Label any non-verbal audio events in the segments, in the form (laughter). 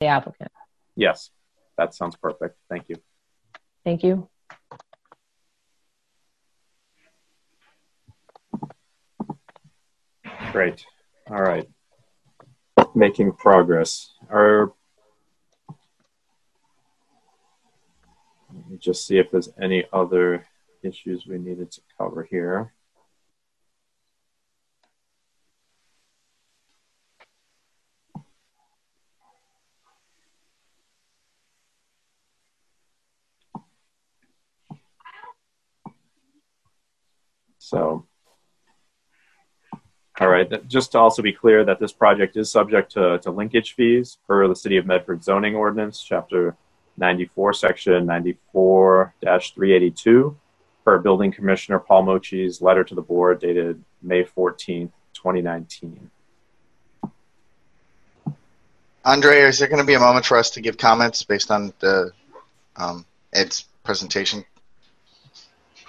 the applicant. Yes, that sounds perfect. Thank you. Thank you. Great. All right. Making progress. Our Let me just see if there's any other issues we needed to cover here. So, all right, just to also be clear that this project is subject to, to linkage fees per the City of Medford zoning ordinance, chapter 94, section 94-382, per building commissioner Paul Mochi's letter to the board dated May 14th, 2019. Andre, is there going to be a moment for us to give comments based on the um, Ed's presentation?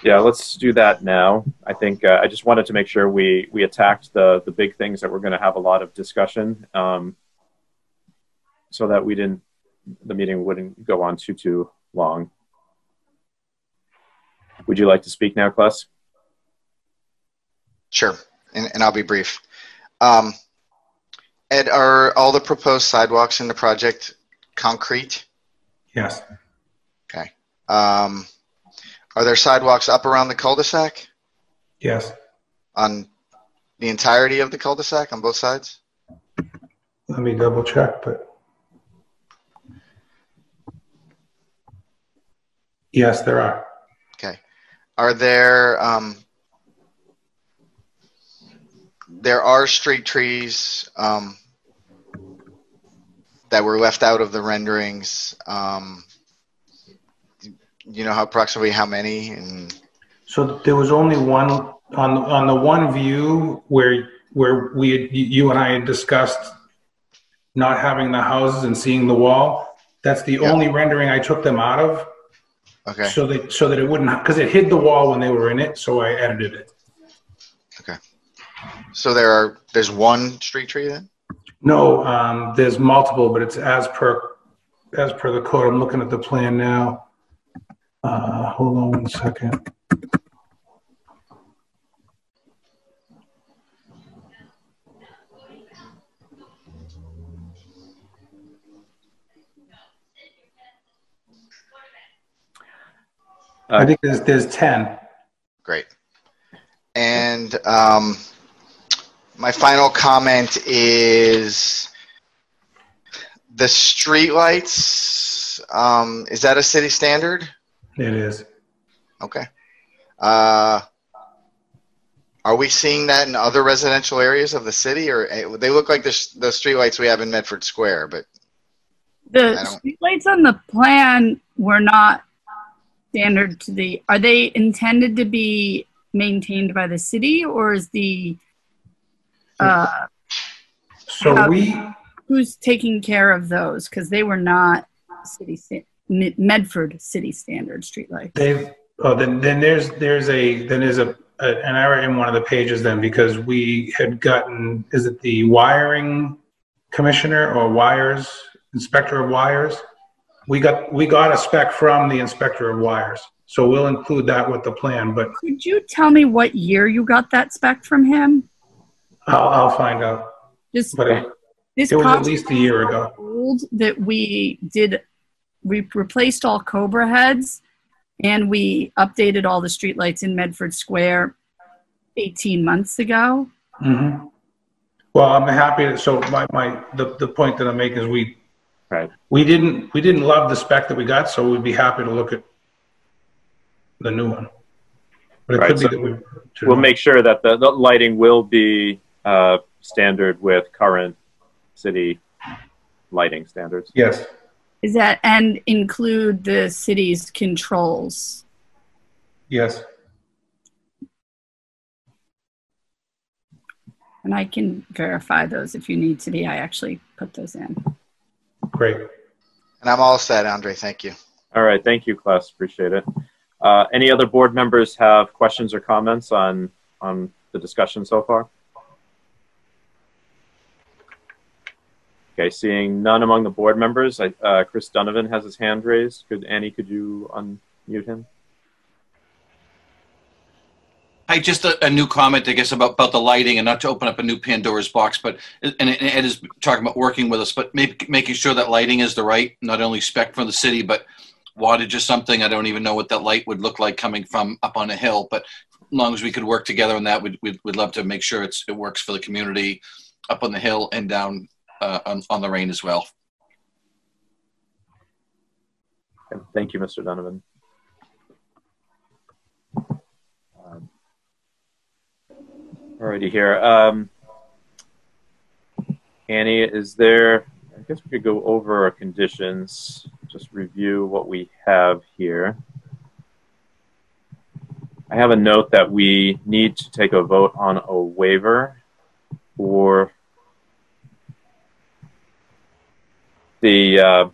Yeah, let's do that now. I think uh, I just wanted to make sure we we attacked the the big things that we're going to have a lot of discussion, um, so that we didn't the meeting wouldn't go on too too long. Would you like to speak now, Kless? Sure, and, and I'll be brief. Um, Ed, are all the proposed sidewalks in the project concrete? Yes. Okay. Um, are there sidewalks up around the cul-de-sac Yes. on the entirety of the cul-de-sac on both sides? Let me double check, but. Yes, there are. Okay. Are there, um, there are street trees, um, that were left out of the renderings. Um, you know how approximately how many and So there was only one, on, on the one view where, where we, had- you and I had discussed not having the houses and seeing the wall. That's the Yeah. only rendering I took them out of. okay, So that, so that it wouldn't, because it hid the wall when they were in it, so I edited it. Okay. So there are there's one street tree then? No, um, there's multiple, but it's as per, as per the code. I'm looking at the plan now. Uh, hold on one second. I think there's, there's 10. Great. And um, my final comment is the streetlights. Um, is that a city standard? It is. Okay. Uh, are we seeing that in other residential areas of the city, or eh, they look like the sh- the streetlights we have in Medford Square? But The I streetlights on the plan were not standard to the, are they intended to be maintained by the city or is the, uh, So How- we, who's taking care of those? Because they were not city, sta- Me- Medford city standard streetlights. They've, oh, then, then there's, there's a, then there's a, a- an error in one of the pages then, because we had gotten, is it the wiring commissioner or wires, inspector of wires? We got, we got a spec from the inspector of wires, so we'll include that with the plan, but Could you tell me what year you got that spec from him? I'll, I'll find out. Just, But it, this it was at least a year ago. old that we did we replaced all cobra heads and we updated all the streetlights in medford square 18 months ago hmm Well, I'm happy, to- so my, my, the, the point that I'm making is we, Right. we didn't, we didn't love the spec that we got, so we'd be happy to look at the new one. But it Right, could be that we. We'll make sure that the, the lighting will be uh, standard with current city lighting standards. Yes, is that and include the city's controls yes. and i can verify those if you need to be i actually put those in Great. and I'm all set, Andre. Thank you. All right, thank you, Kless. Appreciate it. Uh, any other board members have questions or comments on on the discussion so far? Okay, seeing none among the board members, I, uh, Chris Donovan has his hand raised. Could Annie, could you unmute him? I just a, a new comment, I guess, about, about the lighting and not to open up a new Pandora's box, but and, Ed is talking about working with us, but maybe making sure that lighting is the right, not only spec from the city, but wattage is something. I don't even know what that light would look like coming from up on a hill, but as long as we could work together on that, we'd, we'd, we'd love to make sure it's, it works for the community up on the hill and down uh, on, on Lorraine as well. Thank you, Mr. Donovan. Um, here. Um, Annie, is there, I guess we could go over our conditions, just review what we have here. I have a note that we need to take a vote on a waiver for the uh,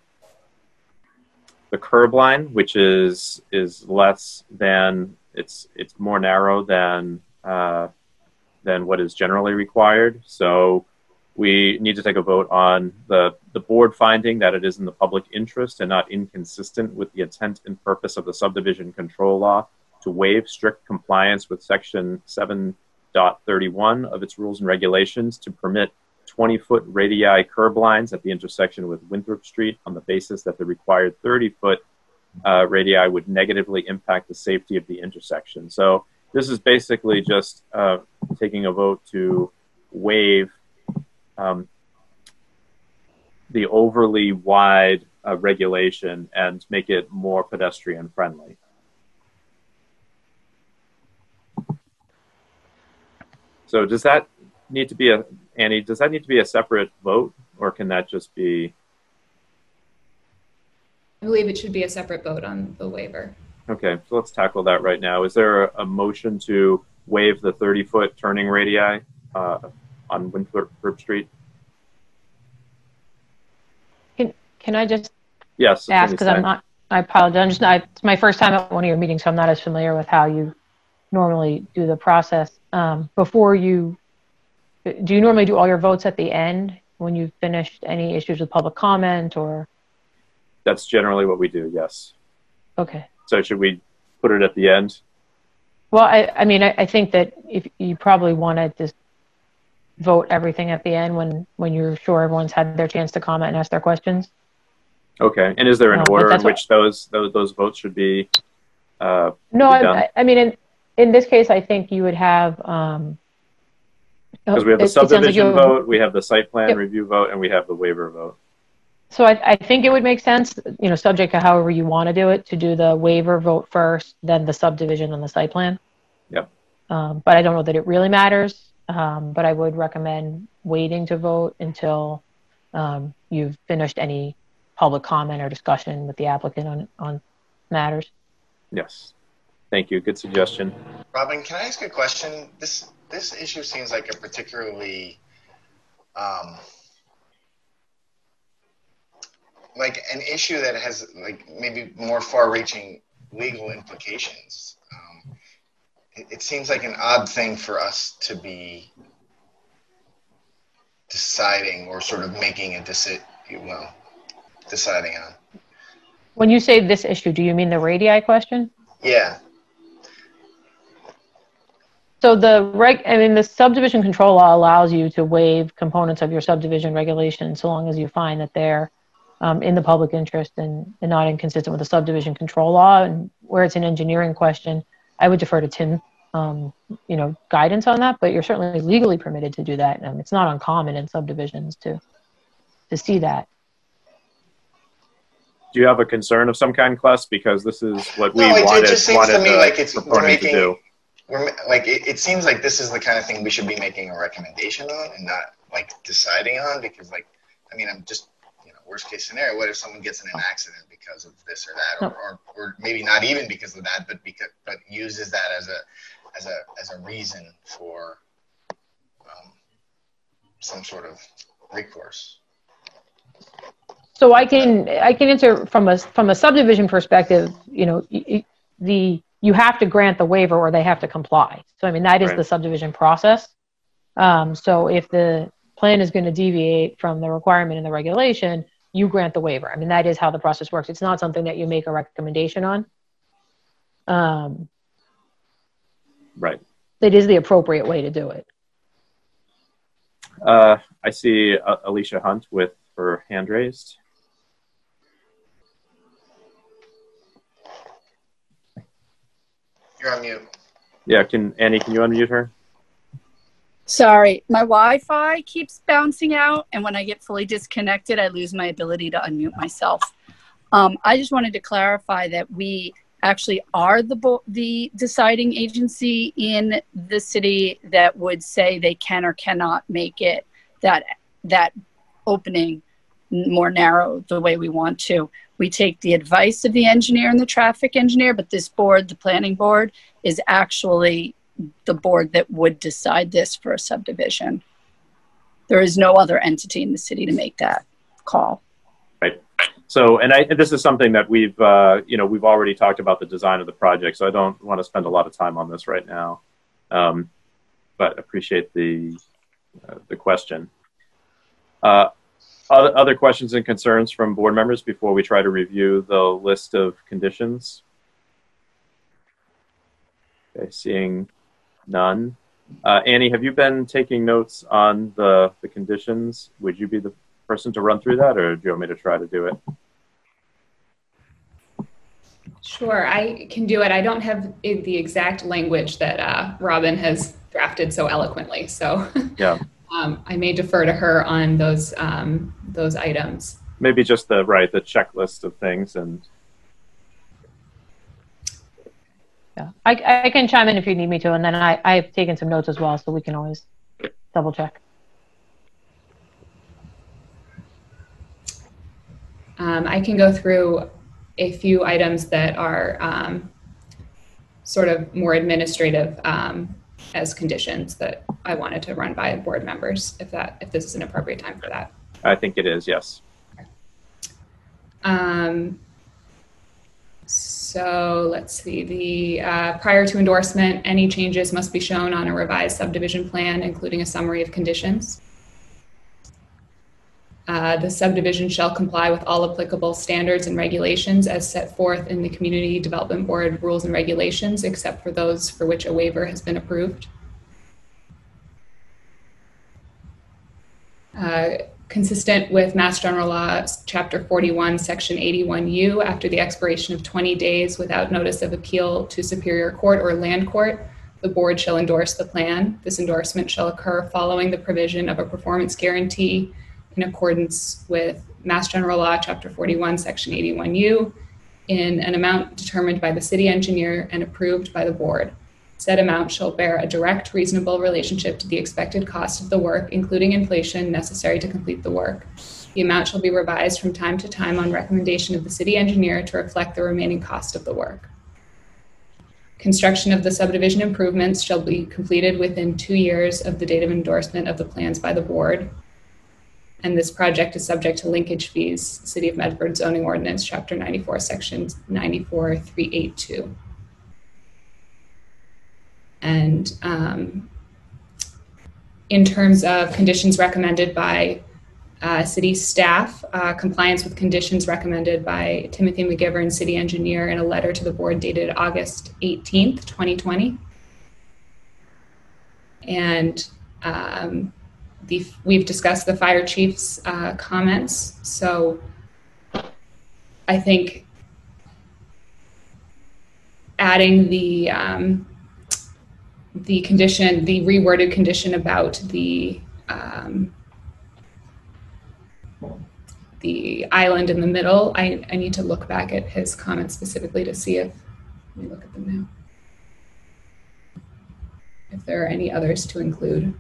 the curb line, which is is less than it's it's more narrow than uh, than what is generally required. So we need to take a vote on the the board finding that it is in the public interest and not inconsistent with the intent and purpose of the subdivision control law to waive strict compliance with section 7.31 of its rules and regulations to permit 20 foot radii curb lines at the intersection with Winthrop Street on the basis that the required 30 foot uh, radii would negatively impact the safety of the intersection. So this is basically just uh, taking a vote to waive um, the overly wide uh, regulation and make it more pedestrian friendly. So does that need to be a Annie? Does that need to be a separate vote, or can that just be I believe it should be a separate vote on the waiver. okay? So let's tackle that right now. Is there a, a motion to waive the 30 foot turning radii uh, on Winthrop Street? Can, can I just Yes. ask, because I'm not, I apologize, I'm just, not- it's my first time at one of your meetings, so I'm not as familiar with how you normally do the process. Um, Before you, do you normally do all your votes at the end when you've finished any issues with public comment or, That's generally what we do. Yes. okay. So should we put it at the end? Well, I, I mean, I, I think that if you probably want to just vote everything at the end when, when you're sure everyone's had their chance to comment and ask their questions. Okay. And is there an No, order in what- which those, those those votes should be? Uh, No. I, I mean, in, in this case, I think you would have, um. Because we have the it sounds like subdivision vote, we have the site plan Yep. review vote, and we have the waiver vote. So I, I think it would make sense, you know, subject to however you want to do it, to do the waiver vote first, then the subdivision and the site plan. Yep. Um, but I don't know that it really matters. Um, but I would recommend waiting to vote until, um, you've finished any public comment or discussion with the applicant on, on matters. Yes. Thank you. Good suggestion. Robin, can I ask a question? This this issue seems like a particularly um, like an issue that has like maybe more far-reaching legal implications. Um, it, it seems like an odd thing for us to be deciding or sort of making a decision. Well, deciding on. When you say this issue, do you mean the radii question? Yeah. So the reg, I mean, the subdivision control law allows you to waive components of your subdivision regulation so long as you find that they're um, in the public interest and, and not inconsistent with the subdivision control law. And where it's an engineering question, I would defer to Tim, um, you know, guidance on that. But you're certainly legally permitted to do that. Um, it's not uncommon in subdivisions to to see that. Do you have a concern of some kind, Kless? Because this is what we No, it- it wanted, just seems wanted to me the like it's- we're to do. We're like it, it seems like this is the kind of thing we should be making a recommendation on and not like deciding on because like i mean i'm just you know worst case scenario what if someone gets in an accident because of this or that or, or, or maybe not even because of that but because but uses that as a as a as a reason for um, some sort of recourse So I can I can answer from a from a subdivision perspective. You know, the you have to grant the waiver or they have to comply. So I mean that is Right. the subdivision process. Um, so if the plan is going to deviate from the requirement in the regulation, you grant the waiver. I mean, that is how the process works. It's not something that you make a recommendation on. Um, Right. it is the appropriate way to do it. Uh, I see uh, Alicia Hunt with her hand raised. You're on mute. Yeah, can Annie, can you unmute her? Sorry, my Wi-Fi keeps bouncing out, and when I get fully disconnected, I lose my ability to unmute myself. Um, I just wanted to clarify that we actually are the bo- the deciding agency in the city that would say they can or cannot make it that that opening more narrow the way we want to. We take the advice of the engineer and the traffic engineer, but this board, the planning board, is actually the board that would decide this for a subdivision. There is no other entity in the city to make that call. Right. So, and I, this is something that we've, uh, you know, we've already talked about the design of the project, so I don't want to spend a lot of time on this right now. Um, but appreciate the, uh, the question. Uh, other, questions and concerns from board members before we try to review the list of conditions? Okay, seeing none. Uh, Annie, have you been taking notes on the, the conditions? Would you be the person to run through that, or do you want me to try to do it? Sure, I can do it. I don't have the exact language that uh, Robin has drafted so eloquently, so Yeah. (laughs) um, I may defer to her on those um, those items. Maybe just the right, the checklist of things, and Yeah, I, I can chime in if you need me to, and then I, I've taken some notes as well, so we can always double check. Um, I can go through a few items that are um, sort of more administrative um, as conditions that I wanted to run by board members, if that if this is an appropriate time for that. I think it is. Yes. Um, so let's see, the, uh, prior to endorsement, any changes must be shown on a revised subdivision plan, including a summary of conditions. Uh, the subdivision shall comply with all applicable standards and regulations as set forth in the Community Development Board rules and regulations, except for those for which a waiver has been approved. Uh, consistent with Mass General Law, Chapter 41, Section 81U, after the expiration of 20 days without notice of appeal to Superior Court or Land Court, the board shall endorse the plan. This endorsement shall occur following the provision of a performance guarantee in accordance with Mass General Law, Chapter 41, Section 81U, in an amount determined by the city engineer and approved by the board. Said amount shall bear a direct, reasonable relationship to the expected cost of the work, including inflation necessary to complete the work. The amount shall be revised from time to time on recommendation of the city engineer to reflect the remaining cost of the work. Construction of the subdivision improvements shall be completed within two years of the date of endorsement of the plans by the board. And this project is subject to linkage fees, City of Medford zoning ordinance, chapter 94, section 94382. And um, in terms of conditions recommended by uh, city staff, uh, compliance with conditions recommended by Timothy McGivern, city engineer, in a letter to the board dated August 18th, 2020. And um, the, we've discussed the fire chief's uh, comments. So I think adding the um, the condition, the reworded condition about the um, the island in the middle. I, I need to look back at his comments specifically to see if let me look at them now. If there are any others to include.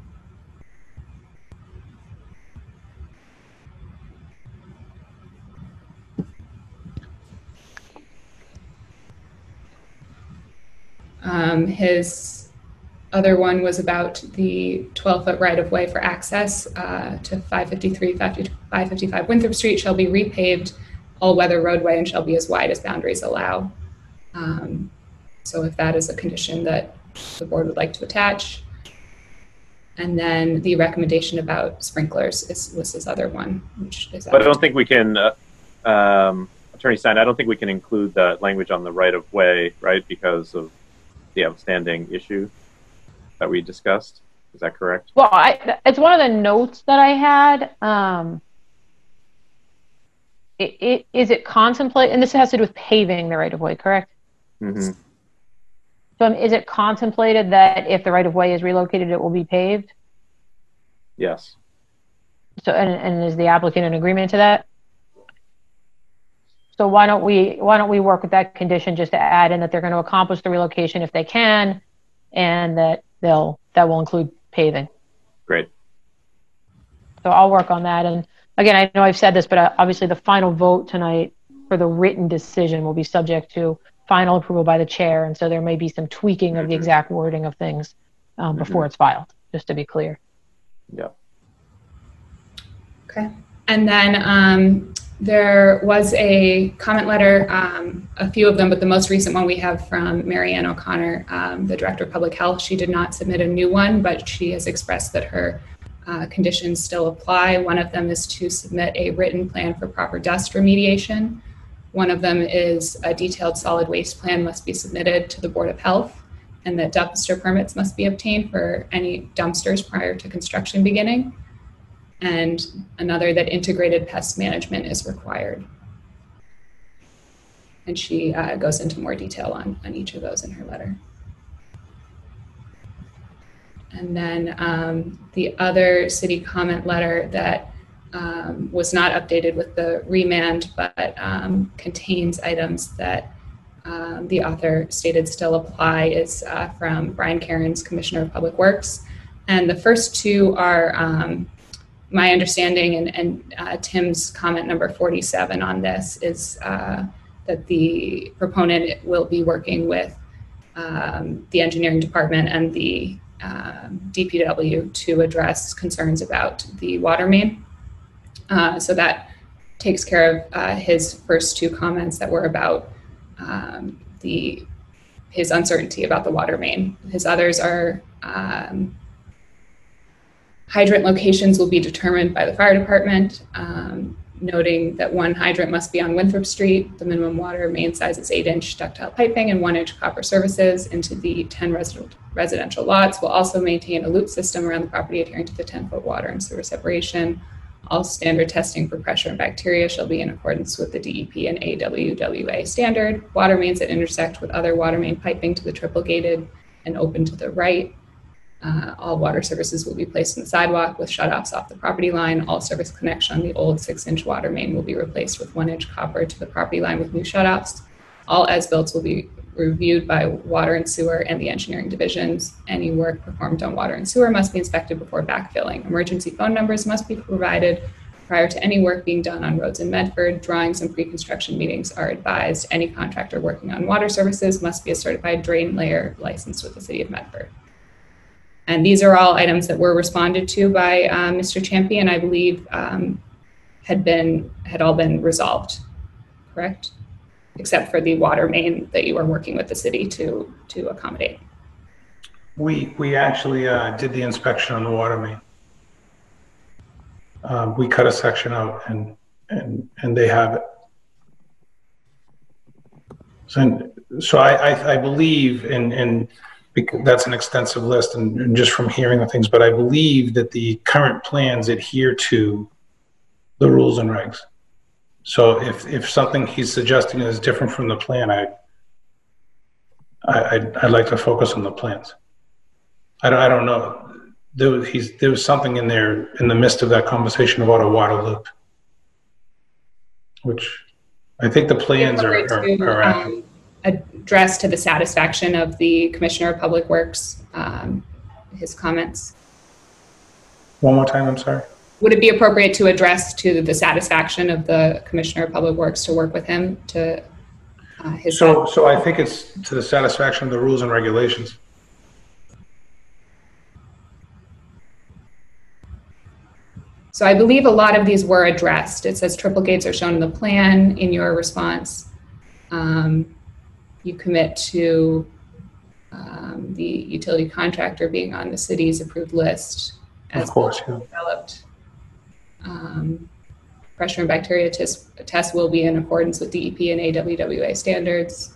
Um, his other one was about the 12 foot right of way for access uh, to 553, 555 Winthrop Street shall be repaved all weather roadway and shall be as wide as boundaries allow. Um, so if that is a condition that the board would like to attach. And then the recommendation about sprinklers is, was his other one, which is. But I don't think we can, uh, um, Attorney Stein, I don't think we can include that language on the right of way, right? Because of the outstanding issue that we discussed. Is that correct? Well, I, it's one of the notes that I had. Um, it, it, is it contemplate, and this has to do with paving the right of way, correct? Mm-hmm. So um, is it contemplated that if the right of way is relocated, it will be paved? Yes. So, and, and is the applicant in agreement to that? So why don't we, why don't we work with that condition just to add in that they're going to accomplish the relocation if they can, and that they'll, that will include paving. Great. So I'll work on that. And again, I know I've said this, but uh, obviously the final vote tonight for the written decision will be subject to final approval by the chair. And so there may be some tweaking of the Mhm. exact wording of things um, before it's filed, just to be clear. Yeah. Okay. And then um, there was a comment letter, um, a few of them, but the most recent one we have from Marianne O'Connor, um, the Director of Public Health. She did not submit a new one, but she has expressed that her uh, conditions still apply. One of them is to submit a written plan for proper dust remediation. One of them is a detailed solid waste plan must be submitted to the Board of Health, and that dumpster permits must be obtained for any dumpsters prior to construction beginning and another that integrated pest management is required. And she uh, goes into more detail on, on each of those in her letter. And then um, the other city comment letter that um, was not updated with the remand, but um, contains items that um, the author stated still apply is uh, from Brian Kerins, Commissioner of Public Works. And the first two are um, my understanding and, and uh, Tim's comment number 47 on this is uh, that the proponent will be working with um, the engineering department and the um, DPW to address concerns about the water main. Uh, so that takes care of uh, his first two comments that were about um, the his uncertainty about the water main. His others are um, hydrant locations will be determined by the fire department, um, noting that one hydrant must be on Winthrop Street. The minimum water main size is eight inch ductile piping and one inch copper services into the 10 resident, residential lots. We'll also maintain a loop system around the property adhering to the 10 foot water and sewer separation. All standard testing for pressure and bacteria shall be in accordance with the DEP and AWWA standard. Water mains that intersect with other water main piping to the triple gated and open to the right. Uh, all water services will be placed in the sidewalk with shutoffs off the property line. All service connection on the old six inch water main will be replaced with one inch copper to the property line with new shutoffs. All as builts will be reviewed by water and sewer and the engineering divisions. Any work performed on water and sewer must be inspected before backfilling. Emergency phone numbers must be provided prior to any work being done on roads in Medford. Drawings and pre-construction meetings are advised. Any contractor working on water services must be a certified drain layer licensed with the city of Medford. And these are all items that were responded to by uh, Mr. Champion, I believe, um, had been had all been resolved, correct? Except for the water main that you were working with the city to to accommodate. We, we actually uh, did the inspection on the water main. Um, We cut a section out and, and, and they have it. So, so I, I, I believe, and, and that's an extensive list and and just from hearing the things, but I believe that the current plans adhere to the rules and regs. So if, if something he's suggesting is different from the plan, I, I, I'd, I'd like to focus on the plans. I don't, I don't know. There was, he's, there was something in there in the midst of that conversation about a water loop. Which I think the plans are, are, are accurate. Um, address to the satisfaction of the Commissioner of Public Works um, his comments. One more time, I'm sorry. Would it be appropriate to address to the satisfaction of the Commissioner of Public Works to work with him to uh, his So, so I think it's to the satisfaction of the rules and regulations. So I believe a lot of these were addressed. It says triple gates are shown in the plan in your response. Um, you commit to um, the utility contractor being on the city's approved list Of course, yeah. developed. Um, pressure and bacteria test, test will be in accordance with DEP and AWWA standards.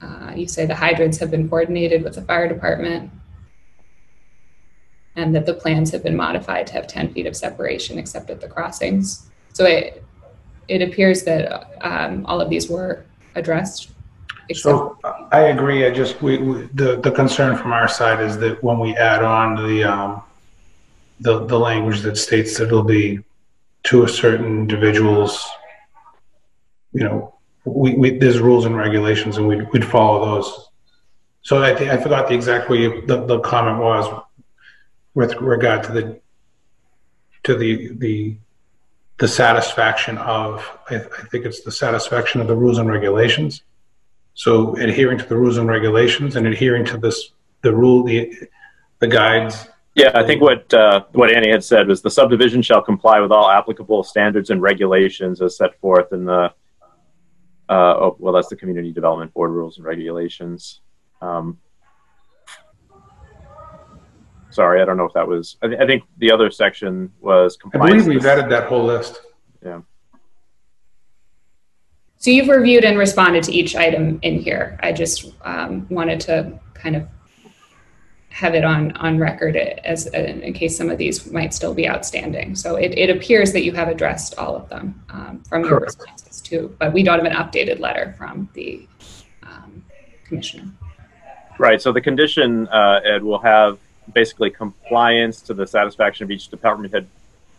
Uh, you say the hydrants have been coordinated with the fire department and that the plans have been modified to have 10 feet of separation except at the crossings. So it, it appears that um, all of these were addressed. So I agree. I just, we, we, the, the concern from our side is that when we add on the, um, the, the language that states that it'll be to a certain individuals, you know, we, we, there's rules and regulations and we'd, we'd follow those. So I think, I forgot the exact way you- the, the comment was with regard to the, to the, the, the satisfaction of, I, I think it's the satisfaction of the rules and regulations. So adhering to the rules and regulations and adhering to this, the rule, the, the guides. Yeah, I think what uh, what Annie had said was the subdivision shall comply with all applicable standards and regulations as set forth in the. Uh, oh, well, that's the Community Development Board rules and regulations. Um, sorry, I don't know if that was. I, th- I think the other section was I compliance. believe we've added that whole list. Yeah. So you've reviewed and responded to each item in here. I just um, wanted to kind of have it on on record as in case some of these might still be outstanding. So it, it appears that you have addressed all of them um, from your Correct. responses too, but we don't have an updated letter from the um, commissioner. Right. So the condition, uh, Ed, will have basically compliance to the satisfaction of each department head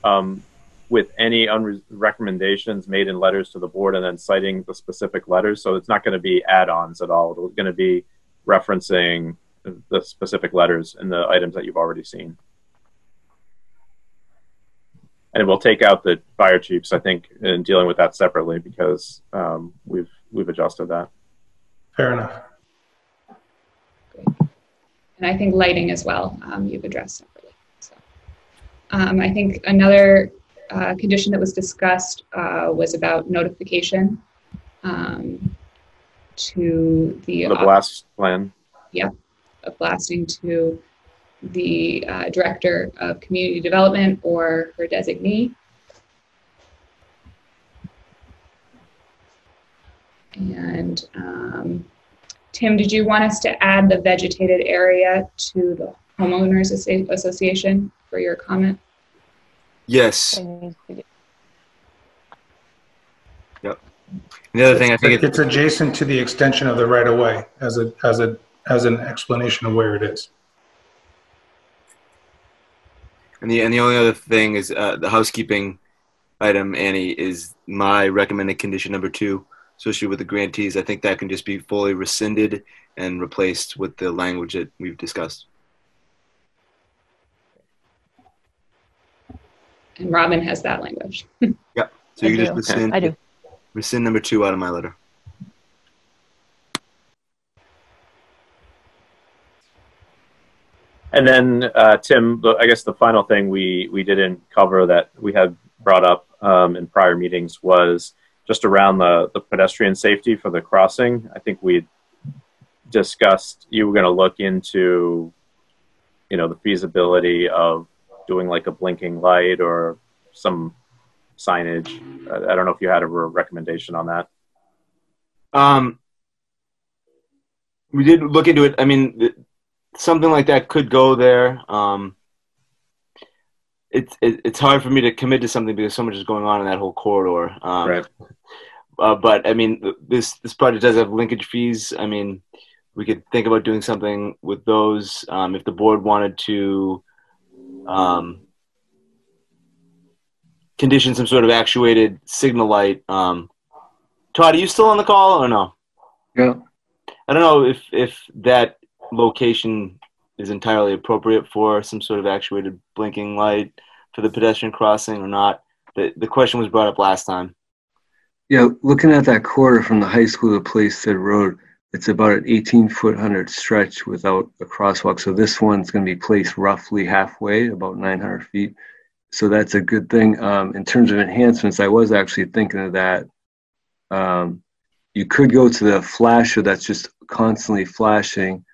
um, with any unre- recommendations made in letters to the board and then citing the specific letters. So it's not going to be add-ons at all. It's going to be referencing the specific letters and the items that you've already seen. And we'll take out the fire chiefs, I think, in dealing with that separately because um, we've we've adjusted that. Fair enough. And I think lighting as well, um, you've addressed separately. So, um, I think another uh, condition that was discussed uh, was about notification um, to the, The blast plan. Yeah, of blasting to the uh, director of community development or her designee. And um, Tim, did you want us to add the vegetated area to the homeowners association for your comment? Yes. It needs to get- And the other thing I think it's, It's adjacent to the extension of the right of way as a, as a, as an explanation of where it is. and the and the only other thing is uh, the housekeeping item, Annie, is my recommended condition number two, associated with the grantees. I think that can just be fully rescinded and replaced with the language that we've discussed. And Robin has that language. (laughs) Yep. So I you can just do. rescind I do. rescind number two out of my letter. And then, uh, Tim, I guess the final thing we, we didn't cover that we had brought up um, in prior meetings was just around the, the pedestrian safety for the crossing. I think we discussed you were going to look into, you know, the feasibility of doing like a blinking light or some signage. I, don't know if you had a recommendation on that. Um, we did look into it. I mean, th- something like that could go there. Um, it's it, it's hard for me to commit to something because so much is going on in that whole corridor. Um, Right. Uh, but I mean, th- this this project does have linkage fees. I mean, we could think about doing something with those um, if the board wanted to um, condition some sort of actuated signal light. Um, Todd, are you still on the call or no? Yeah. I don't know if if that location is entirely appropriate for some sort of actuated blinking light for the pedestrian crossing or not. The the question was brought up last time. Yeah, looking at that corridor from the high school to Playstead Road, it's about an 18 foot 100 stretch without a crosswalk. So this one's going to be placed roughly halfway, about 900 feet. So that's a good thing. Um, in terms of enhancements, I was actually thinking of that. Um, you could go to the flasher that's just constantly flashing,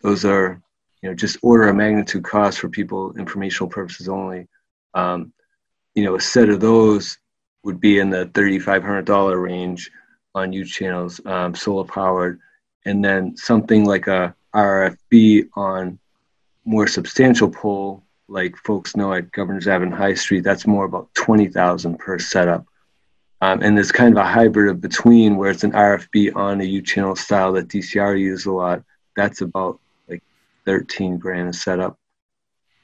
those are, you know, just order of magnitude costs for people, informational purposes only. Um, you know, a set of those would be in the $3,500 range on U channels, um, solar powered, and then something like a RFB on more substantial pole, like folks know at Governor's Avenue High Street, that's more about 20,000 per setup. Um, and there's kind of a hybrid of between where it's an RFB on a U channel style that DCR uses a lot. That's about like 13 grand a setup.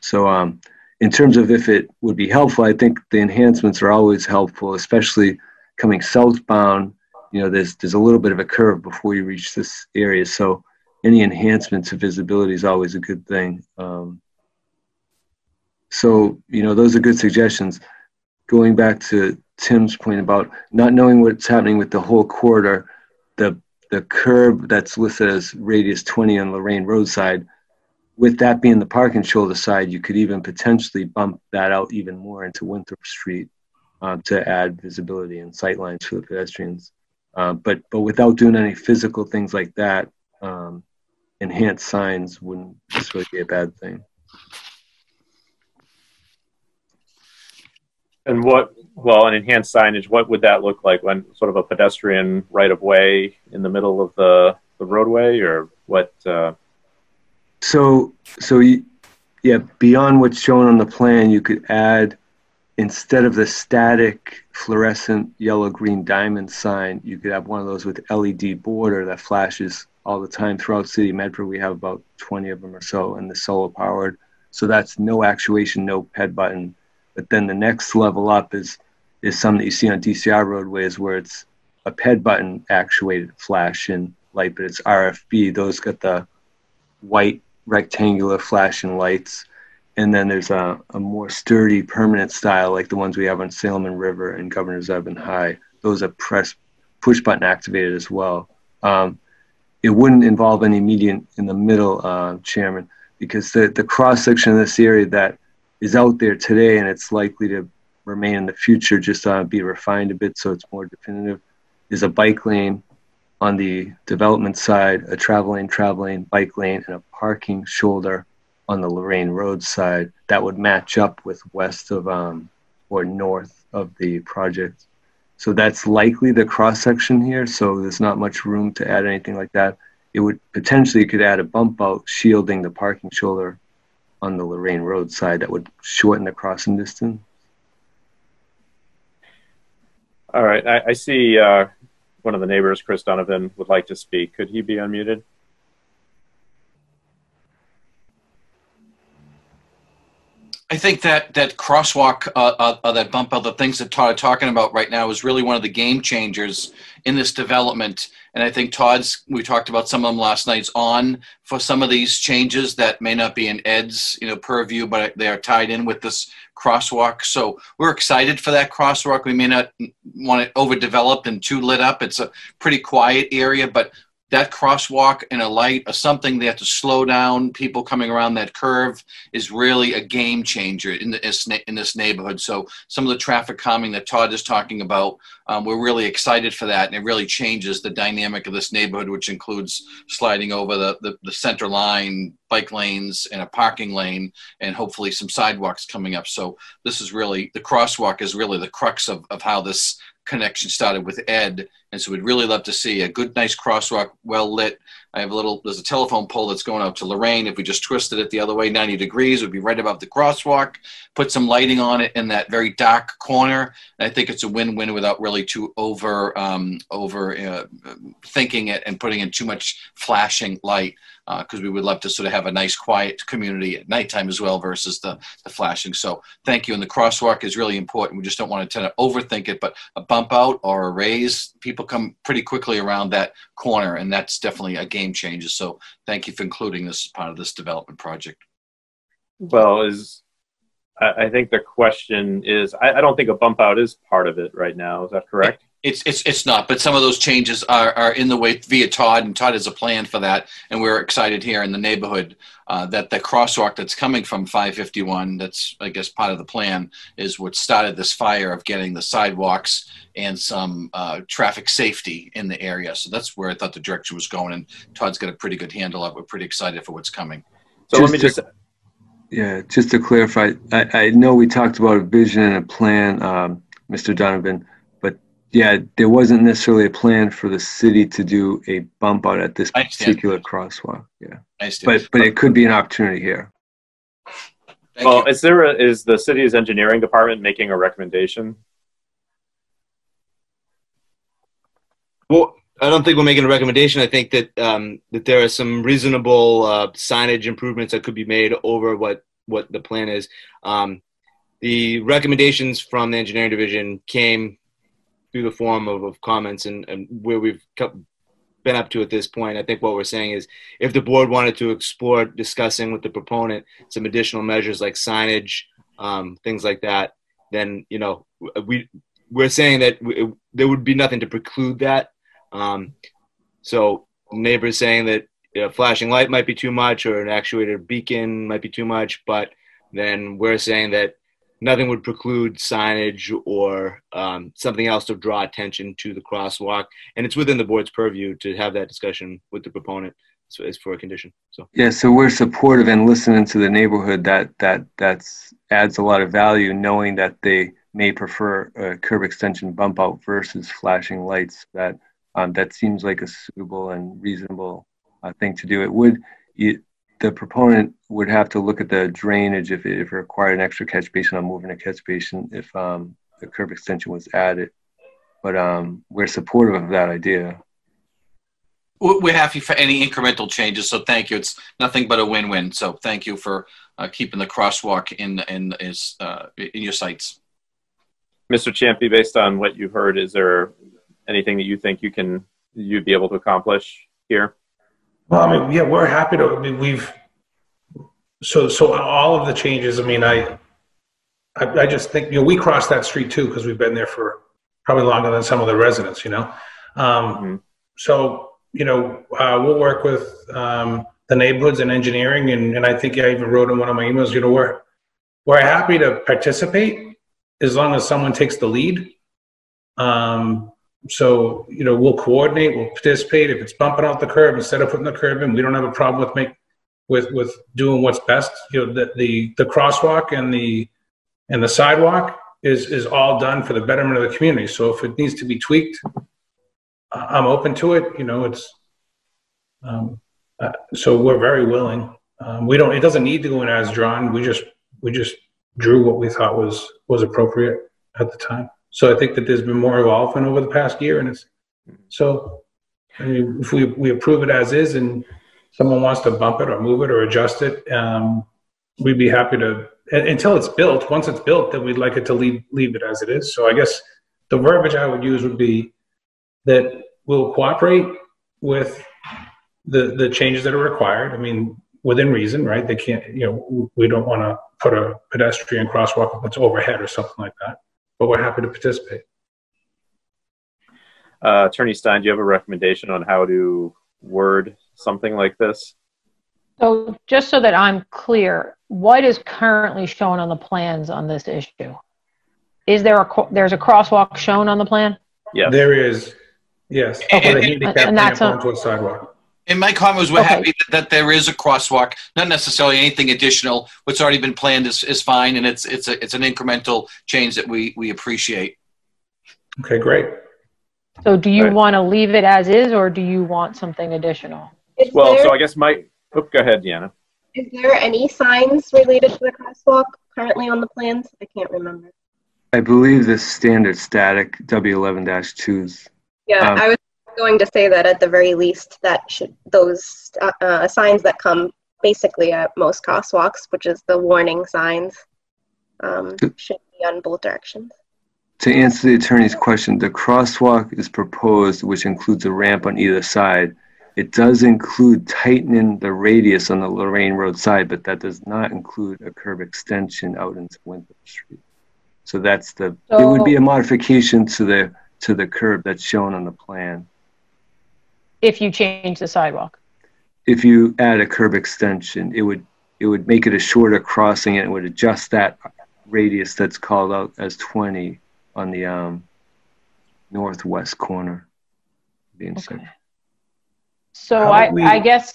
So, um, in terms of if it would be helpful, I think the enhancements are always helpful, especially coming southbound. You know, there's there's a little bit of a curve before you reach this area, so any enhancement to visibility is always a good thing. Um, so, you know, those are good suggestions. Going back to Tim's point about not knowing what's happening with the whole corridor, the the curb that's listed as radius 20 on Lorraine roadside, with that being the parking shoulder side, you could even potentially bump that out even more into Winthrop Street uh, to add visibility and sight lines for the pedestrians. Uh, but but without doing any physical things like that, um, enhanced signs wouldn't necessarily be a bad thing. And what, well, an enhanced signage, what would that look like when sort of a pedestrian right of way in the middle of the, the roadway or what? Uh... So, so you, yeah, beyond what's shown on the plan, you could add, instead of the static fluorescent yellow green diamond sign, you could have one of those with LED border that flashes all the time throughout City Medford. We have about 20 of them or so, and the solar powered. So that's no actuation, no ped button but then the next level up is is some that you see on DCR roadways where it's a PED button actuated flash and light, but it's RFB. Those got the white rectangular flashing lights. And then there's a, a more sturdy permanent style like the ones we have on Salem and River and Governor's Avenue High. Those are press push button activated as well. Um, it wouldn't involve any median in the middle, uh, Chairman, because the, the cross section of this area that is out there today and it's likely to remain in the future, just uh, be refined a bit so it's more definitive, is a bike lane on the development side, a travel lane, travel lane, bike lane, and a parking shoulder on the Lorraine Road side that would match up with west of um, or north of the project. So that's likely the cross section here. So there's not much room to add anything like that. It would potentially could add a bump out shielding the parking shoulder on the Lorraine Road side that would shorten the crossing distance. All right, I, I see uh, one of the neighbors, Chris Donovan, would like to speak. Could he be unmuted? I think that that crosswalk, uh, uh, uh, that bump out, the things that Todd are talking about right now is really one of the game changers in this development. And I think Todd's, we talked about some of them last night's on for some of these changes that may not be in Ed's, you know, purview, but they are tied in with this crosswalk. So we're excited for that crosswalk. We may not want it overdeveloped and too lit up. It's a pretty quiet area, but that crosswalk and a light or something they have to slow down people coming around that curve is really a game changer in this in this neighborhood. So some of the traffic calming that todd is talking about um, we're really excited for that and it really changes the dynamic of this neighborhood which includes sliding over the, the, the center line bike lanes and a parking lane and hopefully some sidewalks coming up. So this is really the crosswalk is really the crux of, of how this connection started with Ed, and so we'd really love to see a good, nice crosswalk, well lit. I have a little. There's a telephone pole that's going out to Lorraine. If we just twisted it the other way, 90 degrees, would be right above the crosswalk. Put some lighting on it in that very dark corner. And I think it's a win-win without really too over um, over uh, thinking it and putting in too much flashing light because uh, we would love to sort of have a nice quiet community at nighttime as well versus the, the flashing. So thank you. And the crosswalk is really important. We just don't want to tend to overthink it, but a bump out or a raise, people come pretty quickly around that corner and that's definitely a game changer. So thank you for including this as part of this development project. Well, is I think the question is I, I don't think a bump out is part of it right now. Is that correct? It's, it's, it's not, but some of those changes are, are in the way via Todd, and Todd has a plan for that. And we're excited here in the neighborhood uh, that the crosswalk that's coming from 551, that's, I guess, part of the plan, is what started this fire of getting the sidewalks and some uh, traffic safety in the area. So that's where I thought the direction was going, and Todd's got a pretty good handle of it. We're pretty excited for what's coming. So let me just, Yeah, just to clarify, I, I know we talked about a vision and a plan, um, Mr. Donovan, yeah, there wasn't necessarily a plan for the city to do a bump out at this particular crosswalk. Yeah, I understand. but but it could be an opportunity here. Thank well, you. is there a, is the city's engineering department making a recommendation? Well, I don't think we're making a recommendation. I think that um, that there are some reasonable uh, signage improvements that could be made over what what the plan is. Um, the recommendations from the engineering division came through the form of, of comments and, and where we've co- been up to at this point. I think what we're saying is if the board wanted to explore discussing with the proponent some additional measures like signage, um, things like that, then you know we we're saying that w- there would be nothing to preclude that. Um, so neighbors saying that a flashing light might be too much or an actuated beacon might be too much, but then we're saying that nothing would preclude signage or um, something else to draw attention to the crosswalk. And it's within the board's purview to have that discussion with the proponent so as for a condition. So Yeah, so we're supportive and listening to the neighborhood. That that that's adds a lot of value, knowing that they may prefer a curb extension bump out versus flashing lights. That um, that seems like a suitable and reasonable uh, thing to do. It would you, the proponent would have to look at the drainage if it, if it required an extra catch basin on moving a catch basin if um, the curb extension was added. But um, we're supportive of that idea. We're we're happy for any incremental changes, so thank you. It's nothing but a win-win. So thank you for uh, keeping the crosswalk in in is uh, in your sights. Mr. Champy, based on what you've heard, is there anything that you think you can you'd be able to accomplish here? Well, I mean, yeah, we're happy to. I mean, we've so so all of the changes. I mean, I I, I just think you know we crossed that street too because we've been there for probably longer than some of the residents. You know, um, Mhm. so you know uh, we'll work with um, the neighborhoods and engineering, and, and I think I even wrote in one of my emails. You know, we're we're happy to participate as long as someone takes the lead. Um, so, you know, we'll coordinate, we'll participate. If it's bumping out the curb instead of putting the curb in, we don't have a problem with make with with doing what's best. You know, the the, the crosswalk and the and the sidewalk is is all done for the betterment of the community. So if it needs to be tweaked, I'm open to it. You know, it's um, uh, so we're very willing. Um, we don't. It doesn't need to go in as drawn. We just we just drew what we thought was was appropriate at the time. So I think that there's been more involvement over the past year, and it's so. I mean, if we we approve it as is, and someone wants to bump it or move it or adjust it, um, we'd be happy to. Until it's built, once it's built, then we'd like it to leave leave it as it is. So I guess the verbiage I would use would be that we'll cooperate with the the changes that are required. I mean, within reason, right? They can't, you know, we don't want to put a pedestrian crosswalk that's overhead or something like that. But we're happy to participate. Uh, Attorney Stein, do you have a recommendation on how to word something like this? So just so that I'm clear, what is currently shown on the plans on this issue? Is there a, there's a crosswalk shown on the plan? Yeah, There is, yes, Okay. with a And that's ramp a- onto a sidewalk. And my comment was we're Okay. happy that, that there is a crosswalk, not necessarily anything additional. What's already been planned is, is fine, and it's it's a, it's an incremental change that we we appreciate. Okay, great. So do you Right. want to leave it as is, or do you want something additional? Is Well, there, so I guess my, oh, go ahead, Deanna. is there any signs related to the crosswalk currently on the plans? I can't remember. I believe the standard static W11-2s. Yeah, Um, I was going to say that at the very least, that should those uh, uh, signs that come basically at most crosswalks, which is the warning signs, um, should be on both directions. To answer the attorney's question, the crosswalk is proposed, which includes a ramp on either side. It does include tightening the radius on the Lorraine Road side, but that does not include a curb extension out into Winthrop Street. So that's the, it would be a modification to the to the curb that's shown on the plan. If you change the sidewalk. If you add a curb extension, it would it would make it a shorter crossing and it would adjust that radius that's called out as 20 on the um, northwest corner. of the intersection. So I, we- I guess,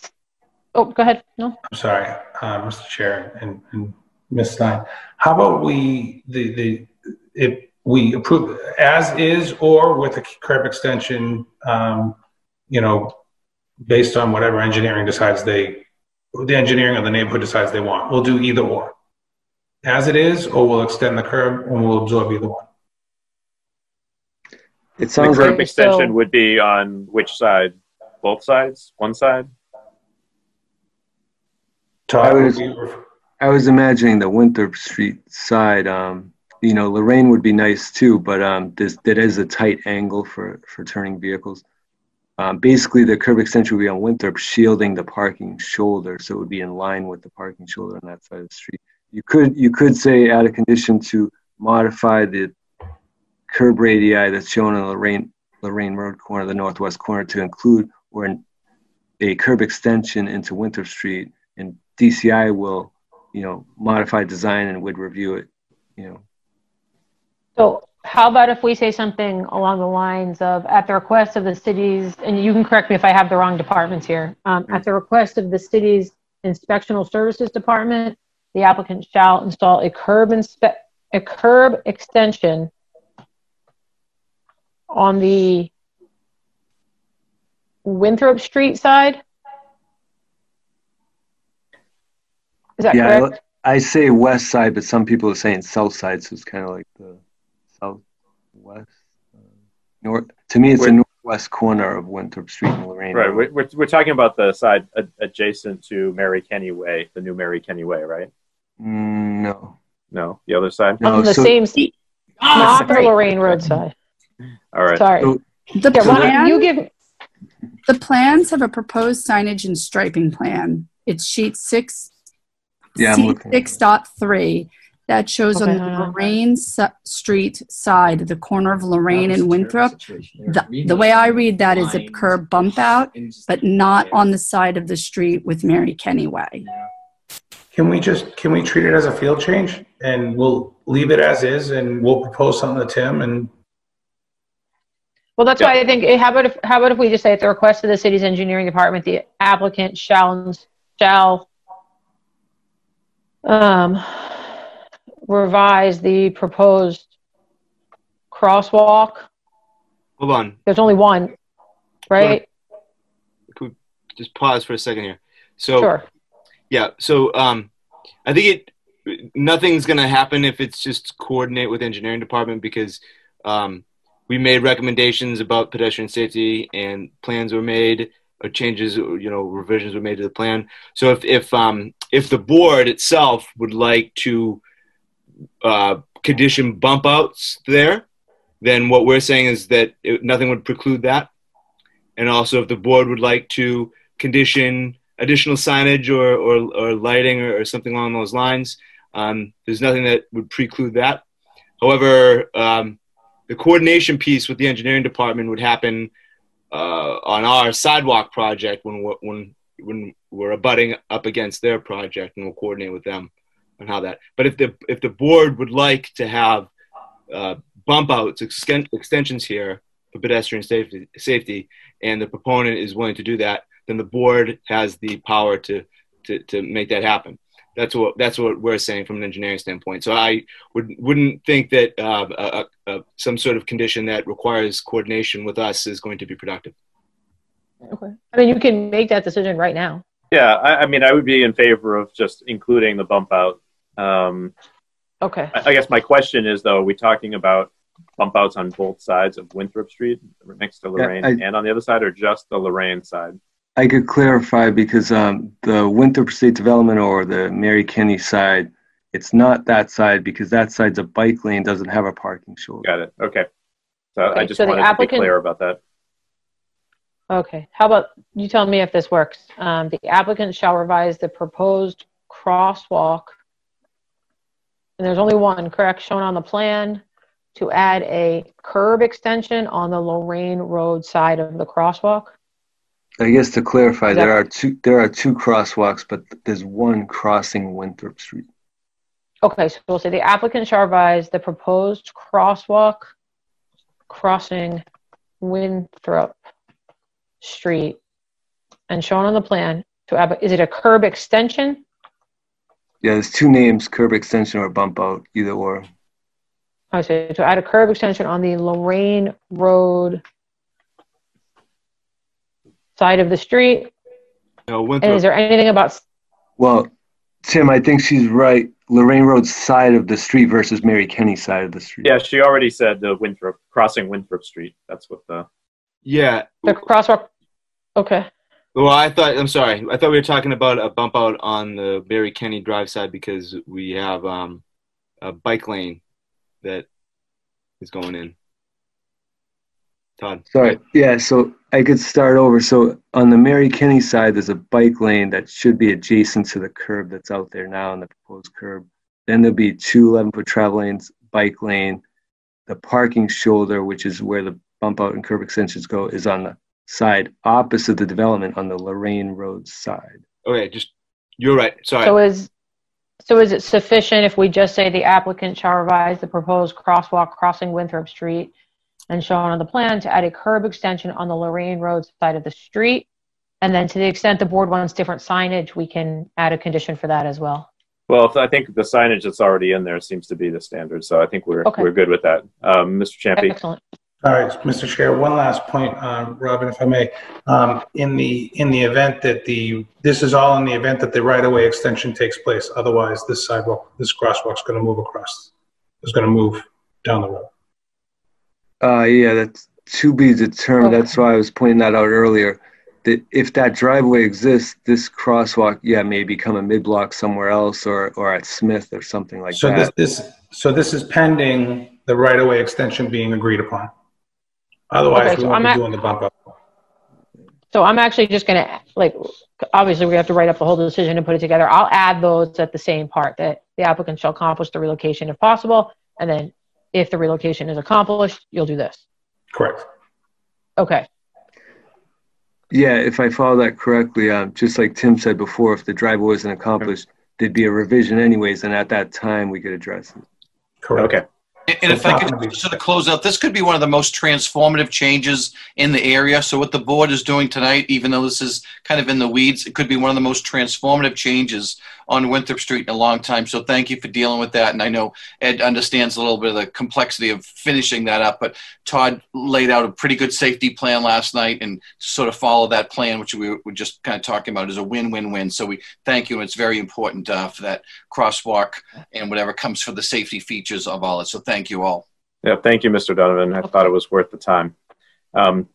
oh, go ahead. No? I'm sorry, uh, Mr. Chair and, and Ms. Stein. How about we, the, the, if we approve as is or with a curb extension, um, you know, based on whatever engineering decides they, the engineering of the neighborhood decides they want. We'll do either or. As it is, or we'll extend the curb and we'll absorb either one. It sounds The curb like extension so- would be on which side? Both sides? One side? I was- I was imagining the Winthrop Street side. Um, you know, Lorraine would be nice too, but um, this that is a tight angle for for turning vehicles. Um, basically, the curb extension would be on Winthrop, shielding the parking shoulder, so it would be in line with the parking shoulder on that side of the street. You could you could say add a condition to modify the curb radii that's shown on the Lorraine Lorraine Road corner, the northwest corner, to include or an, a curb extension into Winthrop Street, and DCI will you know, modify design and would review it, you know. So how about if we say something along the lines of, at the request of the city's, and you can correct me if I have the wrong departments here, um, at the request of the city's inspectional services department, the applicant shall install a curb inspe, a curb extension on the Winthrop Street side? Is that Yeah, correct? I, I say west side, but some people are saying south side, so it's kind of like the southwest. Uh, north. To me, it's the Wait. northwest corner of Winthrop Street and Lorraine. Right. We're, we're, we're talking about the side ad- adjacent to Mary Kenny Way, the new Mary Kenny Way, right? Mm, no. No, the other side? No, On the so- same, s- not the. Lorraine Road side. All right. Sorry. So- The Yeah, plan, you give, the plans have a proposed signage and striping plan. It's sheet six, Yeah, C six dot three. That shows Okay, on the hold. Lorraine su- Street side, the corner of Lorraine and Winthrop. The, the way I read that is a curb bump out, but not on the side of the street with Mary Kenny Way. Can we just, can we treat it as a field change and we'll leave it as is and we'll propose something to Tim and well, that's why I think, eh, how about if, how about if we just say at the request of the city's engineering department, the applicant shall, shall um, revise the proposed crosswalk. Hold on. There's only one, right? Just pause for a second here. So Sure. yeah, so um, I think it nothing's gonna happen if it's just coordinate with engineering department because um, we made recommendations about pedestrian safety and plans were made or changes, you know, revisions were made to the plan. So if if um, if the board itself would like to uh, condition bump outs there, then what we're saying is that it, nothing would preclude that. And also, if the board would like to condition additional signage or, or, or lighting or, or something along those lines, um, there's nothing that would preclude that. However, um, the coordination piece with the engineering department would happen uh, on our sidewalk project when we're, when when we're abutting up against their project, and we'll coordinate with them on how that. But if the if the board would like to have uh, bump outs, exten- extensions here for pedestrian safety, safety, and the proponent is willing to do that, then the board has the power to to, to make that happen. That's what that's what we're saying from an engineering standpoint. So I would wouldn't think that uh, a, a, some sort of condition that requires coordination with us is going to be productive. Okay. I mean, you can make that decision right now. Yeah, I, I mean, I would be in favor of just including the bump out. Um, Okay. I, I guess my question is, though, are we talking about bump outs on both sides of Winthrop Street next to Lorraine I- and on the other side, or just the Lorraine side? I could clarify because um, the Winthrop State Development or the Mary Kenny side, it's not that side because that side's a bike lane, doesn't have a parking shoulder. Got it. Okay. So I just so the wanted to be applicant- clear about that. Okay. How about you tell me if this works? Um, the applicant shall revise the proposed crosswalk. And there's only one, correct, shown on the plan to add a curb extension on the Lorraine Road side of the crosswalk. I guess to clarify, there are two there are two crosswalks, but there's one crossing Winthrop Street. Okay, so we'll say the applicant shall revise the proposed crosswalk crossing Winthrop Street and shown on the plan to add, is it a curb extension? Yeah, there's two names: curb extension or bump out, either or. I say to add a curb extension on the Lorraine Road side of the street. No, And is there anything about, Well, Tim, I think she's right. Lorraine Road's side of the street versus Mary Kenny side of the street. Yeah, she already said the Winthrop crossing Winthrop Street. That's what the yeah. the crosswalk? Okay, Well, I thought, I'm sorry. I thought we were talking about a bump out on the Mary Kenny Drive side because we have um, a bike lane that is going in. Todd. Sorry. Yeah, so I could start over. So on the Mary Kenny side, there's a bike lane that should be adjacent to the curb that's out there now on the proposed curb. Then there'll be two 11 foot travel lanes, bike lane. The parking shoulder, which is where the bump out and curb extensions go, is on the side opposite the development on the Lorraine Road side. Okay, just, you're right. Sorry. so is, so is it sufficient if we just say the applicant shall revise the proposed crosswalk crossing Winthrop Street and shown on the plan to add a curb extension on the Lorraine Road side of the street? And then to the extent the board wants different signage, we can add a condition for that as well. well, I think the signage that's already in there seems to be the standard. So I think we're Okay. we're good with that. Um, Mr. Champy. Excellent. All right, Mr. Chair, one last point, um, Robin, if I may. Um, In the, in the event that the, this is all in the event that the right-of-way extension takes place. Otherwise, this sidewalk, this crosswalk is going to move across. Is going to move down the road. Uh, yeah, that's to be determined. That's why I was pointing that out earlier. That if that driveway exists, this crosswalk, yeah, may become a mid-block somewhere else or, or at Smith or something like So that. this, this, so this is pending the right-of-way extension being agreed upon. Otherwise, Okay, we so won't I'm be at- doing the bump up. So I'm actually just gonna, like, obviously we have to write up the whole decision and put it together. I'll add those at the same part, that the applicant shall accomplish the relocation if possible. And then if the relocation is accomplished, you'll do this. Correct. Okay, Yeah, if I follow that correctly, um, just like Tim said before, if the driveway wasn't accomplished, there'd be a revision anyways, and at that time, we could address it. Correct. Okay. And if I could sort of close out, this could be one of the most transformative changes in the area. So what the board is doing tonight, even though this is kind of in the weeds, it could be one of the most transformative changes on Winthrop Street in a long time. So thank you for dealing with that. And I know Ed understands a little bit of the complexity of finishing that up, but Todd laid out a pretty good safety plan last night and sort of follow that plan, which we were just kind of talking about, is a win-win-win. So we thank you. and It's very important uh, for that crosswalk and whatever comes for the safety features of all of it. So thank you all. Yeah, thank you, Mr. Donovan. I thought it was worth the time. Um,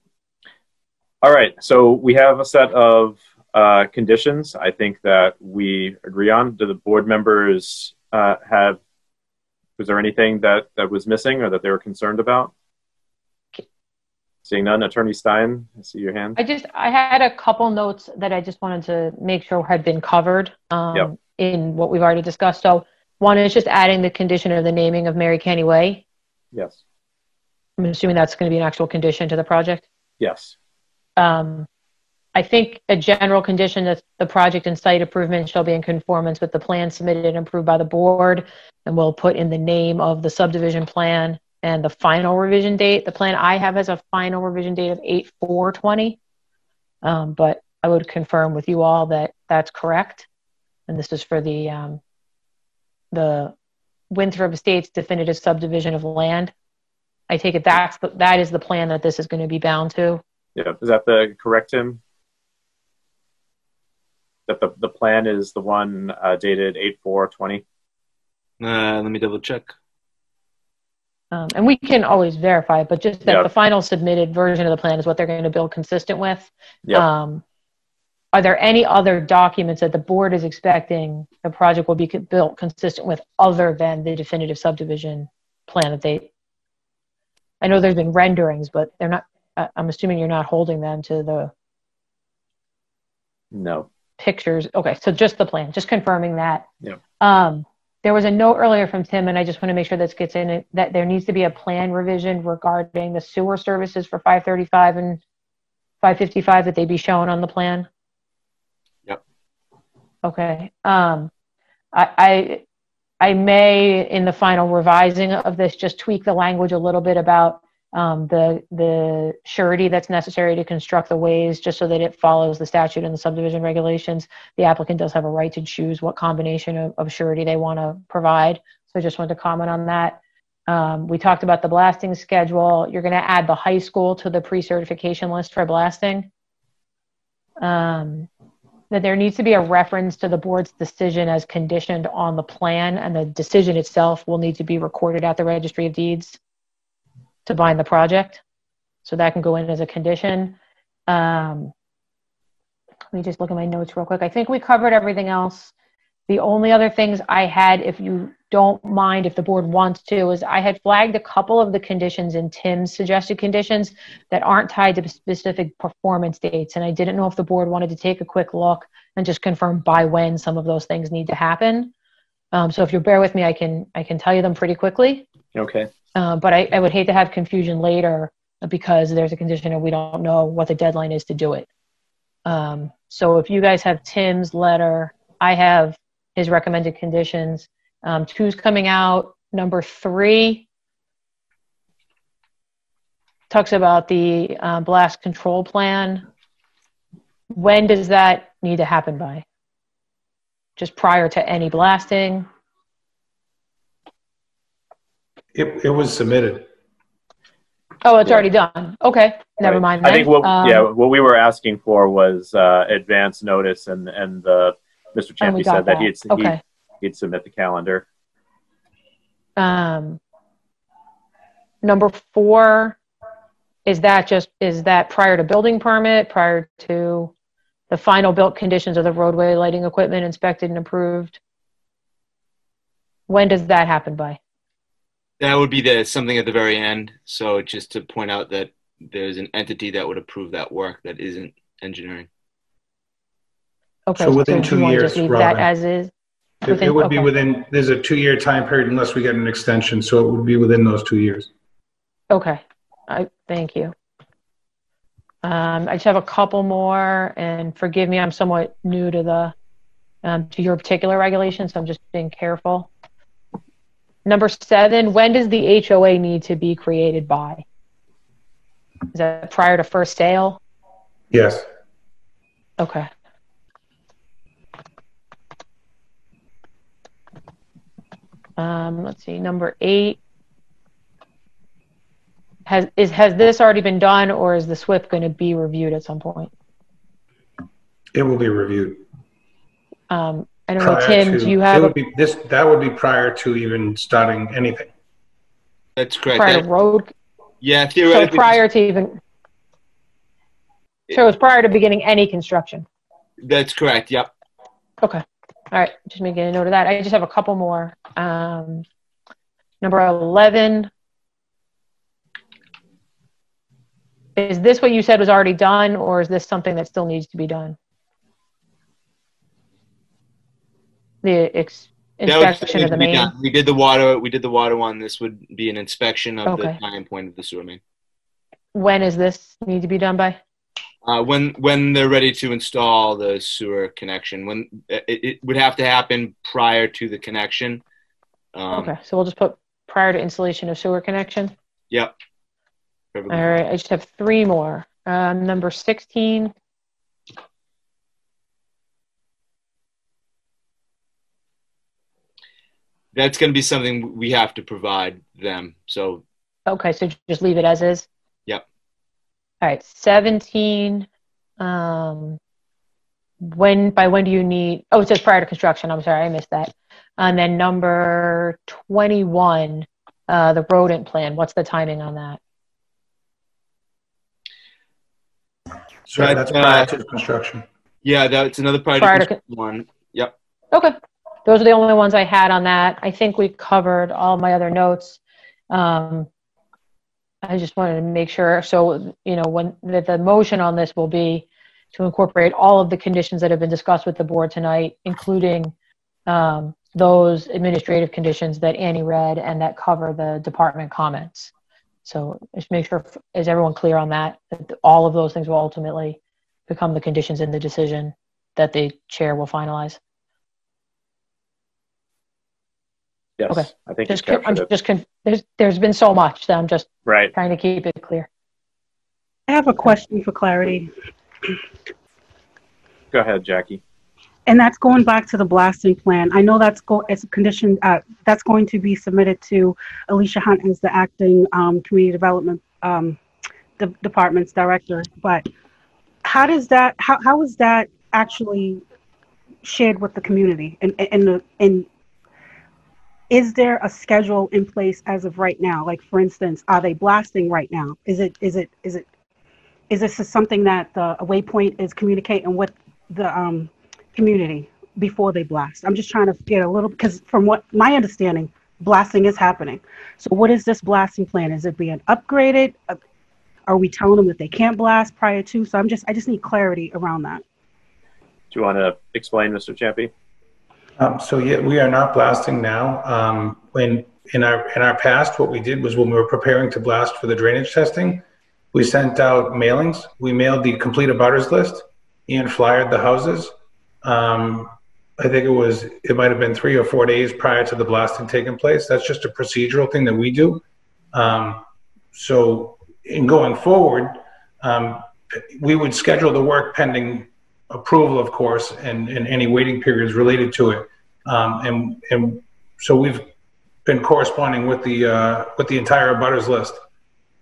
all right, so we have a set of uh, conditions. I think that we agree on. Do the board members uh, have? Was there anything that that was missing or that they were concerned about? Seeing none, Attorney Stein, I see your hand. I just, I had a couple notes that I just wanted to make sure had been covered um, Yep. in what we've already discussed. So one is just adding the condition of the naming of Mary Kenny Way. Yes, I'm assuming that's going to be an actual condition to the project. yes, Um, I think a general condition that the project and site improvement shall be in conformance with the plan submitted and approved by the board. And we'll put in the name of the subdivision plan and the final revision date. The plan I have has a final revision date of 8 4 20. Um, but I would confirm with you all that that's correct. And this is for the, um, the Winthrop Estates definitive subdivision of land. I take it that's, the- that is the plan that this is going to be bound to. yeah. Is that the correct Tim? That the the plan is the one uh, dated eight four twenty. Uh, let me double check. Um, and we can always verify, but just that Yeah. the final submitted version of the plan is what they're going to build consistent with. Yep. Um, are there any other documents that the board is expecting the project will be co- built consistent with other than the definitive subdivision plan that they? I know there's been renderings, but they're not. I'm assuming you're not holding them to the No. Pictures. Okay, so just the plan, just confirming that. Yep. Um, there was a note earlier from Tim, and I just want to make sure this gets in, it, that there needs to be a plan revision regarding the sewer services for 535 and 555, that they be shown on the plan? Yep. Okay. Um, I, I, I may, in the final revising of this, just tweak the language a little bit about um, the the surety that's necessary to construct the ways, just so that it follows the statute and the subdivision regulations. The applicant does have a right to choose what combination of, of surety they want to provide. So I just wanted to comment on that. Um, we talked about the blasting schedule. You're going to add the high school to the pre-certification list for blasting. Um, that there needs to be a reference to the board's decision as conditioned on the plan, and the decision itself will need to be recorded at the registry of deeds to bind the project. So that can go in as a condition. Um, let me just look at my notes real quick. I think we covered everything else. The only other things I had, if you don't mind, if the board wants to, is I had flagged a couple of the conditions in Tim's suggested conditions that aren't tied to specific performance dates. And I didn't know if the board wanted to take a quick look and just confirm by when some of those things need to happen. Um, so if you bear with me, I can I can tell you them pretty quickly. Okay. Uh, but I, I would hate to have confusion later because there's a condition and we don't know what the deadline is to do it. Um, so if you guys have Tim's letter, I have his recommended conditions. Um, two's coming out. Number three talks about the uh, blast control plan. When does that need to happen by? Just prior to any blasting? It, it was submitted. Oh, it's Yeah. already done. Okay, never Right. mind. I think what Um, yeah what we were asking for was uh, advance notice, and and the Mr. Champy got said that, he'd Okay. he'd, he'd submit the calendar. Um, number four, is that just, is that prior to building permit, prior to the final built conditions of the roadway lighting equipment inspected and approved? When does that happen by? That would be the something at the very end. So just to point out that there's an entity that would approve that work that isn't engineering. Okay, So within do two you years, just leave Robin. that as is? It, Within- it would be within, there's a two-year time period unless we get an extension, so it would be within those two years. Okay, I, thank you. Um, I just have a couple more, and forgive me, I'm somewhat new to the, um, to your particular regulations, so I'm just being careful. Number seven, when does the HOA need to be created by? Is that prior to first sale? Yes. Okay. Um, let's see, number eight. Has, is, has this already been done or is the SWPPP going to be reviewed at some point? It will be reviewed. Um, I don't know, prior Tim, to- do you It would be, this, that would be prior to even starting anything. That's correct. prior to road, yeah, so prior to even, so it's prior to beginning any construction? That's correct. Yep. Okay. All right. Just making a note of that. I just have a couple more. Um, number 11. Is this what you said was already done, or is this something that still needs to be done? The ex- inspection of the main? done. We did the water. We did the water one. This would be an inspection of Okay. the tying point of the sewer main. When is this need to be done by? Uh, when when they're ready to install the sewer connection, when it, it would have to happen prior to the connection. Um, Okay. So we'll just put prior to installation of sewer connection. Yep. Perfectly. All right, I just have three more. Um, number 16. That's going to be something we have to provide them. So Okay, so just leave it as is? Yep. All right, 17. Um, when, by when do you need, oh, it says prior to construction. I'm sorry, I missed that. And then number 21, uh, the rodent plan. What's the timing on that? So Right, that's uh, prior to construction. yeah, that's another prior, Prior to to construction one. Yep. Okay. Those are the only ones I had on that. I think we covered all my other notes. Um, I just wanted to make sure. So, you know, when the, the motion on this will be to incorporate all of the conditions that have been discussed with the board tonight, including um, those administrative conditions that Annie read and that cover the department comments. So just make sure, is everyone clear on that? That all of those things will ultimately become the conditions in the decision that the chair will finalize? Yes, Okay. I think Just, con- I'm it. just, con- there's, there's been so much that I'm just Right. trying to keep it clear. I have a question for clarity, Go ahead, Jackie. and that's going back to the blasting plan. I know that's go, it's a condition, uh, that's going to be submitted to Alicia Hunt as the acting, um, community development, um, de- department's director, but how does that, how, how is that actually shared with the community? And, and, the and is there a schedule in place as of right now? Like, for instance, are they blasting right now? Is it, is it, is it, is this something that the Waypoint is communicating with the um, community before they blast? I'm just trying to get a little because from what my understanding, blasting is happening. So what is this blasting plan? Is it being upgraded? Uh, Are we telling them that they can't blast prior to? So I'm just I just need clarity around that. Do you want to explain, Mr. Champy? Um, so yeah, we are not blasting now. Um, when in our in our past, what we did was when we were preparing to blast for the drainage testing, we sent out mailings. We mailed the complete abutters list and flyered the houses. Um, I think it was it might have been three or four days prior to the blasting taking place. That's just a procedural thing that we do. Um, so in going forward, um, we would schedule the work pending approval, of course, and, and any waiting periods related to it. Um, and, and so we've been corresponding with the, uh, with the entire abutters list.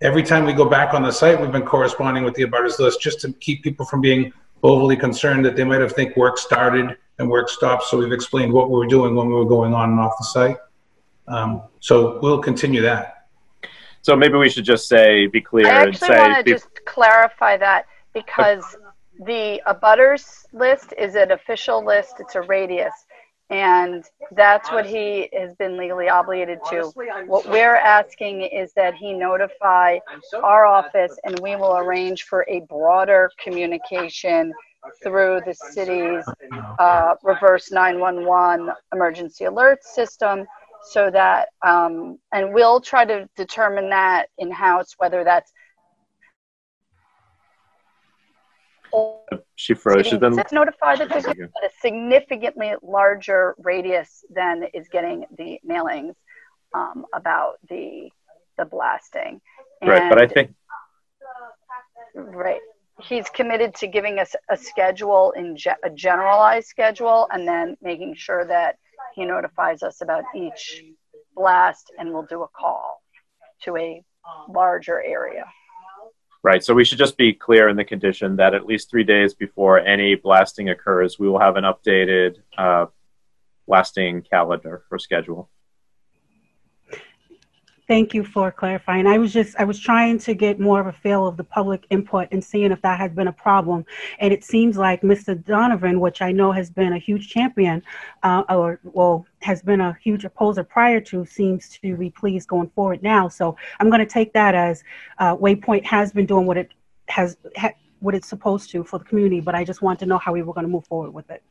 Every time we go back on the site, we've been corresponding with the abutters list just to keep people from being overly concerned that they might have think work started and work stopped. So we've explained what we were doing when we were going on and off the site. Um, so we'll continue that. So maybe we should just say, be clear I and actually say, want to be- just clarify that because the abutters list is an official list. It's a radius. And that's what he has been legally obligated to. What we're asking is that he notify our office and we will arrange for a broader communication through the city's uh, reverse 911 emergency alert system so that, um, and we'll try to determine that in-house, whether that's she froze. Been, Let's notify that there's a significantly larger radius than is getting the mailings um, about the the blasting. right, but I think, Right. He's committed to giving us a schedule in ge- a generalized schedule and then making sure that he notifies us about each blast and we'll do a call to a larger area. Right, so we should just be clear in the condition that at least three days before any blasting occurs, we will have an updated uh, blasting calendar or schedule. Thank you for clarifying. I was just, I was trying to get more of a feel of the public input and seeing if that has been a problem. And it seems like Mr. Donovan, which I know has been a huge champion, uh, or, well, has been a huge opposer prior to, seems to be pleased going forward now. So I'm going to take that as uh, Waypoint has been doing what it has, ha- what it's supposed to for the community, but I just want to know how we were going to move forward with it.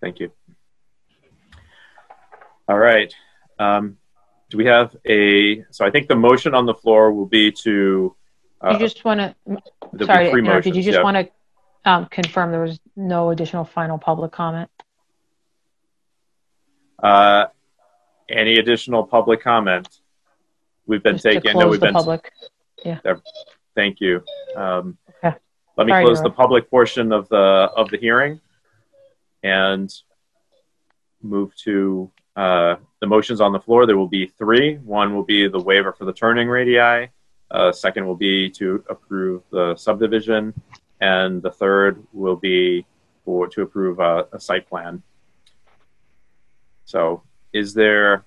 Thank you. All right. Um, do we have a, so I think the motion on the floor will be to, You uh, just want to, there'll be sorry, to three interrupt, did you motions, just yeah. want to um, confirm there was no additional final public comment? Uh, any additional public comment? We've been Just to taking, no, close we've the been, public. thank you. Um, Okay. let me Sorry close the public portion of the, of the hearing and move to, uh, the motions on the floor. There will be three. One will be the waiver for the turning radii. Uh, second will be to approve the subdivision. And the third will be for, to approve a, a site plan. So is there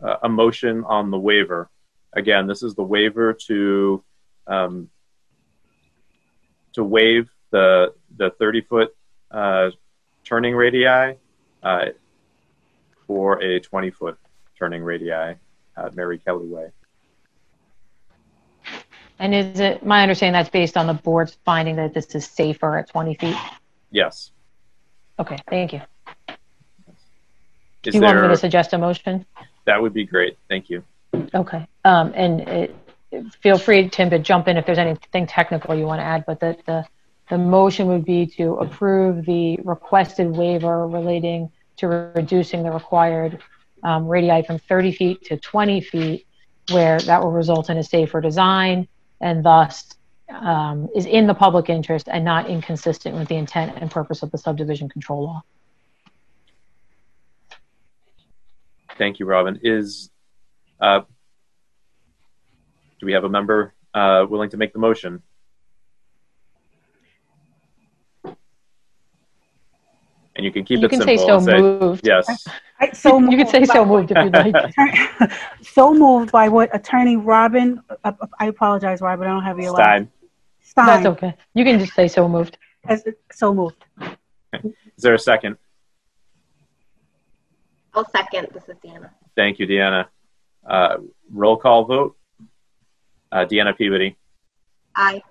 a, a motion on the waiver? Again, this is the waiver to, um, to waive the, the 30 foot, uh, turning radii, uh, for a 20 foot turning radii at Mary Kenny Way. And is it, my understanding that's based on the board's finding that this is safer at 20 feet? Yes. Okay, thank you. Is Do you want me to suggest a motion? that would be great. Thank you. Okay, um, and it, feel free, Tim, to jump in if there's anything technical you want to add, but the, the, the motion would be to approve the requested waiver relating to reducing the required um, radii from 30 feet to 20 feet, where that will result in a safer design and thus um, is in the public interest and not inconsistent with the intent and purpose of the subdivision control law. Thank you, Robin. Is, uh, do we have a member uh, willing to make the motion? And you can keep You it can simple. say so say- moved. Yes. (laughs) I, so You could say so moved moved if you'd like. (laughs) so moved by what Attorney Robin, uh, I apologize, Robin, I don't have your last. Stein. Stein. That's okay. You can just say so moved. As, so moved. Is there a second? I'll second. This is Deanna. Thank you, Deanna. Uh, roll call vote. Uh, Deanna Peabody, Aye.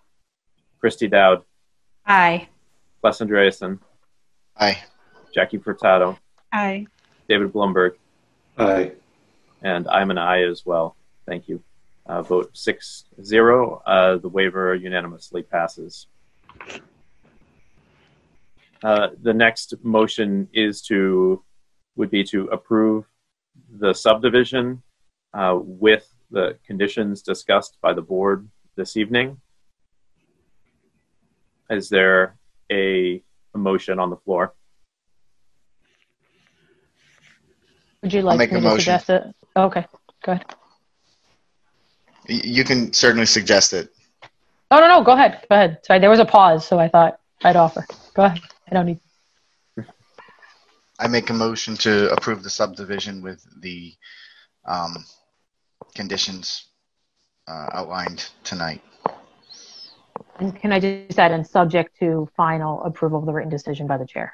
Christy Dowd, Aye. Les Andreasen, Aye. Jackie Furtado, Aye. David Blumberg, Aye. and I'm an aye as well. Thank you. Uh, vote six zero. Uh, the waiver unanimously passes. Uh, the next motion is to would be to approve the subdivision uh, with the conditions discussed by the board this evening. Is there a, a motion on the floor? Would you like make me a to motion. suggest it? Okay, go ahead. You can certainly suggest it. Oh, no, no, go ahead. Go ahead. Sorry, there was a pause, so I thought I'd offer. Go ahead. I don't need. I make a motion to approve the subdivision with the um, conditions uh, outlined tonight. And can I just add, and subject to final approval of the written decision by the chair?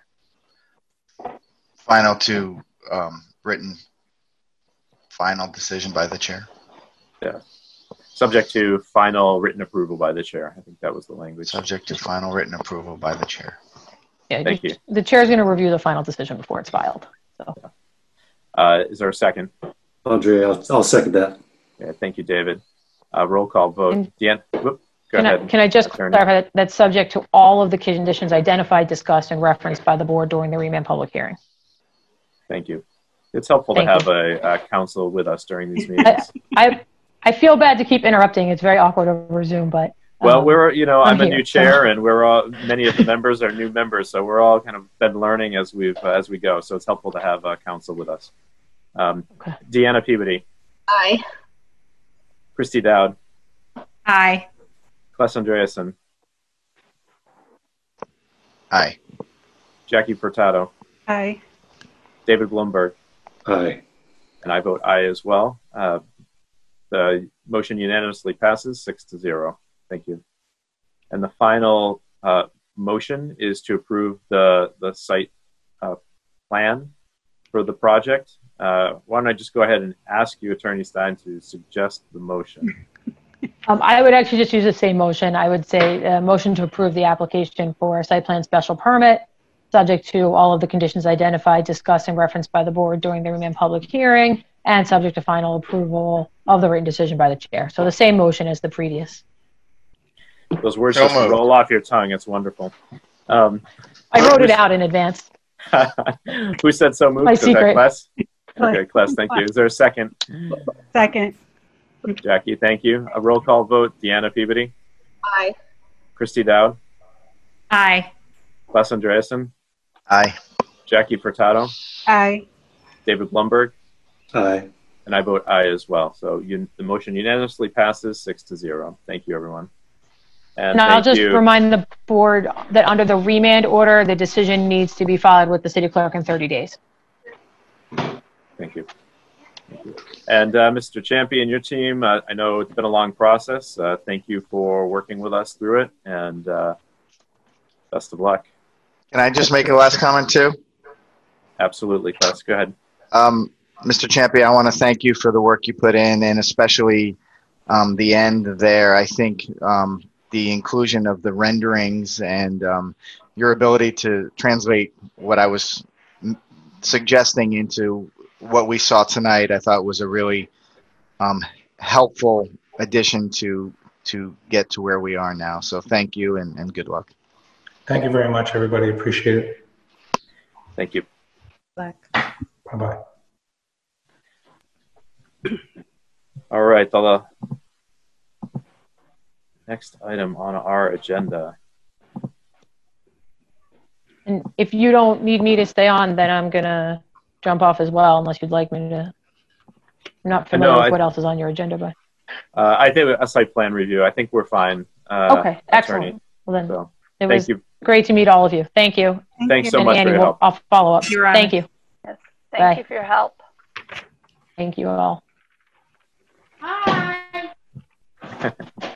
Final to um, written final decision by the chair. Yeah. Subject to final written approval by the chair. I think that was the language. Subject to final written approval by the chair. Yeah, Thank the- you. The chair is going to review the final decision before it's filed. So, Uh, is there a second? Andre, I'll, I'll second that. Yeah, thank you, David. Uh, roll call vote. And- Deanne, whoop, go can I, ahead. can I just Attorney. clarify that that's subject to all of the conditions identified, discussed, and referenced by the board during the remand public hearing? Thank you. It's helpful Thank to have a, a counsel with us during these meetings. I, I feel bad to keep interrupting. It's very awkward over Zoom, but. well, um, we're, you know, I'm, I'm a here, new chair and we're all, many of the members are new members. So we're all kind of been learning as we've, uh, as we go. So it's helpful to have a counsel with us. Um, Okay. Deanna Peabody, Aye. Christy Dowd, Aye. Kless Andreasen, Aye. Jackie Furtado, Aye. David Blumberg, Aye. and I vote aye as well. Uh, the motion unanimously passes six to zero. Thank you. And the final uh, motion is to approve the the site uh, plan for the project. Uh, why don't I just go ahead and ask you, Attorney Stein, to suggest the motion? (laughs) Um, I would actually just use the same motion. I would say uh motion to approve the application for site plan special permit, subject to all of the conditions identified, discussed, and referenced by the board during the remand public hearing, and subject to final approval of the written decision by the chair. So the same motion as the previous. Those words So just moved. roll off your tongue. It's wonderful. Um, I wrote it out in advance. (laughs) who said so moved? My secret. Kless? (laughs) Okay, Kless, thank you. Is there a second? Second. Jackie, thank you. A roll call vote. Deanna Peabody, Aye. Christy Dowd, Aye. Les Andreasen, Aye. Jackie Furtado, Aye. David Blumberg, Aye. and I vote aye as well. So you, the motion unanimously passes six to zero. Thank you, everyone. And And I'll just you. remind the board that under the remand order, the decision needs to be filed with the city clerk in 30 days. Thank you. Thank you. And uh, Mr. Champion, your team, uh, I know it's been a long process. Uh, thank you for working with us through it, and uh, best of luck. Can I just make a last comment too? Absolutely, Kless. Go ahead. Um, Mr. Champion, I want to thank you for the work you put in, and especially um, the end there. I think um, the inclusion of the renderings and um, your ability to translate what I was m- suggesting into what we saw tonight, I thought was a really um, helpful addition to to get to where we are now. So thank you and, and good luck. Thank you very much, everybody. Appreciate it. Thank you. Bye-bye. All right, the next item on our agenda. And if you don't need me to stay on, then I'm gonna jump off as well, unless you'd like me to. I'm not familiar No, with I- what else is on your agenda, but, Uh, I think a site plan review. I think we're fine. Uh, okay, attorney. excellent. Well then, So, it thank was you. great to meet all of you. Thank you. Thanks so And much for your help. I'll follow up. You're on. Thank you. Thank Bye. you for your help. Thank you all. (laughs) (laughs)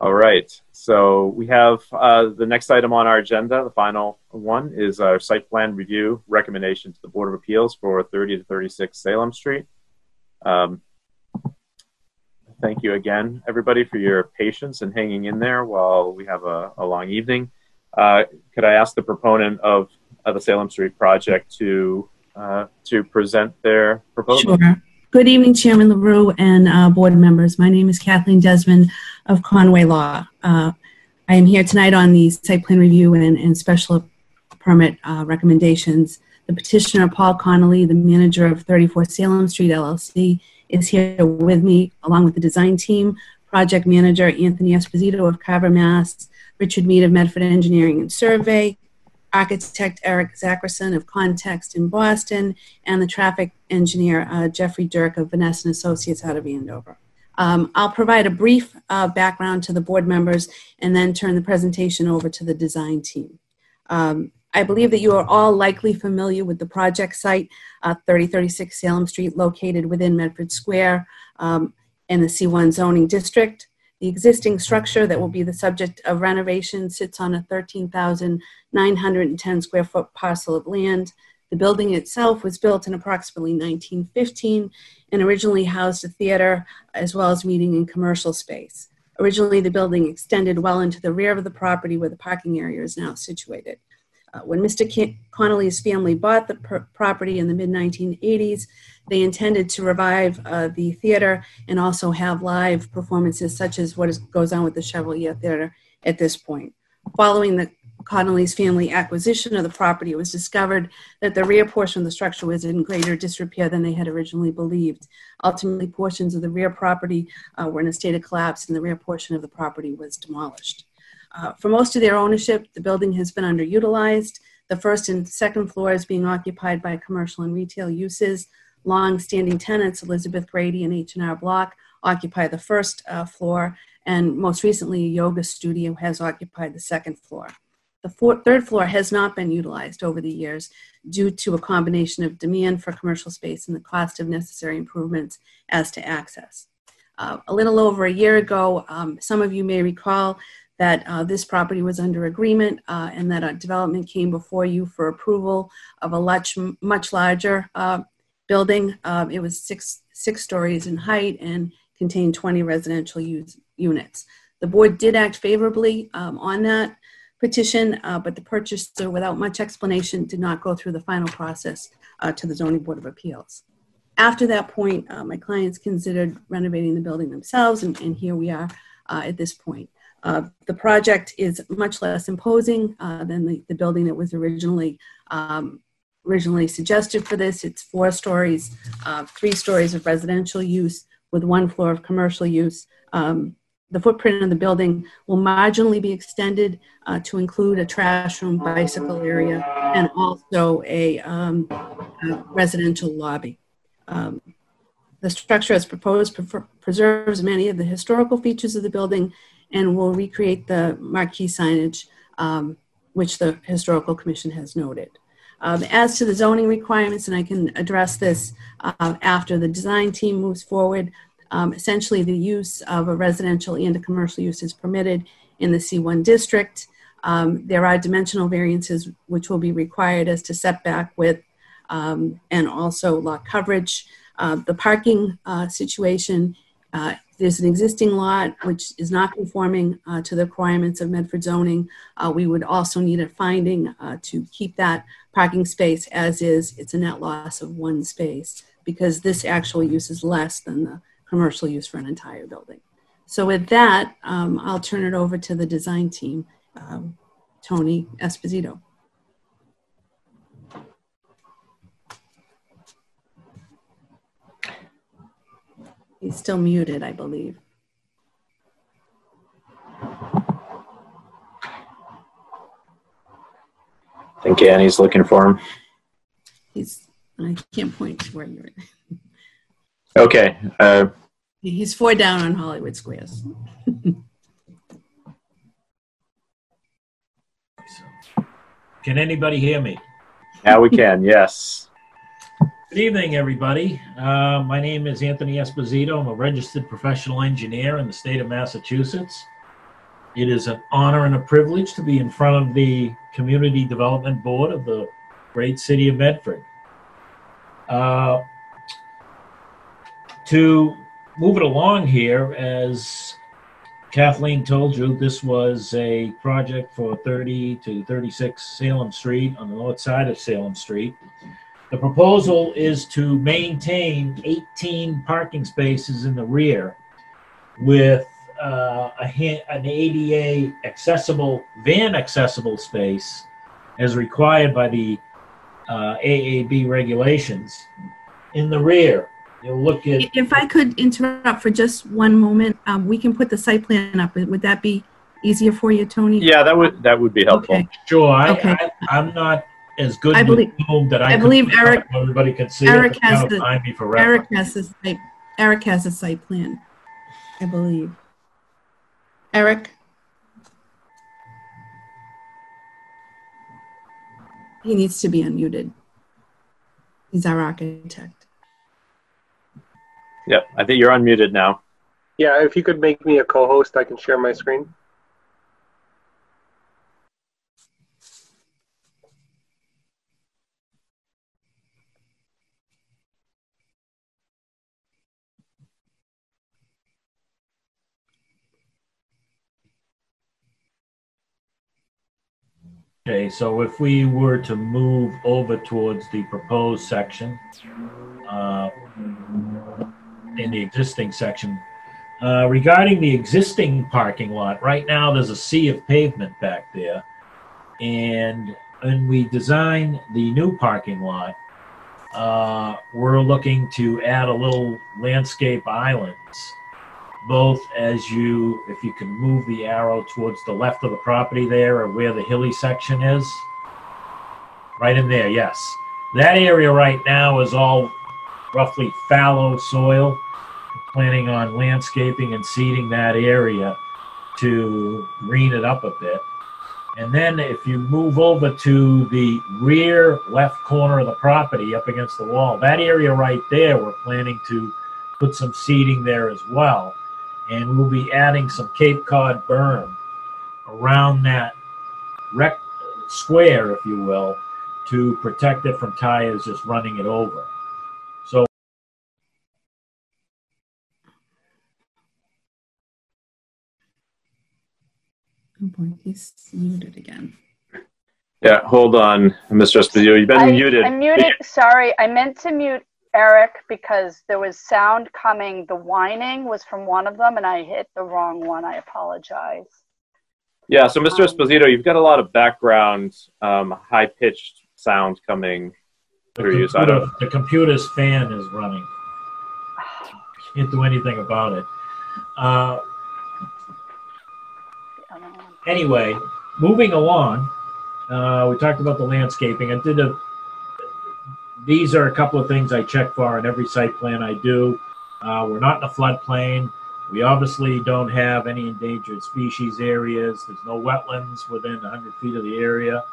All right. So we have uh, the next item on our agenda. The final one is our site plan review recommendation to the Board of Appeals for 30 to 36 Salem Street. Um, thank you again, everybody, for your patience and hanging in there while we have a, a long evening. Uh, could I ask the proponent of, of the Salem Street project to uh, to present their proposal? Sure. Good evening, Chairman LaRue and uh, board members. My name is Kathleen Desmond of Conway Law. Uh, I am here tonight on the site plan review and, and special permit uh, recommendations. The petitioner, Paul Connolly, the manager of 34 Salem Street LLC, is here with me, along with the design team, project manager Anthony Esposito of Carver, Mass., Richard Mead of Medford Engineering and Survey, architect Eric Zackerson of Context in Boston, and the traffic engineer uh, Jeffrey Dirk of Vanasse Associates out of Andover. Um, I'll provide a brief uh, background to the board members and then turn the presentation over to the design team. Um, I believe that you are all likely familiar with the project site, uh, 3036 Salem Street, located within Medford Square um, in the C1 zoning district. The existing structure that will be the subject of renovation sits on a 13,910 square foot parcel of land. The building itself was built in approximately 1915 and originally housed a theater as well as meeting and commercial space. Originally, the building extended well into the rear of the property where the parking area is now situated. Uh, when Mr. Connolly's family bought the pr- property in the mid 1980s, they intended to revive uh, the theater and also have live performances such as what is, goes on with the Chevalier Theater at this point. Following the Connolly's family acquisition of the property, it was discovered that the rear portion of the structure was in greater disrepair than they had originally believed. Ultimately, portions of the rear property uh, were in a state of collapse, and the rear portion of the property was demolished. Uh, for most of their ownership, the building has been underutilized. The first and second floors being occupied by commercial and retail uses. Long-standing tenants, Elizabeth Grady and H&R Block, occupy the first uh, floor, and most recently, a yoga studio has occupied the second floor. The four, third floor has not been utilized over the years due to a combination of demand for commercial space and the cost of necessary improvements as to access. Uh, a little over a year ago, um, some of you may recall that uh, this property was under agreement uh, and that a development came before you for approval of a much, much larger uh, building. Um, it was six, six stories in height and contained 20 residential use, units. The board did act favorably um, on that petition, uh, but the purchaser, without much explanation, did not go through the final process uh, to the Zoning Board of Appeals. After that point, uh, my clients considered renovating the building themselves, and, and here we are uh, at this point. Uh, the project is much less imposing uh, than the, the building that was originally um, originally suggested for this. It's four stories, uh, three stories of residential use with one floor of commercial use. Um, the footprint of the building will marginally be extended uh, to include a trash room, bicycle area, and also a, um, a residential lobby. Um, the structure as proposed pre- preserves many of the historical features of the building and will recreate the marquee signage, um, which the Historical Commission has noted. Um, as to the zoning requirements, and I can address this uh, after the design team moves forward, um, essentially the use of a residential and a commercial use is permitted in the C1 district. Um, there are dimensional variances which will be required as to setback width um, and also lot coverage. Uh, the parking uh, situation Uh, there's an existing lot which is not conforming uh, to the requirements of Medford zoning. Uh, we would also need a finding uh, to keep that parking space as is. It's a net loss of one space because this actual use is less than the commercial use for an entire building. So with that, um, I'll turn it over to the design team, um, Tony Esposito. He's still muted, I believe. I think Annie's looking for him. He's, I can't point to where you're. Okay. Uh, He's four down on Hollywood Squares. Can anybody hear me? now we can. Yes. Good evening, everybody. Uh, my name is Anthony Esposito. I'm a registered professional engineer in the state of Massachusetts. It is an honor and a privilege to be in front of the Community Development Board of the great city of Medford. Uh, to move it along here, as Kathleen told you, this was a project for 30 to 36 Salem Street on the north side of Salem Street. The proposal is to maintain 18 parking spaces in the rear with uh, a han- an ADA accessible, van accessible space as required by the uh, AAB regulations in the rear. You'll look at If I could interrupt for just one moment, um, we can put the site plan up. Would that be easier for you, Tony? Yeah, that would that would be helpful. Okay. Sure, I, Okay. I, I'm not as good I believe- Zoom that I, I believe Eric- Everybody can see Eric it. has the- find me for Eric has the site, Eric has a site plan, I believe. Eric? He needs to be unmuted. He's our architect. Yep. I think you're unmuted now. Yeah, if you could make me a co-host, I can share my screen. Okay, so if we were to move over towards the proposed section, uh, in the existing section, uh, regarding the existing parking lot, right now there's a sea of pavement back there. And when we design the new parking lot, uh, we're looking to add a little landscape islands both as you, if you can move the arrow towards the left of the property there or where the hilly section is. Right in there, yes. That area right now is all roughly fallow soil. Planning on landscaping and seeding that area to green it up a bit. And then if you move over to the rear left corner of the property up against the wall, that area right there, we're planning to put some seeding there as well and we'll be adding some Cape Cod berm around that rec square, if you will, to protect it from tires just running it over. So Oh boy, he's muted again. Yeah. Hold on, Mr. Esposito. You've been I, muted. I'm muted. Sorry, I meant to mute Eric because there was sound coming. The whining was from one of them, and I hit the wrong one. I apologize. Yeah. So, Mr. Um, Esposito, you've got a lot of background, um, high pitched sound coming the, through you. So I don't. the computer's fan is running. (sighs) Can't do anything about it. Uh, anyway, moving along, uh, we talked about the landscaping. I did a. These are a couple of things I check for on every site plan I do. Uh, we're not in a floodplain. We obviously don't have any endangered species areas. There's no wetlands within 100 feet of the area.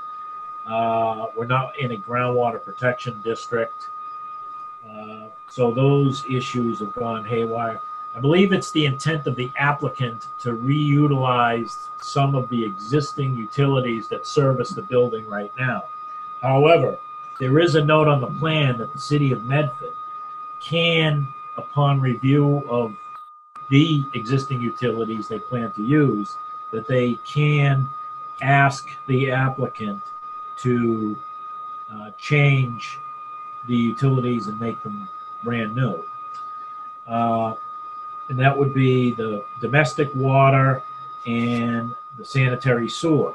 Uh, we're not in a groundwater protection district. Uh, so those issues have gone haywire. I believe it's the intent of the applicant to reutilize some of the existing utilities that service the building right now. However, there is a note on the plan that the city of Medford can, upon review of the existing utilities they plan to use, that they can ask the applicant to uh, change the utilities and make them brand new. Uh, and that would be the domestic water and the sanitary sewer.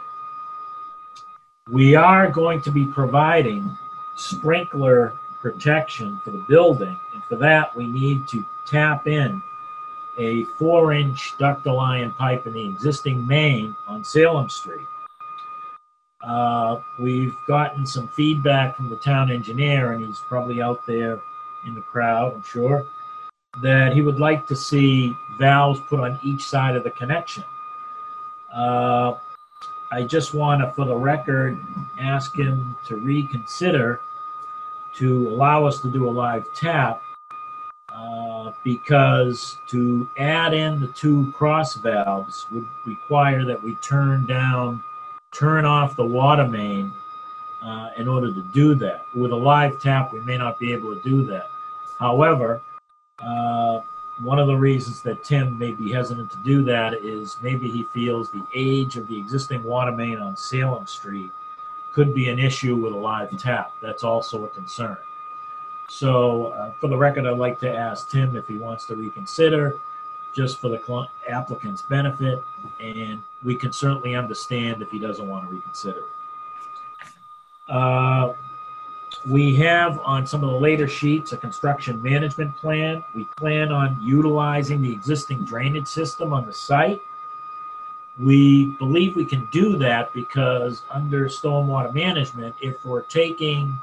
We are going to be providing sprinkler protection for the building, and for that, we need to tap in a four inch ductile iron pipe in the existing main on Salem Street. Uh, we've gotten some feedback from the town engineer, and he's probably out there in the crowd, I'm sure, that he would like to see valves put on each side of the connection. Uh, I just want to, for the record, ask him to reconsider to allow us to do a live tap uh, because to add in the two cross valves would require that we turn down, turn off the water main uh, in order to do that. With a live tap, we may not be able to do that. However, uh, one of the reasons that Tim may be hesitant to do that is maybe he feels the age of the existing water main on Salem Street could be an issue with a live tap. That's also a concern. So, uh, for the record, I'd like to ask Tim if he wants to reconsider, just for the applicant's benefit, and we can certainly understand if he doesn't want to reconsider. Uh, we have on some of the later sheets a construction management plan. We plan on utilizing the existing drainage system on the site. We believe we can do that because under stormwater management, if we're taking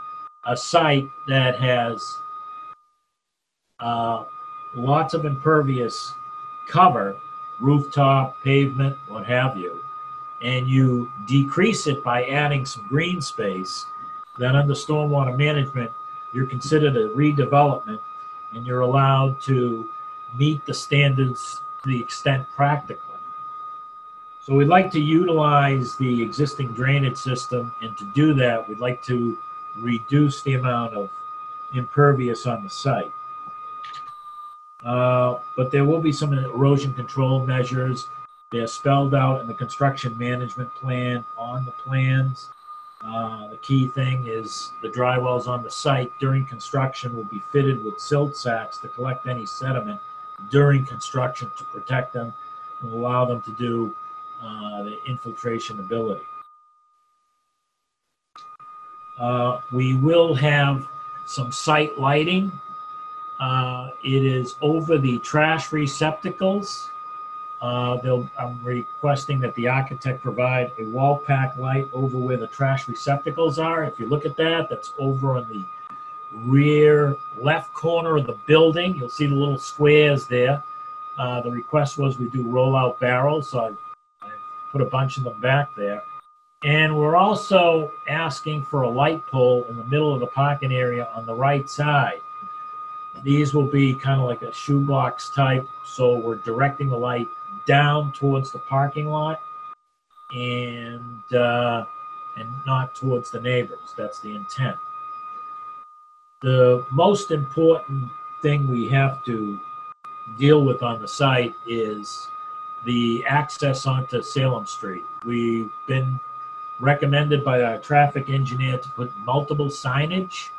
a site that has uh, lots of impervious cover, rooftop, pavement, what have you, and you decrease it by adding some green space, then under stormwater management, you're considered a redevelopment and you're allowed to meet the standards to the extent practical. So we'd like to utilize the existing drainage system, and to do that, we'd like to reduce the amount of impervious on the site. Uh, but there will be some erosion control measures. They're spelled out in the construction management plan on the plans. Uh, the key thing is the dry wells on the site during construction will be fitted with silt sacks to collect any sediment during construction to protect them and allow them to do uh, the infiltration ability. Uh, we will have some site lighting. Uh, it is over the trash receptacles. Uh, they'll, I'm requesting that the architect provide a wall pack light over where the trash receptacles are. If you look at that, that's over on the rear left corner of the building. You'll see the little squares there. Uh, the request was we do roll-out barrels, so I, I put a bunch of them back there. And we're also asking for a light pole in the middle of the parking area on the right side. These will be kind of like a shoebox type, so we're directing the light down towards the parking lot and uh, and not towards the neighbors. That's the intent. The most important thing we have to deal with on the site is the access onto Salem Street. We've been recommended by our traffic engineer to put multiple signage,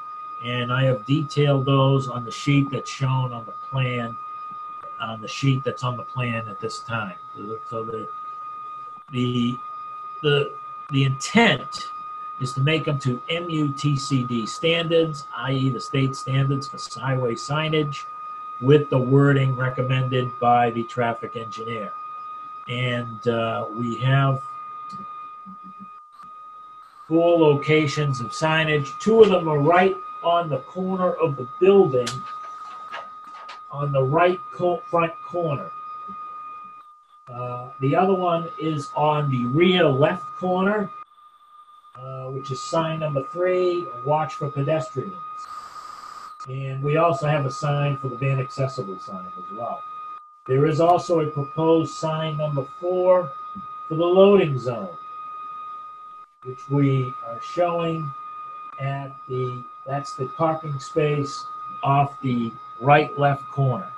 and I have detailed those on the sheet that's shown on the plan, on the sheet that's on the plan at this time. So the the the the intent is to make them to MUTCD standards, i.e., the state standards for highway signage, with the wording recommended by the traffic engineer. And uh, we have four locations of signage. Two of them are right on the corner of the building, on the right co- front corner. Uh, the other one is on the rear left corner, uh, which is sign number three, watch for pedestrians. And we also have a sign for the van accessible sign as well. There is also a proposed sign number four for the loading zone which we are showing at the, that's the parking space off the right left corner.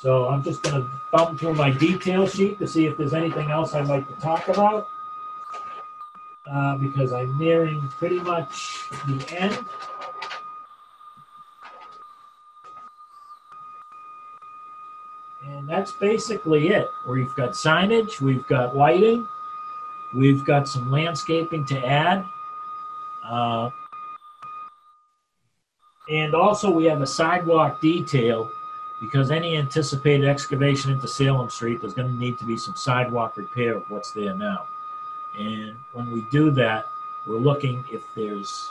So I'm just going to thumb through my detail sheet to see if there's anything else I'd like to talk about. Uh, because I'm nearing pretty much the end. And that's basically it. We've got signage, we've got lighting, we've got some landscaping to add. Uh, and also we have a sidewalk detail because any anticipated excavation into Salem Street, there's going to need to be some sidewalk repair of what's there now. And when we do that, we're looking if there's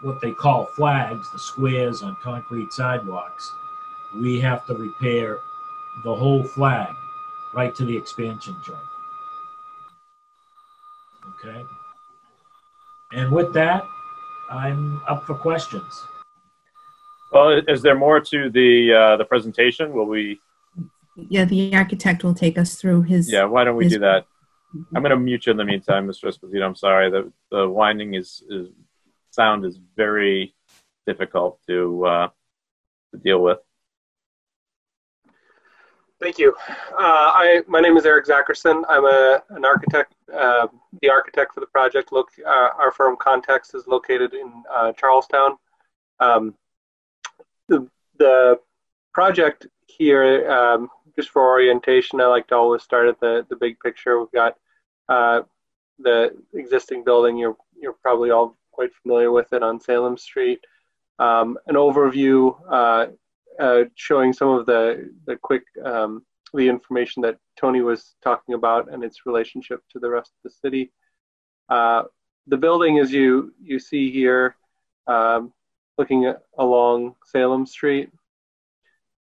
what they call flags, the squares on concrete sidewalks. We have to repair the whole flag right to the expansion joint. Okay. And with that, I'm up for questions. Well, is there more to the uh, the presentation? Will we? Yeah, the architect will take us through his. Yeah, why don't we his- do that? I'm going to mute you in the meantime, Mr. Esposito. I'm sorry. The the winding is, is sound is very difficult to uh, to deal with. Thank you. Uh, I my name is Eric Zacherson. I'm a an architect, uh, the architect for the project. Look, uh, our firm Context is located in uh, Charlestown. Um, the the project here, um, just for orientation, I like to always start at the the big picture. We've got uh, the existing building. You're you're probably all quite familiar with it on Salem Street. Um, an overview uh, uh, showing some of the the quick um, the information that Tony was talking about and its relationship to the rest of the city. Uh, the building, as you you see here, um, looking along Salem Street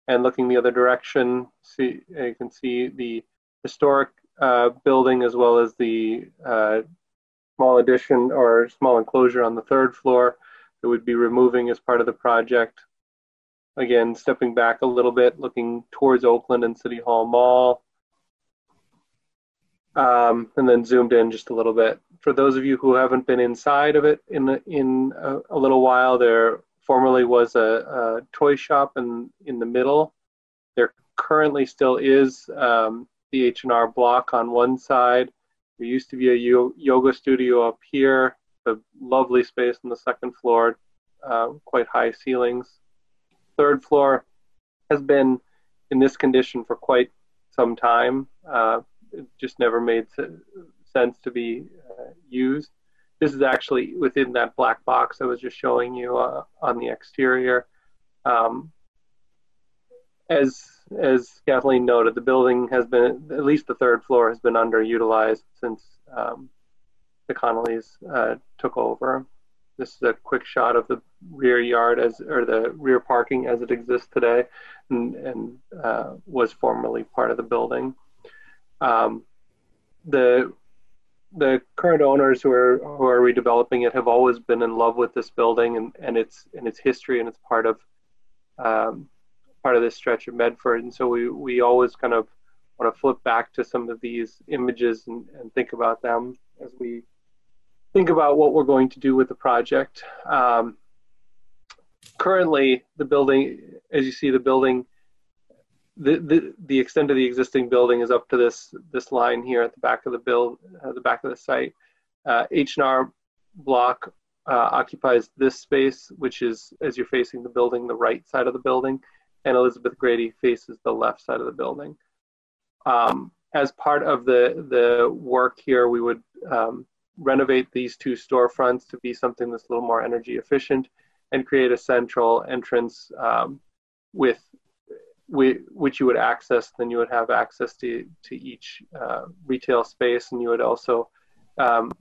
and looking the other direction, see you can see the historic uh, building as well as the uh, small addition or small enclosure on the third floor that would be removing as part of the project. Again, stepping back a little bit, looking towards Oakland and City Hall Mall. Um, and then zoomed in just a little bit. For those of you who haven't been inside of it in in a, a little while, there formerly was a, a toy shop in in the middle. There currently still is um, the H&R block on one side. There used to be a yo- yoga studio up here, a lovely space on the second floor, uh, quite high ceilings. Third floor has been in this condition for quite some time. Uh, it just never made sense to be uh, used. This is actually within that black box I was just showing you uh, on the exterior. Um, as as Kathleen noted, the building has been at least the third floor has been underutilized since um, the Connollys uh, took over. This is a quick shot of the rear yard as or the rear parking as it exists today, and, and uh, was formerly part of the building. Um, the the current owners who are who are redeveloping it have always been in love with this building and, and its and its history and it's part of um, part of this stretch of Medford and so we we always kind of want to flip back to some of these images and, and think about them as we think about what we're going to do with the project. Um, currently, the building, as you see, the building the, the the extent of the existing building is up to this this line here at the back of the build uh, the back of the site. Uh, h&r block uh, occupies this space which is as you're facing the building the right side of the building and elizabeth grady faces the left side of the building. Um, as part of the the work here we would um, renovate these two storefronts to be something that's a little more energy efficient and create a central entrance um, with which you would access, then you would have access to, to each uh, retail space, and you would also um,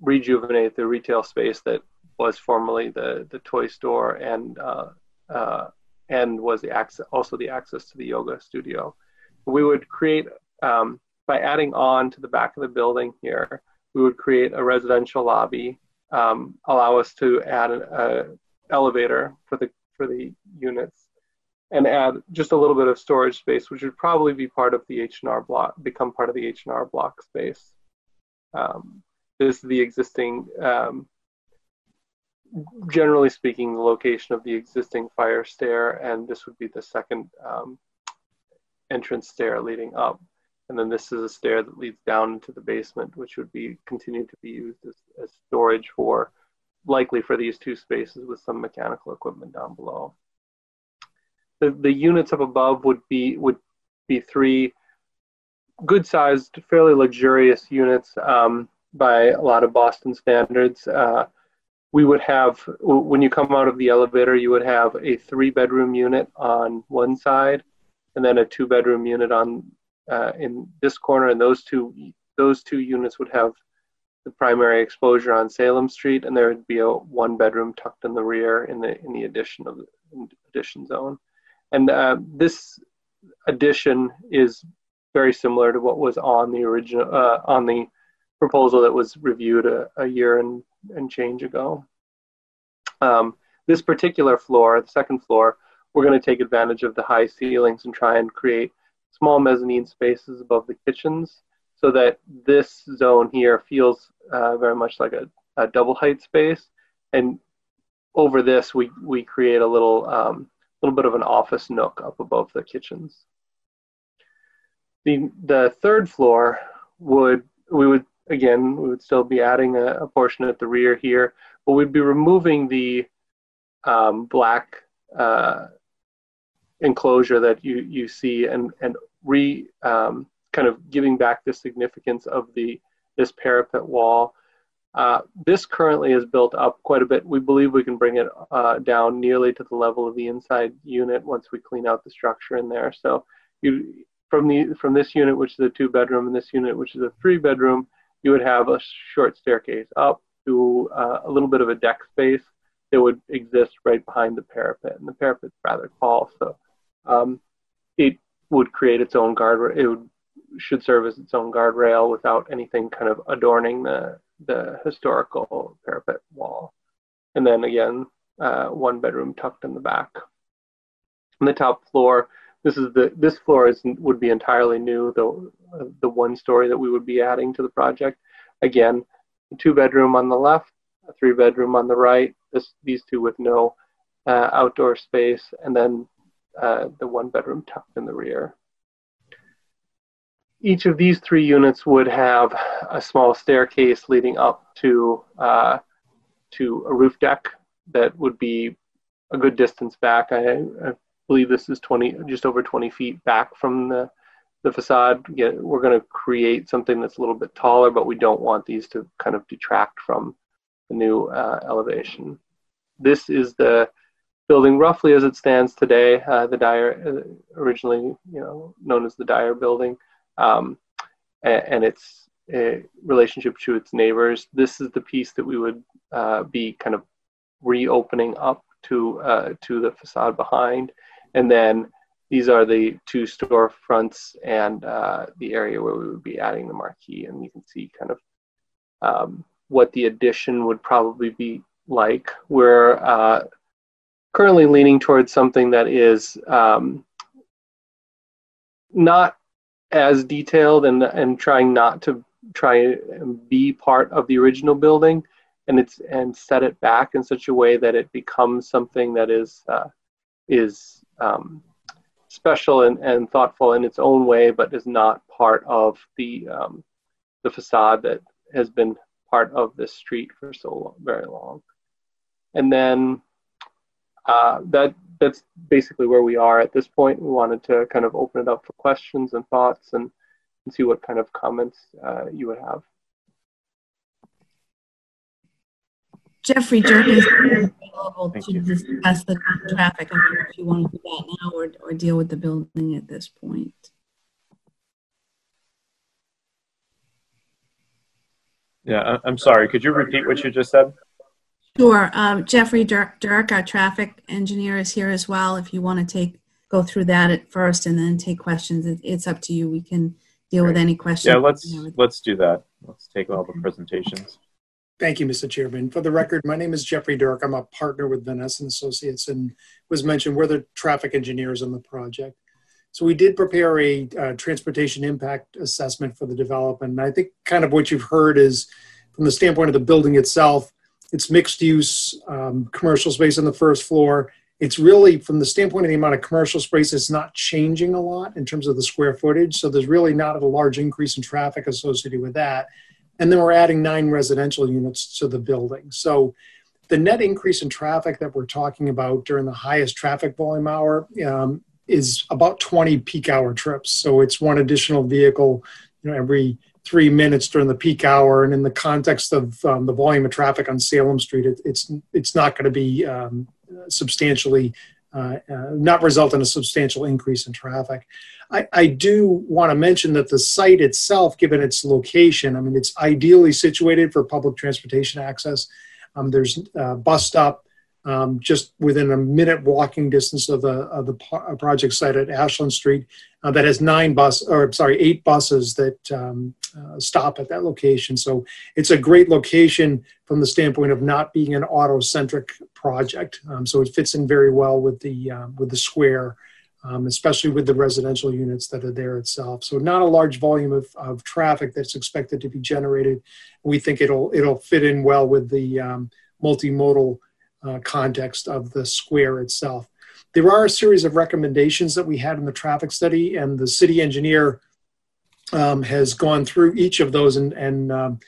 rejuvenate the retail space that was formerly the, the toy store and uh, uh, and was the access, also the access to the yoga studio. We would create um, by adding on to the back of the building here, we would create a residential lobby, um, allow us to add an elevator for the for the units and add just a little bit of storage space, which would probably be part of the H&R block, become part of the H&R block space. Um, this is the existing, um, generally speaking, the location of the existing fire stair, and this would be the second um, entrance stair leading up. And then this is a stair that leads down into the basement, which would be continue to be used as, as storage for likely for these two spaces with some mechanical equipment down below. The, the units up above would be would be three good sized, fairly luxurious units um, by a lot of Boston standards. Uh, we would have, when you come out of the elevator, you would have a three bedroom unit on one side and then a two bedroom unit on uh, in this corner. And those two, those two units would have the primary exposure on Salem Street, and there would be a one bedroom tucked in the rear in the in the addition of the addition zone. And uh, this addition is very similar to what was on the original uh, on the proposal that was reviewed a, a year and, and change ago. Um, this particular floor, the second floor, we're going to take advantage of the high ceilings and try and create small mezzanine spaces above the kitchens so that this zone here feels uh, very much like a, a, double height space. And over this, we, we create a little, um, little bit of an office nook up above the kitchens. The, the third floor would, we would, again, we would still be adding a, a portion at the rear here, but we'd be removing the um, black uh, enclosure that you, you see and, and re, um, kind of giving back the significance of the, this parapet wall. Uh, this currently is built up quite a bit. We believe we can bring it uh, down nearly to the level of the inside unit once we clean out the structure in there. So you, from the from this unit, which is a two bedroom, and this unit, which is a three bedroom, you would have a short staircase up to uh, a little bit of a deck space that would exist right behind the parapet, and the parapet's rather tall, so um, it would create its own guard. It would should serve as its own guardrail without anything kind of adorning the the historical parapet wall. And then again, uh, one bedroom tucked in the back. On the top floor, this is the this floor is would be entirely new. The the one story that we would be adding to the project. Again, two bedroom on the left, a three bedroom on the right. This these two with no uh, outdoor space, and then uh, the one bedroom tucked in the rear. Each of these three units would have a small staircase leading up to uh, to a roof deck that would be a good distance back. I, I believe this is 20, just over 20 feet back from the, the facade. Get, we're going to create something that's a little bit taller, but we don't want these to kind of detract from the new uh, elevation. This is the building roughly as it stands today. Uh, the Dyer, uh, originally you know known as the Dyer Building, um, and, and, its uh, relationship to its neighbors. This is the piece that we would uh, be kind of reopening up to uh, to the facade behind and then these are the two storefronts and uh, the area where we would be adding the marquee. And you can see kind of um, what the addition would probably be like. We're uh, currently leaning towards something that is um, not as detailed and, and trying not to try and be part of the original building and it's and set it back in such a way that it becomes something that is uh, is um, special and, and thoughtful in its own way, but is not part of the um, the facade that has been part of this street for so long, very long. And then uh, that that's basically where we are at this point. We wanted to kind of open it up for questions and thoughts and, and see what kind of comments uh, you would have. Jeffrey Jerkins is available Thank to you. discuss the traffic. I don't know if you want to do that now or, or deal with the building at this point. Yeah, I'm sorry. Could you repeat what you just said? Sure. Um, Jeffrey Dirk, Dirk, our traffic engineer, is here as well. If you want to take go through that at first and then take questions, it, it's up to you. We can deal Great. with any questions. Yeah, let's let's do that. Let's take all the presentations. Thank you, Mr. Chairman. For the record, my name is Jeffrey Dirk. I'm a partner with Vanasse and Associates, and was mentioned we're the traffic engineers on the project. So we did prepare a uh, transportation impact assessment for the development. And I think kind of what you've heard is, from the standpoint of the building itself, it's mixed use, um, commercial space on the first floor, it's really from the standpoint of the amount of commercial space, it's not changing a lot in terms of the square footage. So there's really not a large increase in traffic associated with that. And then we're adding nine residential units to the building. So the net increase in traffic that we're talking about during the highest traffic volume hour um, is about 20 peak hour trips. So it's one additional vehicle, you know, every three minutes during the peak hour. And in the context of um, the volume of traffic on Salem Street, it, it's it's not going to be um, substantially uh, uh, not result in a substantial increase in traffic. I, I do want to mention that the site itself, given its location, I mean, it's ideally situated for public transportation access. Um, there's a bus stop um, just within a minute walking distance of the of the project site at Ashland Street uh, that has nine bus or sorry eight buses that um, uh, stop at that location. So it's a great location from the standpoint of not being an auto centric project. Um, so it fits in very well with the uh, with the square. Um, especially with the residential units that are there itself. So not a large volume of, of traffic that's expected to be generated. We think it'll it'll fit in well with the um, multimodal uh, context of the square itself. There are a series of recommendations that we had in the traffic study, and the city engineer um, has gone through each of those and, and um,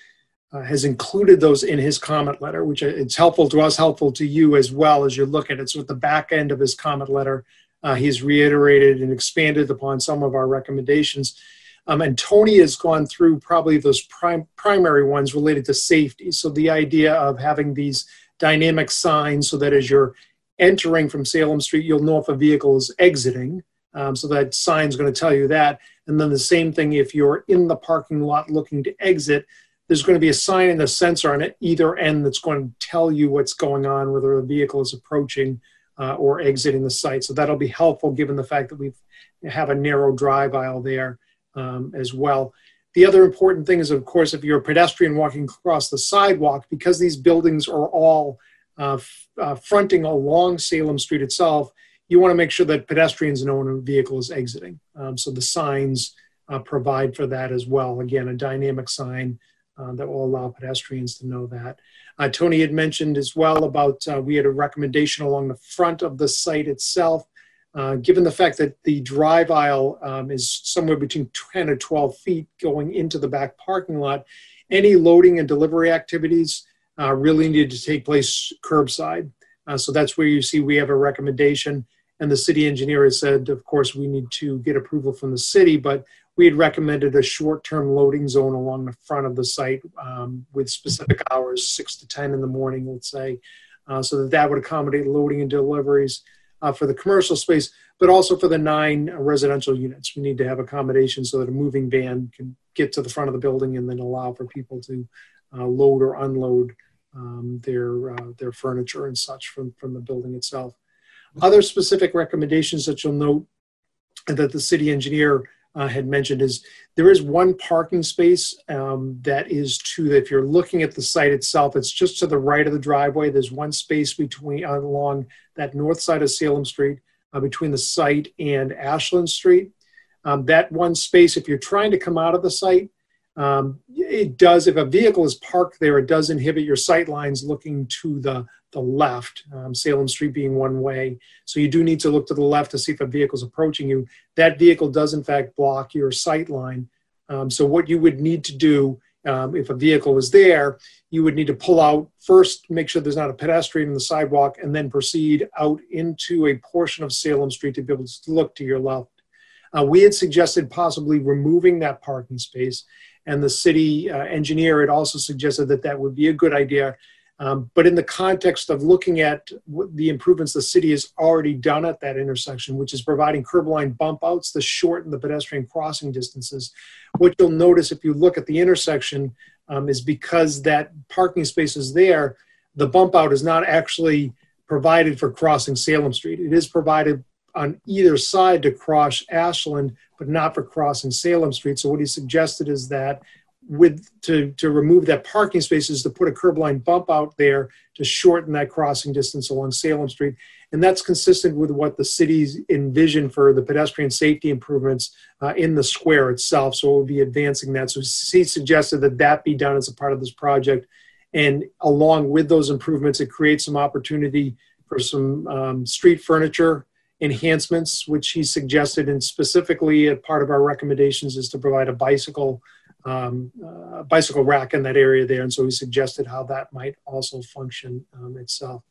uh, has included those in his comment letter, which it's helpful to us, helpful to you as well as you look at it. So at the back end of his comment letter, uh, he's reiterated and expanded upon some of our recommendations. Um, and Tony has gone through probably those prim- primary ones related to safety. So the idea of having these dynamic signs so that as you're entering from Salem Street, you'll know if a vehicle is exiting. Um, so that sign's going to tell you that. And then the same thing if you're in the parking lot looking to exit, there's going to be a sign and a sensor on it either end that's going to tell you what's going on, whether a vehicle is approaching uh, or exiting the site. So that'll be helpful given the fact that we have a narrow drive aisle there um, as well. The other important thing is, of course, if you're a pedestrian walking across the sidewalk, because these buildings are all uh, f- uh, fronting along Salem Street itself, you want to make sure that pedestrians know when a vehicle is exiting. Um, so the signs uh, provide for that as well. Again, a dynamic sign uh, that will allow pedestrians to know that. Uh, Tony had mentioned as well about uh, we had a recommendation along the front of the site itself uh, given the fact that the drive aisle um, is somewhere between 10 or 12 feet going into the back parking lot, any loading and delivery activities uh, really need to take place curbside. Uh, so that's where you see we have a recommendation. And the city engineer has said, of course, we need to get approval from the city, but we had recommended a short-term loading zone along the front of the site um, with specific hours, 6 to 10 in the morning, let's say, uh, so that that would accommodate loading and deliveries uh, for the commercial space, but also for the nine residential units. We need to have accommodations so that a moving van can get to the front of the building and then allow for people to uh, load or unload um, their uh, their furniture and such from from the building itself. Other specific recommendations that you'll note that the city engineer uh, had mentioned is there is one parking space um, that is to if you're looking at the site itself it's just to the right of the driveway. There's one space between along that north side of salem street uh, between the site and ashland street. Um, that one space if you're trying to come out of the site um, it does if a vehicle is parked there it does inhibit your sight lines looking to the the left, um, Salem Street being one way. So you do need to look to the left to see if a vehicle is approaching you. That vehicle does, in fact, block your sight line. Um, so what you would need to do um, if a vehicle was there, you would need to pull out first, make sure there's not a pedestrian in the sidewalk, and then proceed out into a portion of Salem Street to be able to look to your left. Uh, we had suggested possibly removing that parking space, and the city uh, engineer had also suggested that that would be a good idea um, but in the context of looking at the improvements the city has already done at that intersection, which is providing curb line bump outs to shorten the pedestrian crossing distances, what you'll notice if you look at the intersection um, is because that parking space is there, the bump out is not actually provided for crossing Salem Street. It is provided on either side to cross Ashland, but not for crossing Salem Street. So what he suggested is that with to to remove that parking spaces to put a curb line bump out there to shorten that crossing distance along Salem Street. And that's consistent with what the city's envisioned for the pedestrian safety improvements uh, in the square itself. So we'll be advancing that. So he suggested that that be done as a part of this project. And along with those improvements, it creates some opportunity for some um, street furniture enhancements, which he suggested, and specifically a part of our recommendations is to provide a bicycle um, uh, bicycle rack in that area there, and so he suggested how that might also function um, itself.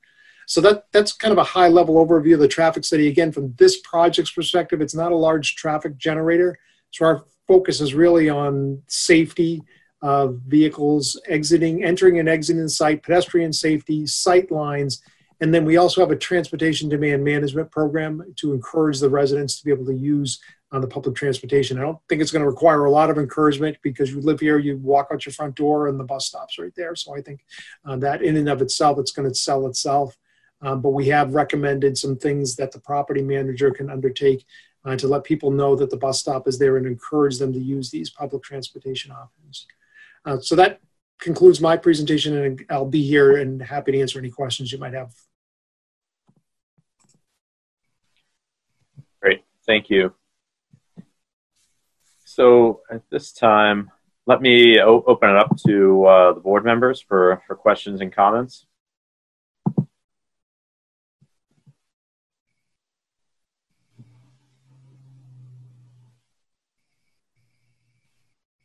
So that that's kind of a high level overview of the traffic study. Again, from this project's perspective, it's not a large traffic generator, so our focus is really on safety of vehicles exiting, entering and exiting the site, pedestrian safety, sight lines, and then we also have a transportation demand management program to encourage the residents to be able to use on the public transportation. I don't think it's going to require a lot of encouragement because you live here, you walk out your front door, and the bus stops right there. So I think uh, that in and of itself, it's going to sell itself. Um, but we have recommended some things that the property manager can undertake uh, to let people know that the bus stop is there and encourage them to use these public transportation options. Uh, so that concludes my presentation, and I'll be here and happy to answer any questions you might have. Great, thank you. So at this time, let me open it up to uh, the board members for, for questions and comments.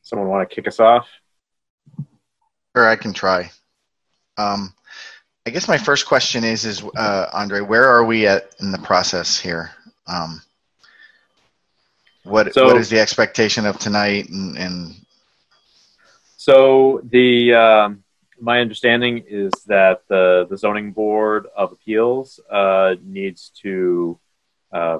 Someone want to kick us off? Sure, I can try. Um, I guess my first question is, is uh, Andre, where are we at in the process here? Um, what so, what is the expectation of tonight? And, and so the um, my understanding is that the the zoning board of appeals uh, needs to uh,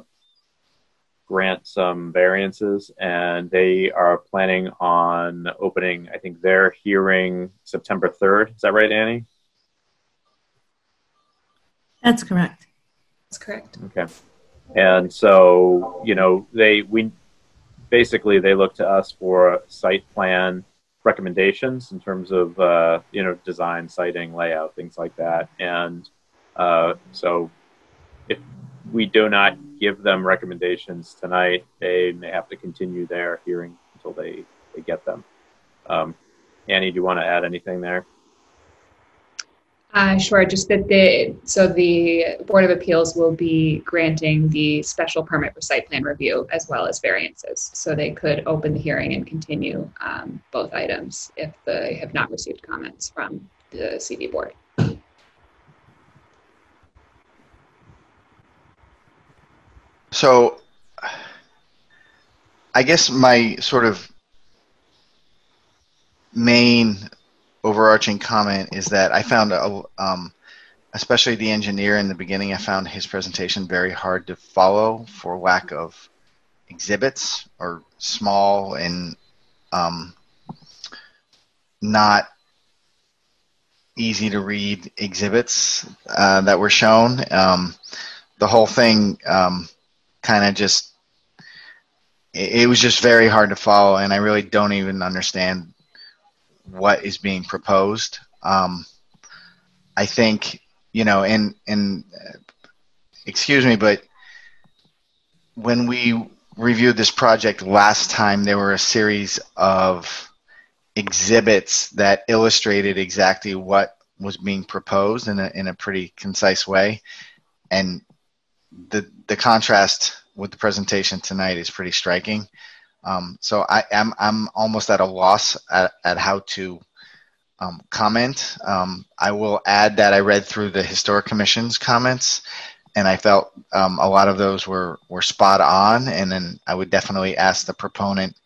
grant some variances, and they are planning on opening. I think their hearing September third. Is that right, Annie? That's correct. That's correct. Okay. And so, you know, they we basically they look to us for site plan recommendations in terms of uh, you know design, siting, layout, things like that. And uh, so, if we do not give them recommendations tonight, they may have to continue their hearing until they, they get them. Um, Annie, do you want to add anything there? Uh, sure. Just that the so the Board of Appeals will be granting the special permit for site plan review as well as variances, so they could open the hearing and continue um, both items if they have not received comments from the CD board. So I guess my sort of main overarching comment is that I found, a, um, especially the engineer in the beginning, I found his presentation very hard to follow for lack of exhibits or small and um, not easy to read exhibits uh, that were shown. Um, the whole thing um, kind of just it, it was just very hard to follow, and I really don't even understand what is being proposed. Um, I think you know, and and uh, excuse me, but when we reviewed this project last time, there were a series of exhibits that illustrated exactly what was being proposed in a in a pretty concise way, and the the contrast with the presentation tonight is pretty striking. Um, so I am I'm almost at a loss at, at how to um, comment. Um, I will add that I read through the historic commission's comments, and I felt um, a lot of those were were spot on. And then I would definitely ask the proponent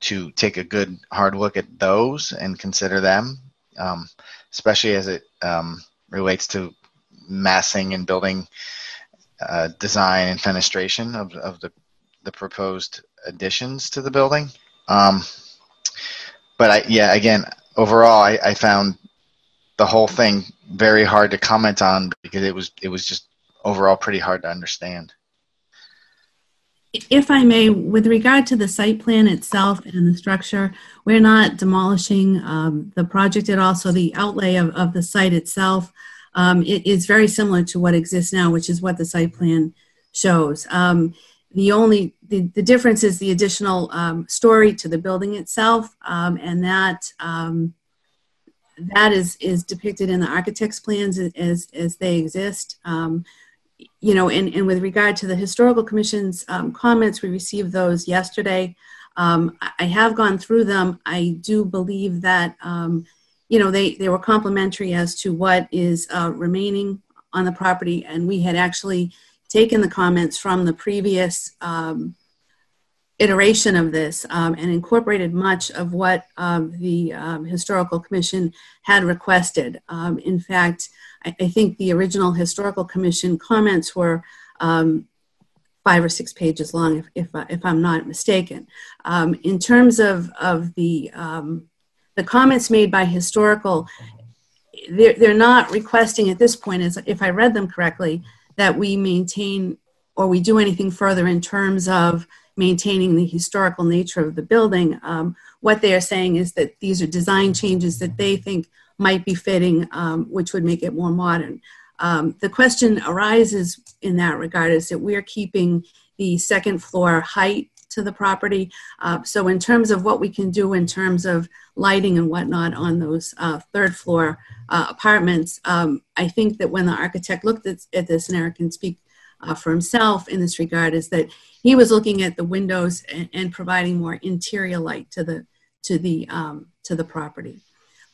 to take a good hard look at those and consider them, um, especially as it um, relates to massing and building uh, design and fenestration of, of the, the proposed additions to the building. Um, but I, yeah, again, overall, I, I found the whole thing very hard to comment on because it was it was just overall pretty hard to understand. If I may, with regard to the site plan itself and the structure, we're not demolishing um, the project at all. So the outlay of, of the site itself um, it is very similar to what exists now, which is what the site plan shows. Um, the only the, the difference is the additional um, story to the building itself, um, and that um, that is is depicted in the architect's plans as as they exist. Um, you know, and, and with regard to the historical commission's um, comments, we received those yesterday. I, have gone through them. I do believe that you know they they were complimentary as to what is uh, remaining on the property, and we had actually taken the comments from the previous um, iteration of this um, and incorporated much of what um, the um, Historical Commission had requested. Um, in fact, I, I, think the original Historical Commission comments were um, five or six pages long, if, if, uh, if I'm not mistaken. Um, in terms of, of the, the comments made by Historical, they're, they're not requesting at this point, as if I read them correctly, that we maintain or we do anything further in terms of maintaining the historical nature of the building. Um, what they are saying is that these are design changes that they think might be fitting, um, which would make it more modern. Um, the question arises in that regard is that we're keeping the second floor height to the property. Uh, so in terms of what we can do in terms of lighting and whatnot on those uh, third floor uh, apartments, um, I think that when the architect looked at, at this, and Eric can speak uh, for himself in this regard is that he was looking at the windows and, and providing more interior light to the to the um, to the property.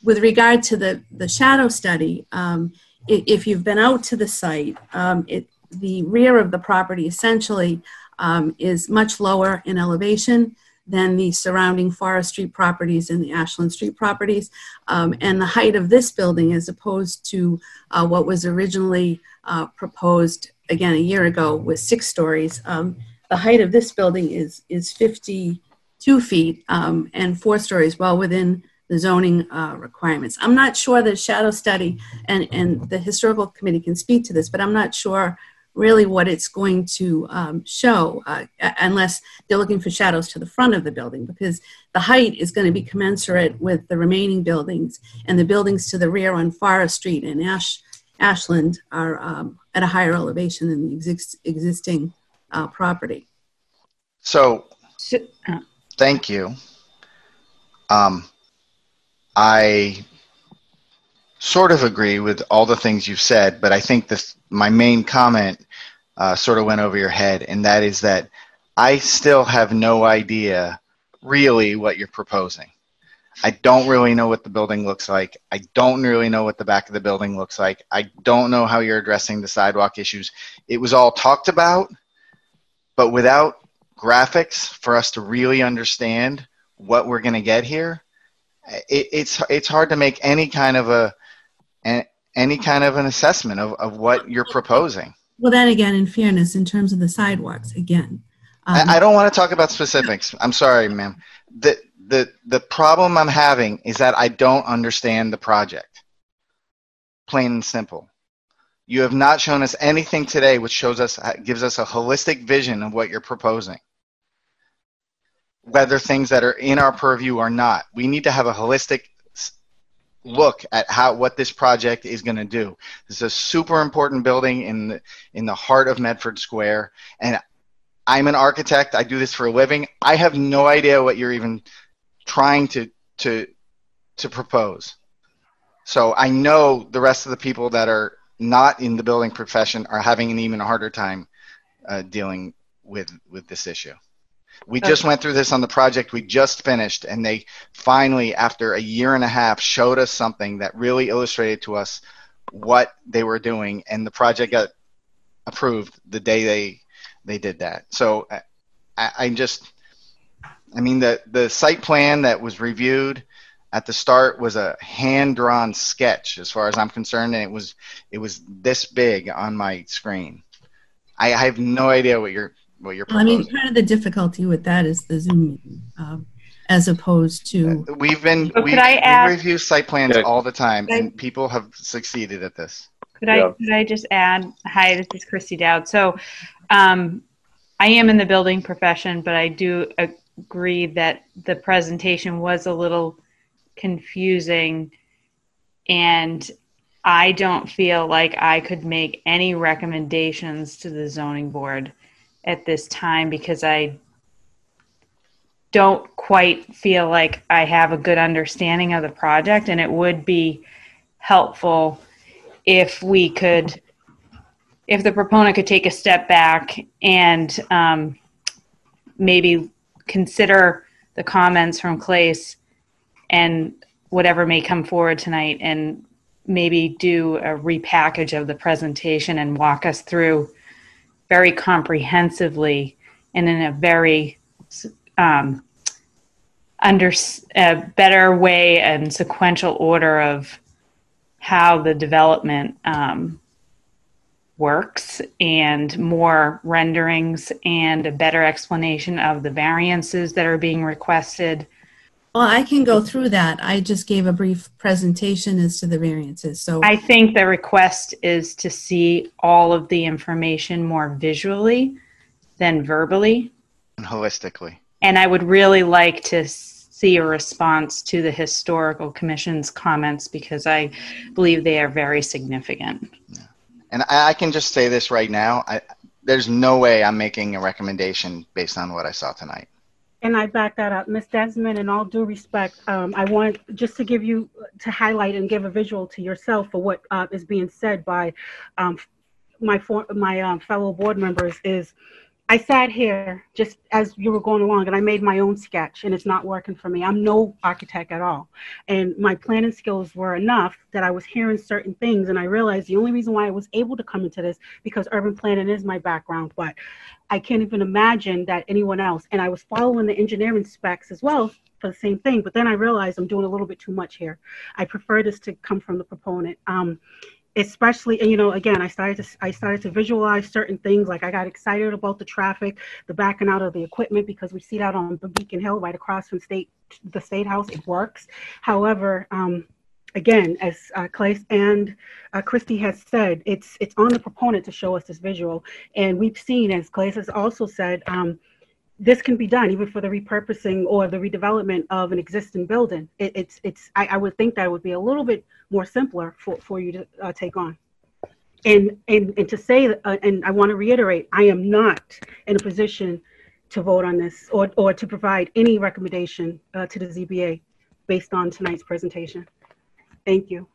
With regard to the the shadow study, um, if you've been out to the site, um, it, the rear of the property essentially um, is much lower in elevation than the surrounding Forest Street properties and the Ashland Street properties. Um, and the height of this building, as opposed to uh, what was originally uh, proposed again a year ago was six stories. Um, the height of this building is is 52 feet um, and four stories, well within the zoning uh, requirements. I'm not sure the shadow study and and the historical committee can speak to this, but I'm not sure really what it's going to um, show uh, unless they're looking for shadows to the front of the building because the height is going to be commensurate with the remaining buildings and the buildings to the rear on Forest Street and Ash Ashland are um, at a higher elevation than the exist, existing uh, property. So, thank you. Um, I sort of agree with all the things you've said, but I think this my main comment uh, sort of went over your head, and that is that I still have no idea really what you're proposing. I don't really know what the building looks like. I don't really know what the back of the building looks like. I don't know how you're addressing the sidewalk issues. It was all talked about, but without graphics for us to really understand what we're going to get here, it, it's it's hard to make any kind of a any kind of an assessment of, of what you're proposing. Well, then again, in fairness, in terms of the sidewalks, again. Um, I, I, don't want to talk about specifics. I'm sorry, ma'am. The, the the problem I'm having is that I don't understand the project. Plain and simple. You have not shown us anything today which shows us gives us a holistic vision of what you're proposing. Whether things that are in our purview or not, we need to have a holistic look at how what this project is going to do. This is a super important building in the, in the heart of Medford Square, and I'm an architect. I do this for a living. I have no idea what you're even trying to to to propose. So I know the rest of the people that are not in the building profession are having an even harder time uh, dealing with with this issue. We oh. just went through this on the project we just finished, and they finally, after a year and a half, showed us something that really illustrated to us what they were doing, and the project got approved the day they they did that. So I, I just I mean, the, the site plan that was reviewed at the start was a hand drawn sketch, as far as I'm concerned, and it was it was this big on my screen. I, I have no idea what you're what you're. Proposing. I mean, part of the difficulty with that is the zoom, um, as opposed to. Uh, we've been so we, add, we review site plans yeah. all the time, I, and people have succeeded at this. Could I could I just add? Hi, this is Christy Dowd. So, um, I am in the building profession, but I do agree that the presentation was a little confusing and I don't feel like I could make any recommendations to the zoning board at this time because I don't quite feel like I have a good understanding of the project, and it would be helpful if we could, if the proponent could take a step back and um, maybe consider the comments from Clace and whatever may come forward tonight and maybe do a repackage of the presentation and walk us through very comprehensively and in a very um, under a better way and sequential order of how the development um, works and more renderings and a better explanation of the variances that are being requested. Well, I can go through that. I just gave a brief presentation as to the variances. So I think the request is to see all of the information more visually than verbally. And holistically. And I would really like to see a response to the historical commission's comments because I believe they are very significant. Yeah. And I, I, can just say this right now. I, there's no way I'm making a recommendation based on what I saw tonight. And I back that up. Ms. Desmond, in all due respect, um, I want just to give you, to highlight and give a visual to yourself for what uh, is being said by um, my, for, my um, fellow board members is I sat here just as you were going along and I made my own sketch and it's not working for me. I'm no architect at all. And my planning skills were enough that I was hearing certain things and I realized the only reason why I was able to come into this because urban planning is my background, but I can't even imagine that anyone else. And I was following the engineering specs as well for the same thing, but then I realized I'm doing a little bit too much here. I prefer this to come from the proponent. Um, especially you know again i started to i started to visualize certain things like i got excited about the traffic the backing out of the equipment because we see that on beacon hill right across from state the state house it works. However um, again as uh, clay and uh, christy has said it's it's on the proponent to show us this visual. And we've seen as clay has also said um, this can be done even for the repurposing or the redevelopment of an existing building. It, it's it's I, I, would think that would be a little bit more simpler for, for you to uh, take on. And and and to say uh, and I want to reiterate, I am not in a position to vote on this or or to provide any recommendation uh, to the ZBA based on tonight's presentation. Thank you.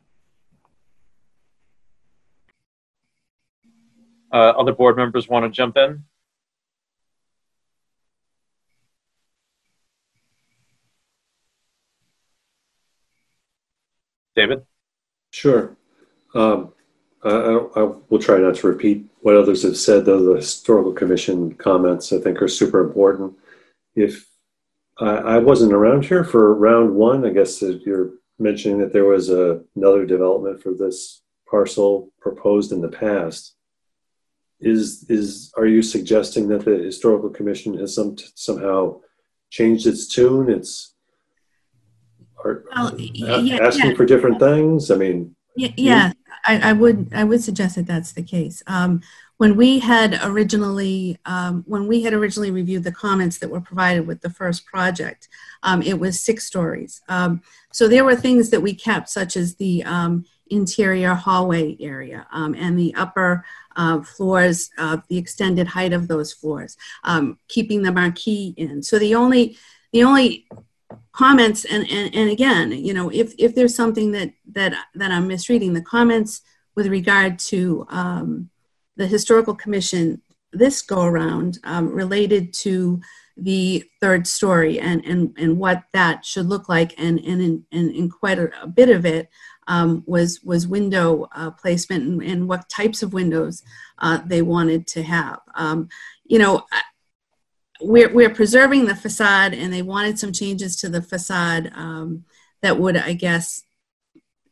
Uh, other board members want to jump in? David? Sure. Um, I, I, will try not to repeat what others have said, though the historical commission comments I think are super important. If I, I wasn't around here for round one, I guess you're mentioning that there was a, another development for this parcel proposed in the past. Is is are you suggesting that the historical commission has some somehow changed its tune? It's are well, yeah, asking yeah. for different things? I mean, yeah, yeah I, I, would I would suggest that that's the case. Um, when we had originally um, when we had originally reviewed the comments that were provided with the first project, um, it was six stories. Um, so there were things that we kept, such as the um, interior hallway area um, and the upper uh, floors, uh, the extended height of those floors, keeping the marquee in. So the only the only comments and, and and again you know if if there's something that that that i'm misreading the comments with regard to um, the historical commission this go around um, related to the third story and and and what that should look like and and in, and in quite a, bit of it um, was was window uh, placement and, and, what types of windows uh, they wanted to have. Um, you know we're, we're preserving the facade and they wanted some changes to the facade um, that would, I guess,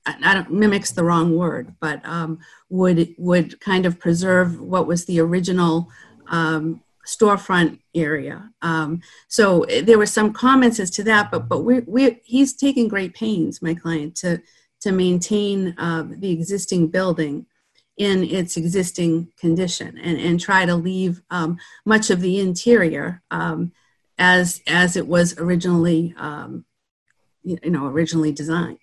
I, don't mimics the wrong word, but um, would would kind of preserve what was the original um, storefront area. Um, so eh, there were some comments as to that, but but we we he's taking great pains, my client, to to maintain uh, the existing building in its existing condition and, and try to leave um, much of the interior um, as as it was originally um, you know originally designed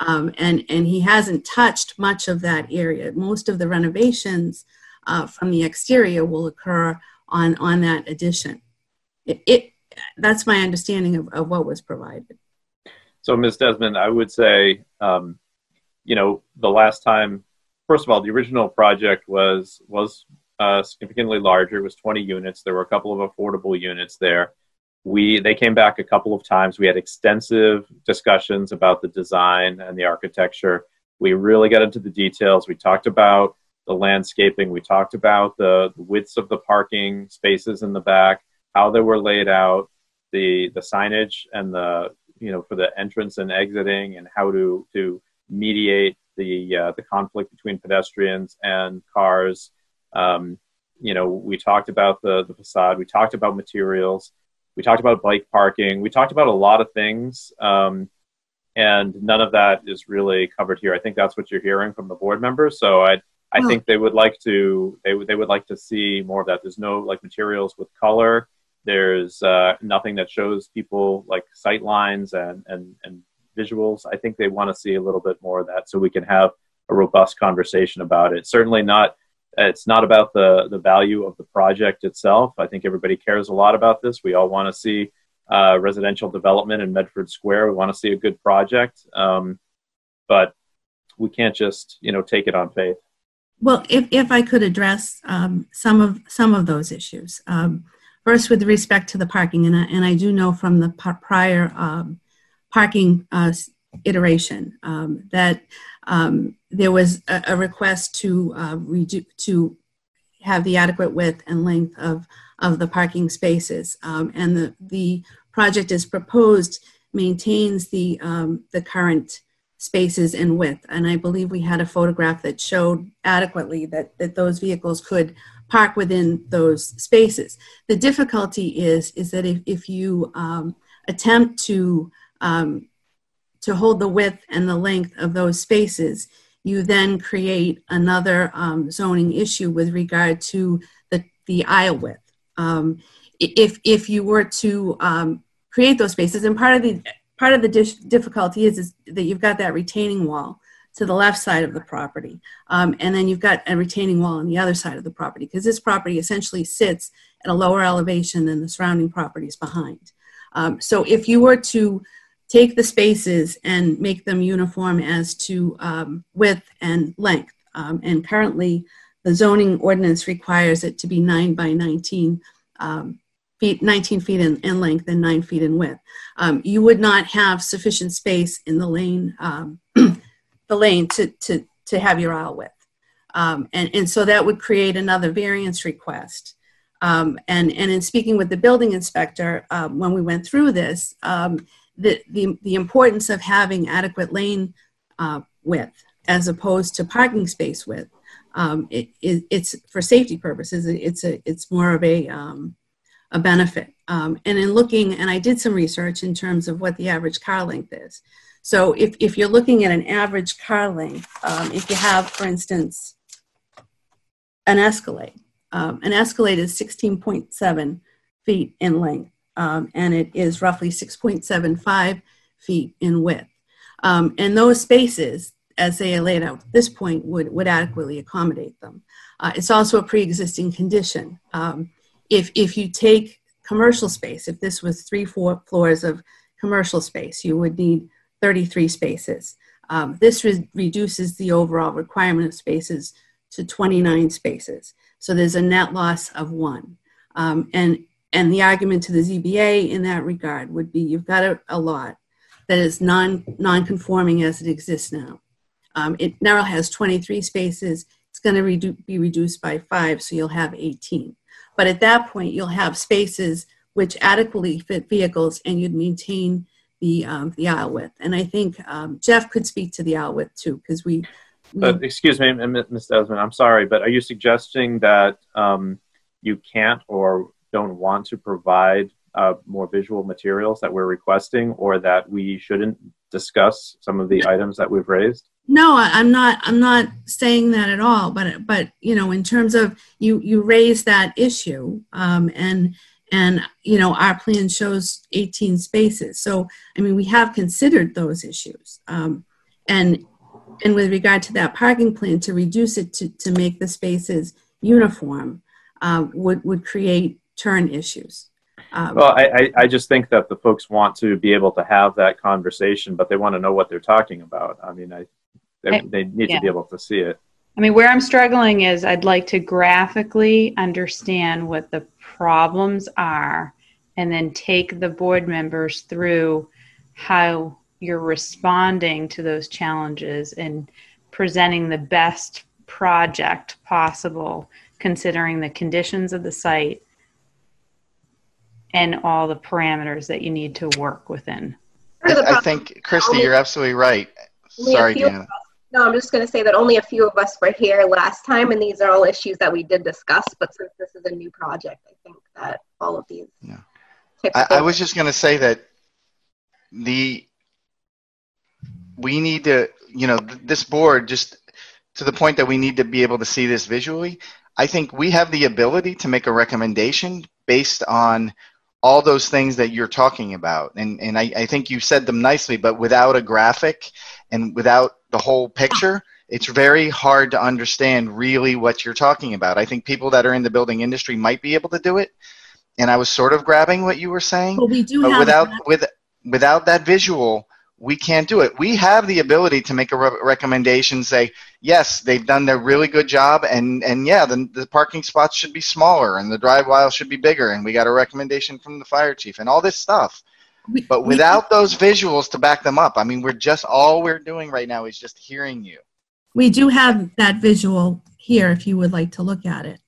um, and and he hasn't touched much of that area most of the renovations uh, from the exterior will occur on on that addition it, it that's my understanding of, of what was provided. So, Ms. Desmond, I would say, um, you know, the last time, first of all, the original project was was uh, significantly larger. It was 20 units. There were a couple of affordable units there. We they came back a couple of times. We had extensive discussions about the design and the architecture. We really got into the details. We talked about the landscaping. We talked about the, the widths of the parking spaces in the back, how they were laid out, the the signage and the you know for the entrance and exiting, and how to to mediate the uh, the conflict between pedestrians and cars. Um, you know, we talked about the the facade. We talked about materials. We talked about bike parking. We talked about a lot of things. Um, and none of that is really covered here. I think that's what you're hearing from the board members. So I I Oh. think they would like to they would they would like to see more of that. There's no like materials with color. There's uh, nothing that shows people like sight lines and and and visuals. I think they want to see a little bit more of that so we can have a robust conversation about it. Certainly not. It's not about the the value of the project itself. I think everybody cares a lot about this. We all want to see uh, residential development in Medford Square. We want to see a good project, um, but we can't just you know take it on faith. Well, if, if I could address um, some of some of those issues. Um, first, with respect to the parking, and I, and I do know from the prior um, parking uh, iteration um, that um, there was a, a request to uh, redu- to have the adequate width and length of of the parking spaces, um, and the the project as proposed maintains the um, the current spaces in width. And I believe we had a photograph that showed adequately that, that those vehicles could park within those spaces. The difficulty is, is that if, if you um, attempt to, um, to hold the width and the length of those spaces, you then create another um, zoning issue with regard to the, the aisle width. Um, if, if you were to um, create those spaces, and part of the part of the difficulty is, is that you've got that retaining wall to the left side of the property, um, and then you've got a retaining wall on the other side of the property because this property essentially sits at a lower elevation than the surrounding properties behind. Um, so if you were to take the spaces and make them uniform as to um, width and length, um, and currently the zoning ordinance requires it to be nine by 19 um, feet, 19 feet in, in length and nine feet in width. Um, you would not have sufficient space in the lane, um, (clears throat) the lane to, to, to have your aisle width. Um, and, and so that would create another variance request. And, and in speaking with the building inspector, when we went through this, the, the, the importance of having adequate lane uh, width as opposed to parking space width, um, it, it, it's for safety purposes, it's, a, it's more of a, um, a benefit. Um, and in looking, and I did some research in terms of what the average car length is. So if, if you're looking at an average car length, um, if you have, for instance, an Escalade, um, an Escalade is 16.7 feet in length, um, and it is roughly 6.75 feet in width. Um, and those spaces, as they are laid out at this point, would, would adequately accommodate them. Uh, it's also a pre-existing condition. Um, if, if you take commercial space, if this was three, four floors of commercial space, you would need 33 spaces. Um, this re- reduces the overall requirement of spaces to 29 spaces. So there's a net loss of one. Um, and, and the argument to the ZBA in that regard would be you've got a, a lot that is non, non-conforming as it exists now. Um, it now has 23 spaces. It's going to redu- be reduced by five, so you'll have 18. But at that point, you'll have spaces which adequately fit vehicles, and you'd maintain the um, the aisle width. And I think um, Jeff could speak to the aisle width too, because we. But excuse me, Ms. Desmond, I'm sorry, but are you suggesting that um, you can't or don't want to provide uh, more visual materials that we're requesting, or that we shouldn't discuss some of the items that we've raised? No, I'm not. I'm not saying that at all. But but you know, in terms of you you raise that issue, um, and and you know, our plan shows 18 spaces. So I mean, we have considered those issues, um, and and with regard to that parking plan, to reduce it to to make the spaces uniform uh, would would create turn issues. Um, Well, I, I, just think that the folks want to be able to have that conversation, but they want to know what they're talking about. I mean, I, they, I- they need yeah. to be able to see it. I mean, where I'm struggling is I'd like to graphically understand what the problems are and then take the board members through how you're responding to those challenges and presenting the best project possible considering the conditions of the site and all the parameters that you need to work within. I, I think, Christy, you're absolutely right. Sorry, few Deanna. No, I'm just going to say that only a few of us were here last time, and these are all issues that we did discuss. But since this is a new project, I think that all of these. types I, I was just going to say that the we need to, you know, th- this board just to the point that we need to be able to see this visually. I think we have the ability to make a recommendation based on all those things that you're talking about. And, and I, I think you said them nicely, but without a graphic and without the whole picture, it's very hard to understand really what you're talking about. I think people that are in the building industry might be able to do it. And I was sort of grabbing what you were saying. Well, we do but without that. with without that visual, we can't do it. We have the ability to make a re- recommendation, say, yes, they've done their really good job, and and yeah, the, the parking spots should be smaller, and the drive aisle should be bigger, and we got a recommendation from the fire chief, and all this stuff. But without those visuals to back them up, I mean, we're just all we're doing right now is just hearing you. We do have that visual here if you would like to look at it.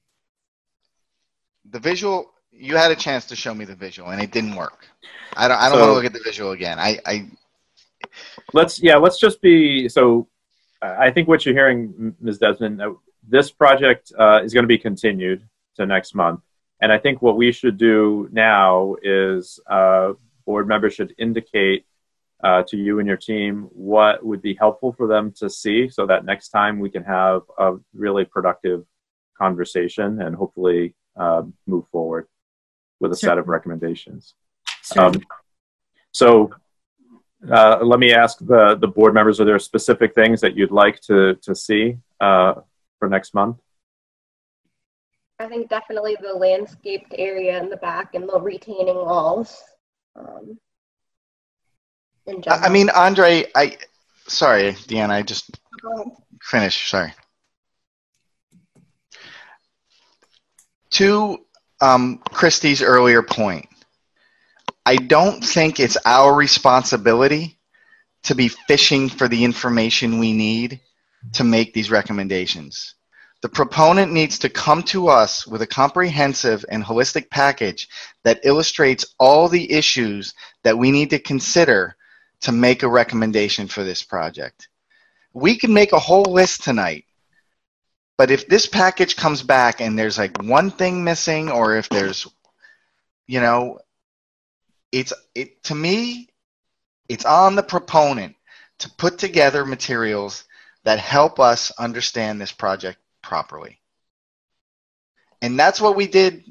The visual, you had a chance to show me the visual, and it didn't work. I don't. I don't So- want to look at the visual again. I, I let's yeah let's just be so i think what you're hearing ms. Desmond this project uh, is going to be continued to next month. And i think what we should do now is uh, board members should indicate uh, to you and your team what would be helpful for them to see so that next time we can have a really productive conversation and hopefully uh, move forward with a set of recommendations. Um, so uh, let me ask the, the board members, are there specific things that you'd like to, to see uh, for next month? I think definitely the landscaped area in the back and the retaining walls. Um, in I general. I mean, Andre, I sorry, Deanna, I just Go ahead. finish. Sorry. To um, Christy's earlier point, I don't think it's our responsibility to be fishing for the information we need to make these recommendations. The proponent needs to come to us with a comprehensive and holistic package that illustrates all the issues that we need to consider to make a recommendation for this project. We can make a whole list tonight, but if this package comes back and there's like one thing missing, or if there's, you know, it's it to me, it's on the proponent to put together materials that help us understand this project properly. And that's what we did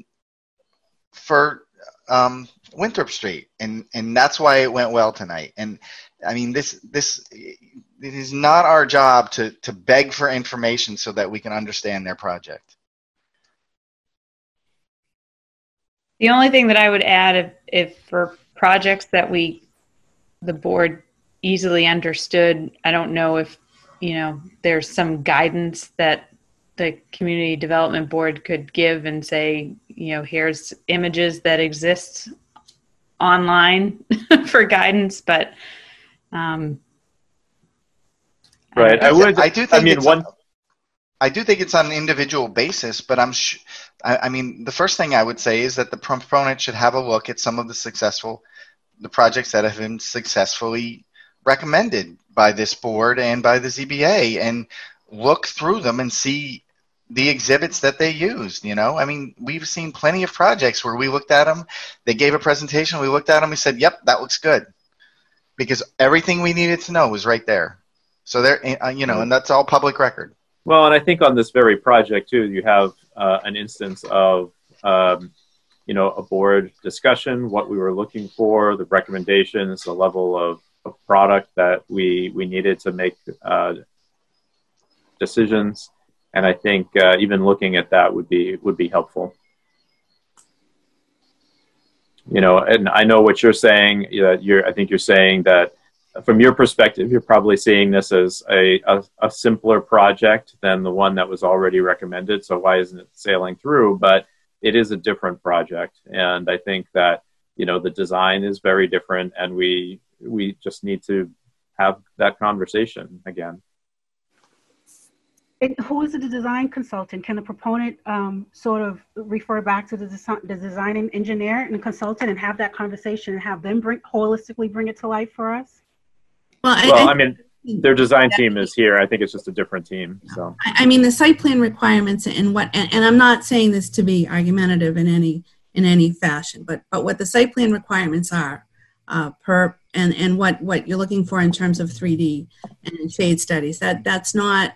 for um, Winthrop Street, and and that's why it went well tonight. And I mean, this this it is not our job to to beg for information so that we can understand their project. The only thing that I would add, if, if for projects that we, the board easily understood, I don't know if, you know, there's some guidance that the community development board could give and say, you know, here's images that exist online (laughs) for guidance, but, um, Right. I would. I do I think mean, it's one. I do think it's on an individual basis, but I'm. Sh- I, I mean, the first thing I would say is that the proponent should have a look at some of the successful, the projects that have been successfully recommended by this board and by the ZBA, and look through them and see the exhibits that they used. You know, I mean, we've seen plenty of projects where we looked at them, they gave a presentation, we looked at them, we said, "Yep, that looks good," because everything we needed to know was right there. So there, uh, you know, and that's all public record. Well, and I think on this very project too, you have uh, an instance of, um, you know, a board discussion, what we were looking for, the recommendations, the level of, of product that we we needed to make uh, decisions, and I think uh, even looking at that would be would be helpful. you know, and I know what you're saying. You know, you're, I think you're saying that from your perspective, you're probably seeing this as a, a, a, simpler project than the one that was already recommended. So why isn't it sailing through? But it is a different project, and I think that you know the design is very different, and we we just need to have that conversation again. And who is the design consultant? Can the proponent um, sort of refer back to the, desi- the design engineer and consultant and have that conversation and have them bring holistically bring it to life for us? Well, I, Well, I- I mean, their design team is here. I think it's just a different team. So I I mean, the site plan requirements and what, and, and I'm not saying this to be argumentative in any, in any fashion, but, but what the site plan requirements are, uh, per, and, and what, what you're looking for in terms of 3D and shade studies, that, that's not,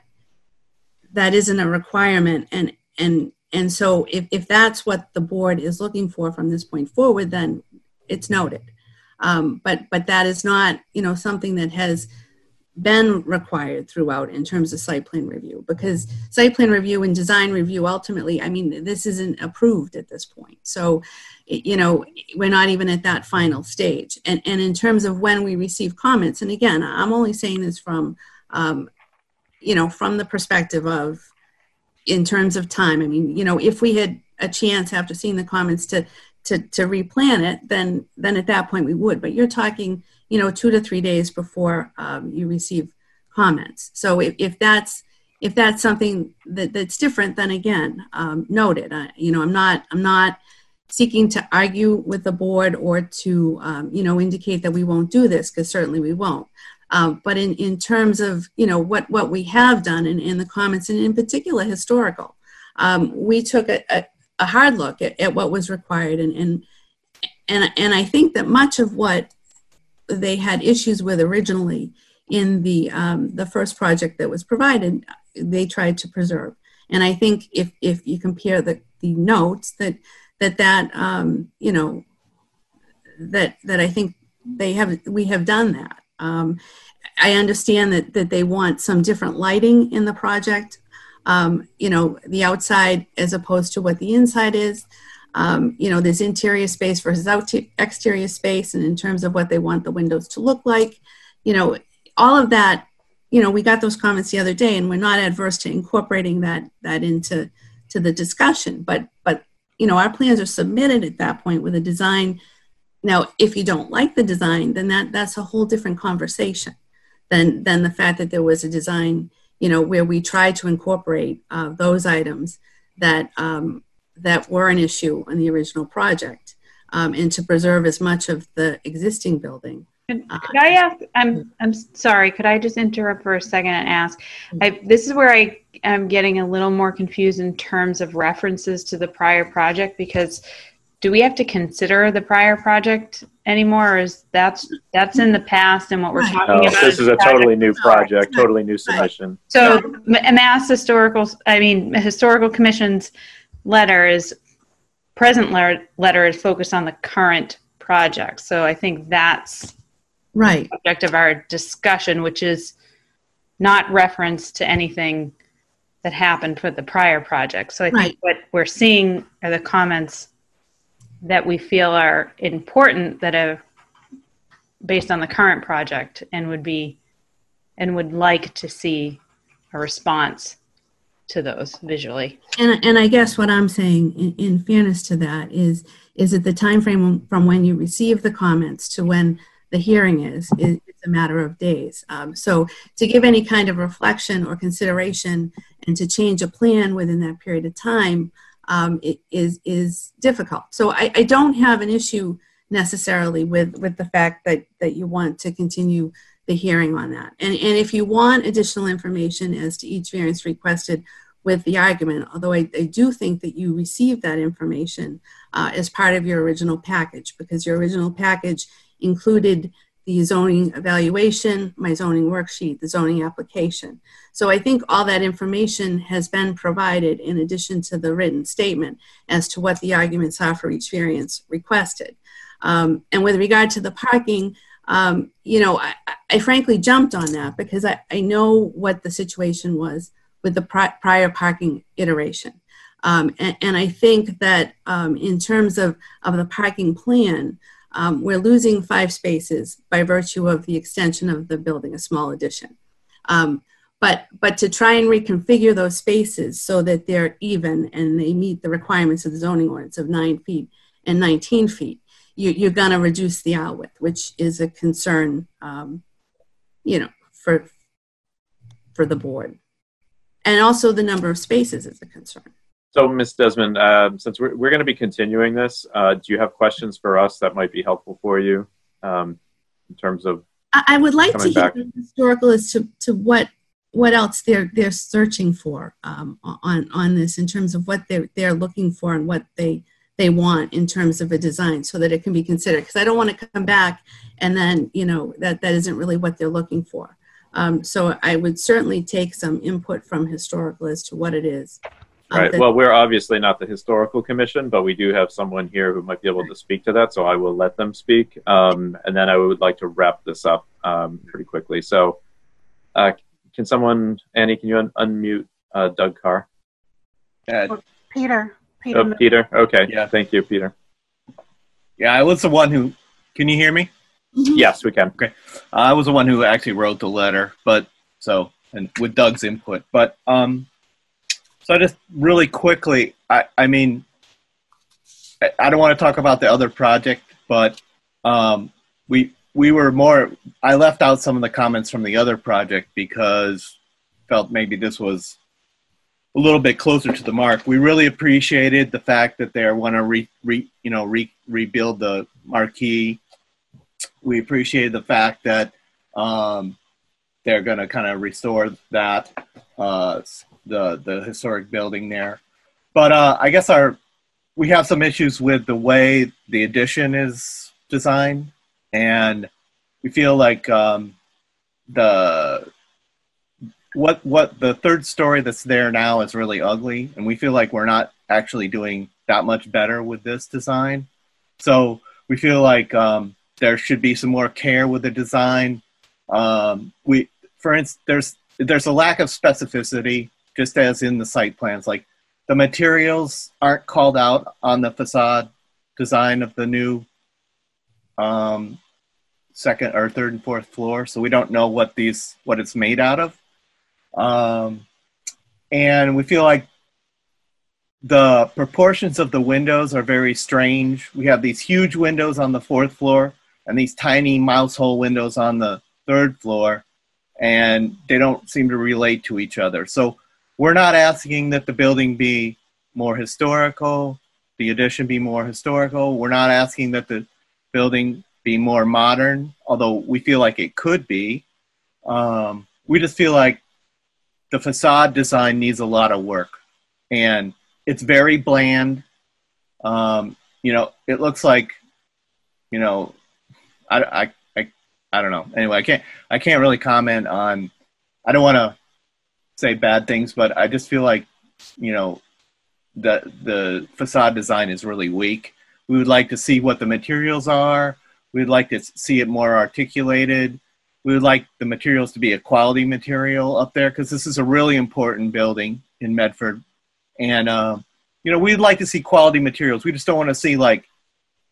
that isn't a requirement. And, and, and so if, if that's what the board is looking for from this point forward, then it's noted. Um, but, but that is not, you know, something that has been required throughout in terms of site plan review because site plan review and design review ultimately i mean this isn't approved at this point. So you know we're not even at that final stage. And and in terms of when we receive comments and again i'm only saying this from um, you know from the perspective of in terms of time i mean you know if we had a chance after seeing the comments to to to replan it then then at that point we would but you're talking you know two to three days before um, you receive comments. So if, if that's if that's something that, that's different then again um, noted. I, you know i'm not i'm not seeking to argue with the board or to um, you know indicate that we won't do this because certainly we won't. Um, but in, in terms of you know what what we have done in, in the comments and in particular historical um, we took a, a, a hard look at, at what was required and, and and and I think that much of what they had issues with originally in the um, the first project that was provided, they tried to preserve. And I think if if you compare the the notes that that that um, you know that that I think they have we have done that. Um, I understand that that they want some different lighting in the project. Um, you know, the outside as opposed to what the inside is. Um, you know, there's interior space versus out exterior space, and in terms of what they want the windows to look like, you know, all of that. You know, we got those comments the other day, and we're not adverse to incorporating that that into to the discussion. But but you know, our plans are submitted at that point with a design. Now, if you don't like the design, then that that's a whole different conversation than than the fact that there was a design, you know, where we tried to incorporate uh, those items that um, that were an issue in the original project, um, and to preserve as much of the existing building. Could could I ask, I'm, I'm sorry, could I just interrupt for a second and ask? I, this is where I am getting a little more confused in terms of references to the prior project because do we have to consider the prior project anymore or is that's, that's in the past and what we're talking No, about? this is a totally new project, totally new submission. So M- Mass Historical, I mean, Historical Commission's letter is, present letter, letter is focused on the current project. So I think that's Right. the subject of our discussion, which is not reference to anything that happened for the prior project. So I Right. think what we're seeing are the comments that we feel are important that are based on the current project and would be and would like to see a response to those visually. And, and I guess what I'm saying, in, in fairness to that, is is that the time frame from when you receive the comments to when the hearing is, it's a matter of days. Um, so to give any kind of reflection or consideration and to change a plan within that period of time um, is is difficult. So I, I don't have an issue necessarily with with the fact that that you want to continue the hearing on that. And and if you want additional information as to each variance requested with the argument, although I, I do think that you received that information uh, as part of your original package because your original package included the zoning evaluation, my zoning worksheet, the zoning application. So I think all that information has been provided in addition to the written statement as to what the arguments are for each variance requested. Um, and with regard to the parking, um, you know, I, I frankly jumped on that because I, I know what the situation was with the pri- prior parking iteration. Um, and, and, I think that um, in terms of, of the parking plan, um, we're losing five spaces by virtue of the extension of the building, a small addition. Um, but, but to try and reconfigure those spaces so that they're even and they meet the requirements of the zoning ordinance of nine feet and 19 feet, you, are going to reduce the aisle width, which is a concern, um, you know, for for the board, and also the number of spaces is a concern. So, Ms. Desmond, uh, since we're, we're going to be continuing this, uh, do you have questions for us that might be helpful for you um, in terms of? I, I would like to hear back? as to, to what what else they're they're searching for um, on on this in terms of what they're they're looking for and what they they want in terms of a design so that it can be considered because i don't want to come back and then you know that that isn't really what they're looking for um, so i would certainly take some input from historical as to what it is um, Right. that- Well, we're obviously not the historical commission, but we do have someone here who might be able to speak to that. So I will let them speak, um, and then I would like to wrap this up um, pretty quickly. So, uh, can someone, Annie, can you un- unmute uh, Doug Carr? Peter. Peter. Oh, Peter. Okay. Yeah. Thank you, Peter. Yeah, I was the one who. Can you hear me? Yes, we can. Okay, I was the one who actually wrote the letter, but so and with Doug's input, but um, so just really quickly, I I mean, I, I don't want to talk about the other project, but um, we we were more. I left out some of the comments from the other project because felt maybe this was a little bit closer to the mark. We really appreciated the fact that they want to re, re you know re, rebuild the marquee. We appreciated the fact that um, they're going to kind of restore that uh, the the historic building there. But uh, I guess our we have some issues with the way the addition is designed, and we feel like um, the what what the third story that's there now is really ugly, and we feel like we're not actually doing that much better with this design. So we feel like um, there should be some more care with the design. Um, we, for instance, there's there's a lack of specificity, just as in the site plans. Like the materials aren't called out on the facade design of the new um, second or third and fourth floor, so we don't know what these what it's made out of. Um, and we feel like the proportions of the windows are very strange. We have these huge windows on the fourth floor and these tiny mouse hole windows on the third floor, and they don't seem to relate to each other. So we're not asking that the building be more historical, the addition be more historical. We're not asking that the building be more modern, although we feel like it could be. Um, we just feel like the facade design needs a lot of work and it's very bland um, you know it looks like you know I, I, I, I don't know anyway i can't i can't really comment on i don't want to say bad things but i just feel like you know the the facade design is really weak we would like to see what the materials are we'd like to see it more articulated we would like the materials to be a quality material up there because this is a really important building in Medford. And, uh, you know, we'd like to see quality materials. We just don't want to see like,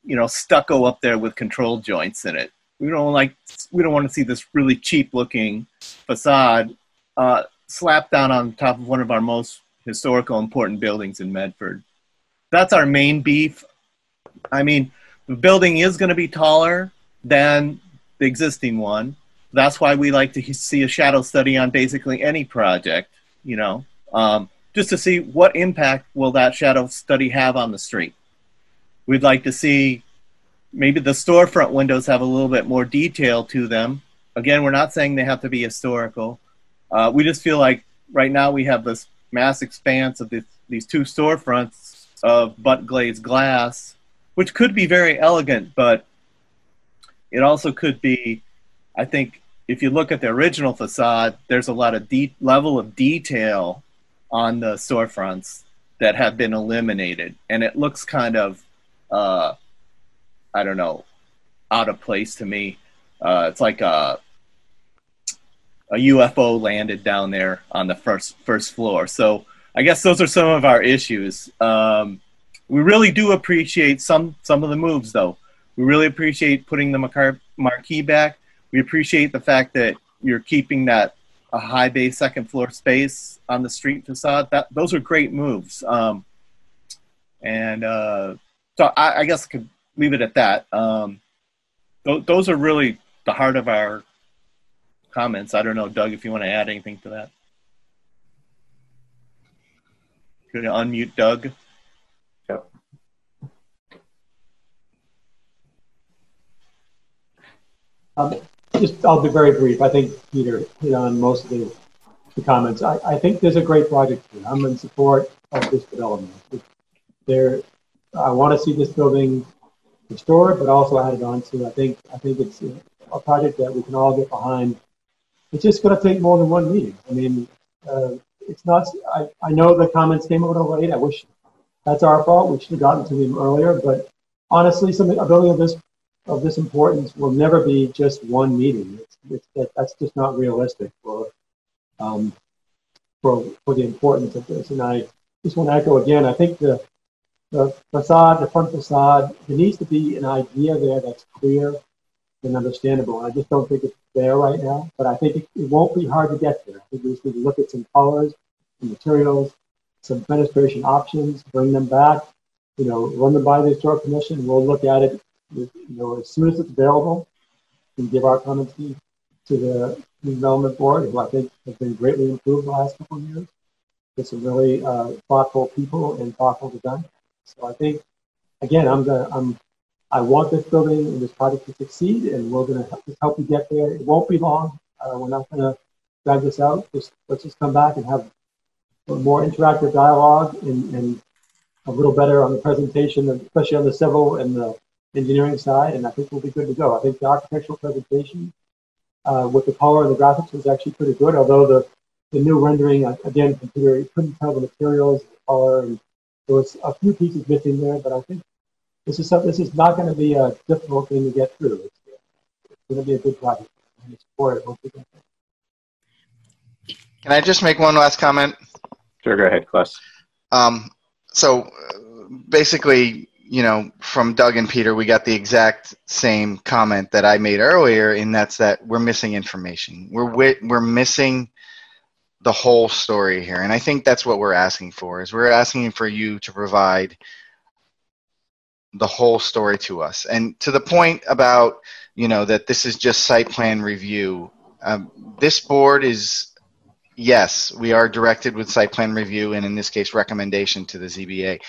you know, stucco up there with control joints in it. We don't like, we don't want to see this really cheap looking facade uh, slapped down on top of one of our most historical important buildings in Medford. That's our main beef. I mean, the building is going to be taller than the existing one that's why we like to see a shadow study on basically any project you know um, just to see what impact will that shadow study have on the street we'd like to see maybe the storefront windows have a little bit more detail to them again we're not saying they have to be historical uh, we just feel like right now we have this mass expanse of this, these two storefronts of butt glazed glass which could be very elegant but it also could be I think if you look at the original facade, there's a lot of de- level of detail on the storefronts that have been eliminated, and it looks kind of, uh, I don't know, out of place to me. Uh, it's like a a UFO landed down there on the first first floor. So I guess those are some of our issues. Um, we really do appreciate some some of the moves, though. We really appreciate putting the mar- marquee back. We appreciate the fact that you're keeping that a high bay second floor space on the street facade. That those are great moves. Um, and uh, so I, I, guess I could leave it at that. Um, th- those are really the heart of our comments. I don't know, Doug, if you want to add anything to that. Could you unmute Doug? Yep. Um, just, I'll be very brief. I think Peter hit on most of the, the comments. I, I think there's a great project here. I'm in support of this development. There, I want to see this building restored, but also added on to. I think I think it's a project that we can all get behind. It's just going to take more than one meeting. I mean, uh, it's not. I, I know the comments came a little late. I wish that's our fault. We should have gotten to them earlier. But honestly, something a building of this of this importance will never be just one meeting. It's, it's that, that's just not realistic for um, for for the importance of this. And I just want to echo again. I think the the facade, the front facade, there needs to be an idea there that's clear and understandable. I just don't think it's there right now, but I think it, it won't be hard to get there. I think we just need to look at some colors, some materials, some fenestration options, bring them back, you know, run them by the historic commission. We'll look at it, you know, as soon as it's available and give our comments to, to the development board, who I think has been greatly improved the last couple of years. It's some really uh, thoughtful people and thoughtful design. So I think, again, I'm gonna, I'm, I want this building and this project to succeed, and we're gonna help, help you get there. It won't be long. Uh, we're not gonna drag this out. Just let's just come back and have a more interactive dialogue and, and a little better on the presentation, especially on the civil and the engineering side. And I think we'll be good to go. I think the architectural presentation uh, with the color and the graphics was actually pretty good, although the the new rendering, again, computer, you couldn't tell the materials, the color, and there was a few pieces missing there, but I think this is some, this is not going to be a difficult thing to get through. It's, it's going to be a good project. And support it. Hopefully Can I just make one last comment? Sure, go ahead, Kless. Um, so uh, basically, you know, from Doug and Peter, we got the exact same comment that I made earlier, and that's that we're missing information. We're we're missing the whole story here. And I think that's what we're asking for is we're asking for you to provide the whole story to us. And to the point about, you know, that this is just site plan review. Um, this board is yes, we are directed with site plan review and in this case recommendation to the ZBA.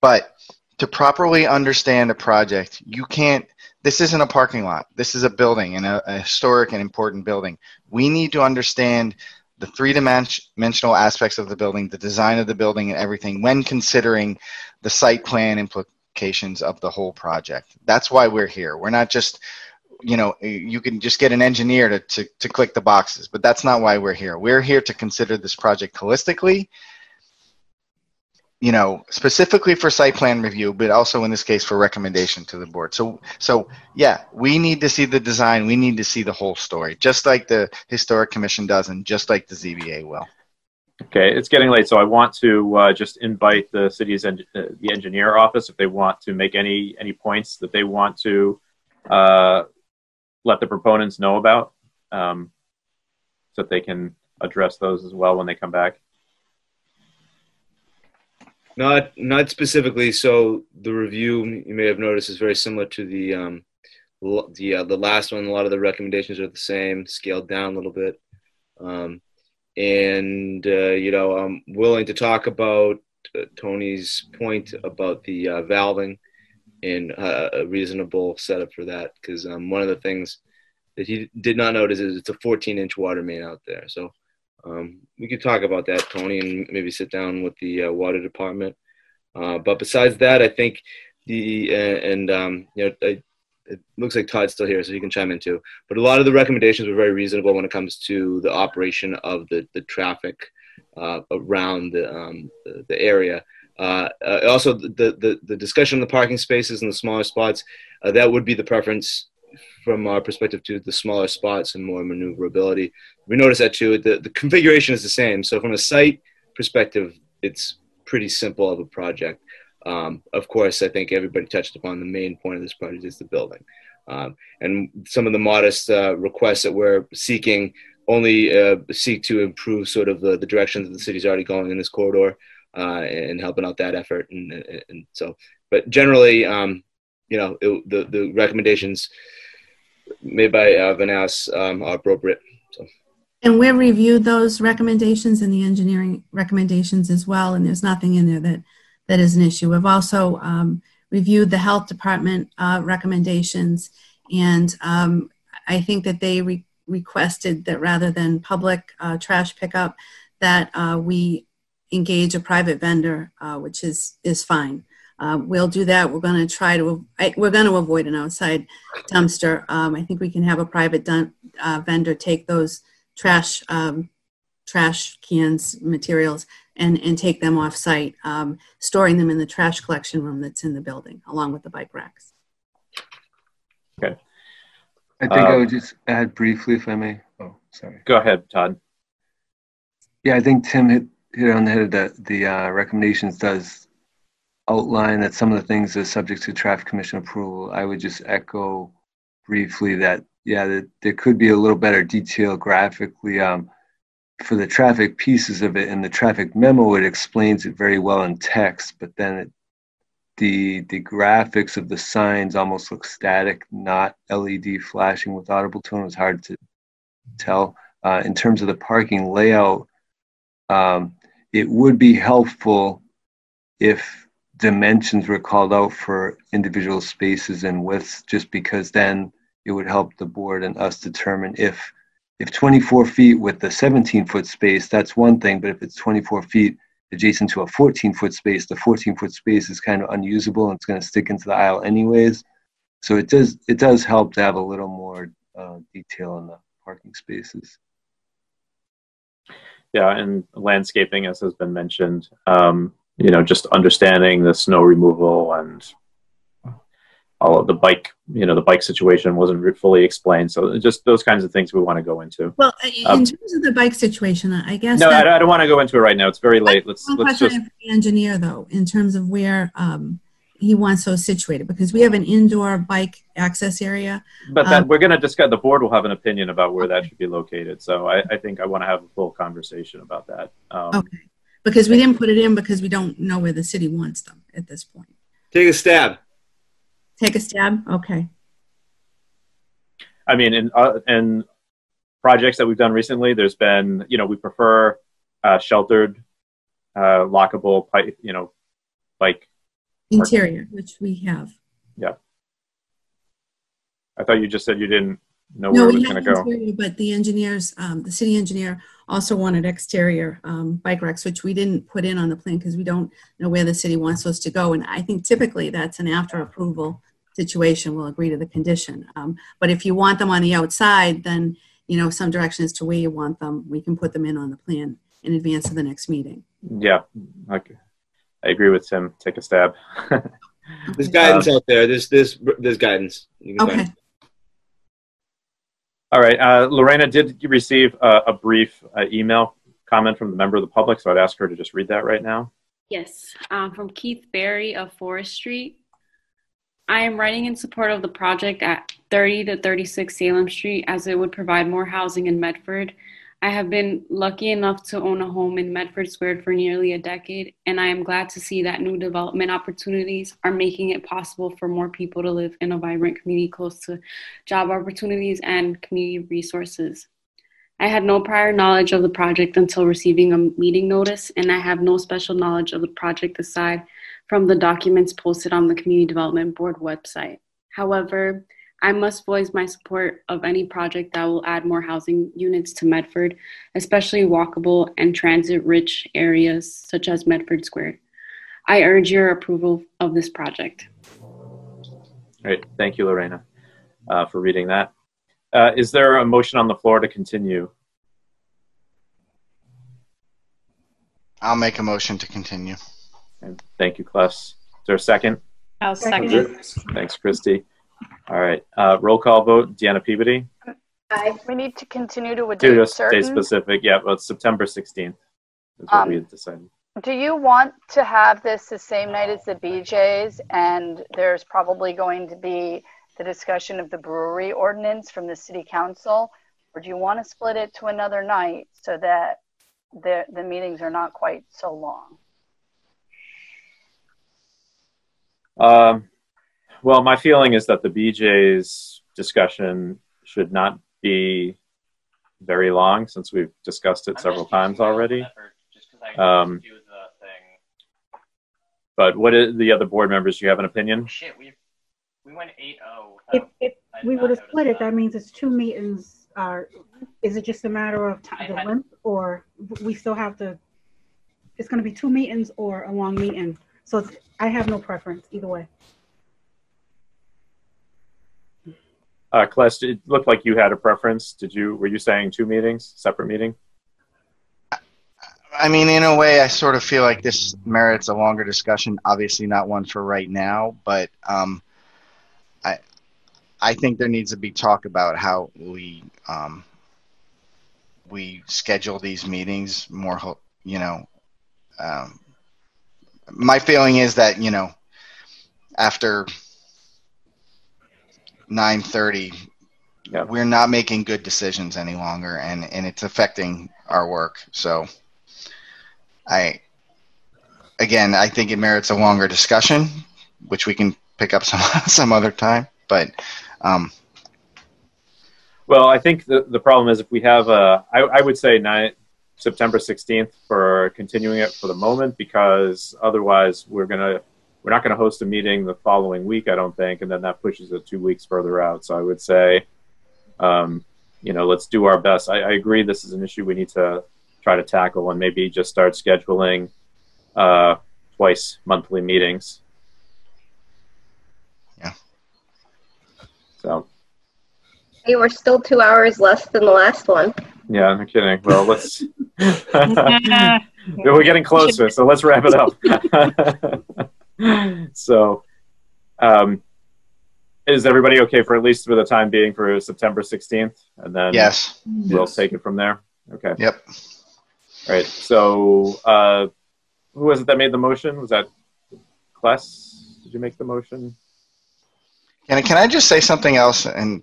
But to properly understand a project, you can't this isn't a parking lot. This is a building and a, a historic and important building. We need to understand the three dimensional aspects of the building, the design of the building, and everything when considering the site plan of the whole project. That's why we're here. We're not just, you know, you can just get an engineer to, to, to click the boxes, but that's not why we're here. We're here to consider this project holistically you know, specifically for site plan review, but also in this case for recommendation to the board. So, so yeah, we need to see the design. We need to see the whole story, just like the historic commission does, and just like the ZBA will. Okay, it's getting late, so I want to uh, just invite the city's en- uh, the engineer office if they want to make any any points that they want to uh, let the proponents know about, um, so that they can address those as well when they come back. Not not specifically. So the review you may have noticed is very similar to the um, the uh, the last one. A lot of the recommendations are the same, scaled down a little bit. Um, and uh, you know, I'm willing to talk about uh, Tony's point about the uh, valving and uh, a reasonable setup for that because um, one of the things that he did not notice is it's a 14 inch water main out there. So um, we could talk about that, Tony, and maybe sit down with the uh, water department. Uh, but besides that, I think the and um, you know I, it looks like Todd's still here, so he can chime in too. But a lot of the recommendations were very reasonable when it comes to the operation of the the traffic uh, around the, um, the, the area. Uh, uh, also, the, the the discussion of the parking spaces and the smaller spots that would be the preference from our perspective to the smaller spots and more maneuverability. We noticed that too. The, the configuration is the same. So from a site perspective, it's pretty simple of a project. Um, of course, I think everybody touched upon the main point of this project is the building. Um, and some of the modest uh, requests that we're seeking only uh, seek to improve sort of the, the direction that the city's already going in this corridor uh, and helping out that effort. And, and so, but generally, um, you know, it, the, the recommendations made by uh, Vanasse um, are appropriate. So. And we reviewed those recommendations and the engineering recommendations as well, and there's nothing in there that, that is an issue. We've also um, reviewed the health department uh, recommendations, and um, I think that they re- requested that rather than public uh, trash pickup, that uh, we engage a private vendor, uh, which is is fine. Uh, we'll do that. We're going to try to I, we're going to avoid an outside dumpster. Um, I think we can have a private uh, vendor take those trash um, trash cans materials and and take them off site, um, storing them in the trash collection room that's in the building, along with the bike racks. Okay. I think I would just add briefly, if I may. Oh, sorry. Go ahead, Todd. Yeah, I think Tim hit, hit on the head that the uh, recommendations does outline that some of the things are subject to traffic commission approval. I would just echo briefly that, yeah, that there could be a little better detail graphically um, for the traffic pieces of it. In the traffic memo, it explains it very well in text, but then it the the graphics of the signs almost look static, not LED flashing with audible tone. It's hard to tell. Uh, in terms of the parking layout, um, it would be helpful if dimensions were called out for individual spaces and widths, just because then it would help the board and us determine if if 24 feet with the 17 foot space, that's one thing, but if it's 24 feet adjacent to a 14 foot space, the 14 foot space is kind of unusable and it's going to stick into the aisle anyways. So it does it does help to have a little more uh, detail in the parking spaces. Yeah, and landscaping, as has been mentioned, um, you know, just understanding the snow removal and all of the bike, you know, the bike situation wasn't fully explained. So just those kinds of things we want to go into. Well, in um, terms of the bike situation, I guess. No, I, I, don't want to go into it right now. It's very late. Let's one let's question just. the engineer, though, in terms of where um, he wants those situated, because we have an indoor bike access area. But that, um, we're going to discuss. The board will have an opinion about where that should be located. So I, I think I want to have a full conversation about that. Um, okay. Because we didn't put it in because we don't know where the city wants them at this point. Take a stab. Take a stab. Okay. I mean, in uh, in projects that we've done recently, there's been you know we prefer uh, sheltered, uh, lockable pipe, you know, like interior, parking. which we have. Yeah. I thought you just said you didn't know no, where it was going to go. But the engineers, um, the city engineer, also wanted exterior um, bike racks, which we didn't put in on the plan because we don't know where the city wants those to go. And I think typically that's an after approval situation We'll agree to the condition. Um, but if you want them on the outside, then, you know, some direction as to where you want them, we can put them in on the plan in advance of the next meeting. Yeah, okay. I agree with Tim. Take a stab. there's guidance um, out there. There's, there's, there's guidance. okay. All right. Uh, Lorena, did receive a, a brief uh, email comment from the member of the public? So I'd ask her to just read that right now. Yes, um, from Keith Berry of Forest Street. I am writing in support of the project at 30 to 36 Salem Street as it would provide more housing in Medford. I have been lucky enough to own a home in Medford Square for nearly a decade, and I am glad to see that new development opportunities are making it possible for more people to live in a vibrant community close to job opportunities and community resources. I had no prior knowledge of the project until receiving a meeting notice, and I have no special knowledge of the project aside from the documents posted on the Community Development Board website. However, I must voice my support of any project that will add more housing units to Medford, especially walkable and transit rich areas such as Medford Square. I urge your approval of this project. Great. Thank you, Lorena, uh, for reading that. Uh, is there a motion on the floor to continue? I'll make a motion to continue. And thank you, Kless. Is there a second? I'll second. Thanks, Christy. All right. Uh, roll call vote. Deanna Peabody. Aye. We need to continue to a To date just stay certain. specific. Yeah, it's September 16th is what Um, we had decided. do you want to have this the same night as the BJ's? And there's probably going to be the discussion of the brewery ordinance from the city council? Or do you want to split it to another night so that the, the meetings are not quite so long? Um, well, my feeling is that the BJ's discussion should not be very long since we've discussed it several times already. Um, but what is the other board members? Do you have an opinion? Shit, we we went eight oh. If, if we would have split it, that means it's two meetings. Uh, is it just a matter of time, the length, or we still have to? It's going to be two meetings or a long meeting. So it's- I have no preference either way. Uh, Celeste, it looked like you had a preference. Did you? Were you saying two meetings, separate meeting? I mean, in a way, I sort of feel like this merits a longer discussion. Obviously, not one for right now, but um, I I think there needs to be talk about how we um, we schedule these meetings more. You know, um, my feeling is that you know after nine thirty, we're not making good decisions any longer, and and it's affecting our work. So. I again, I think it merits a longer discussion, which we can pick up some (laughs) some other time. But um, Well, I think the, the problem is if we have a, I, I would say nine, September 16th for continuing it for the moment because otherwise we're gonna we're not gonna host a meeting the following week, I don't think, and then that pushes it two weeks further out. So I would say, um, you know, let's do our best. I, I agree this is an issue we need to try to tackle and maybe just start scheduling uh, twice monthly meetings. Yeah. So Hey, we're still two hours less than the last one. yeah, no kidding. Well, let's. (laughs) (laughs) we're getting closer, so let's wrap it up. (laughs) (laughs) so, um, is everybody okay for at least for the time being for September 16th? And then Yes. we'll Yes. take it from there. Okay. Yep. All right. So, uh, who was it that made the motion? Was that Kless? Did you make the motion? can I, can I just say something else? And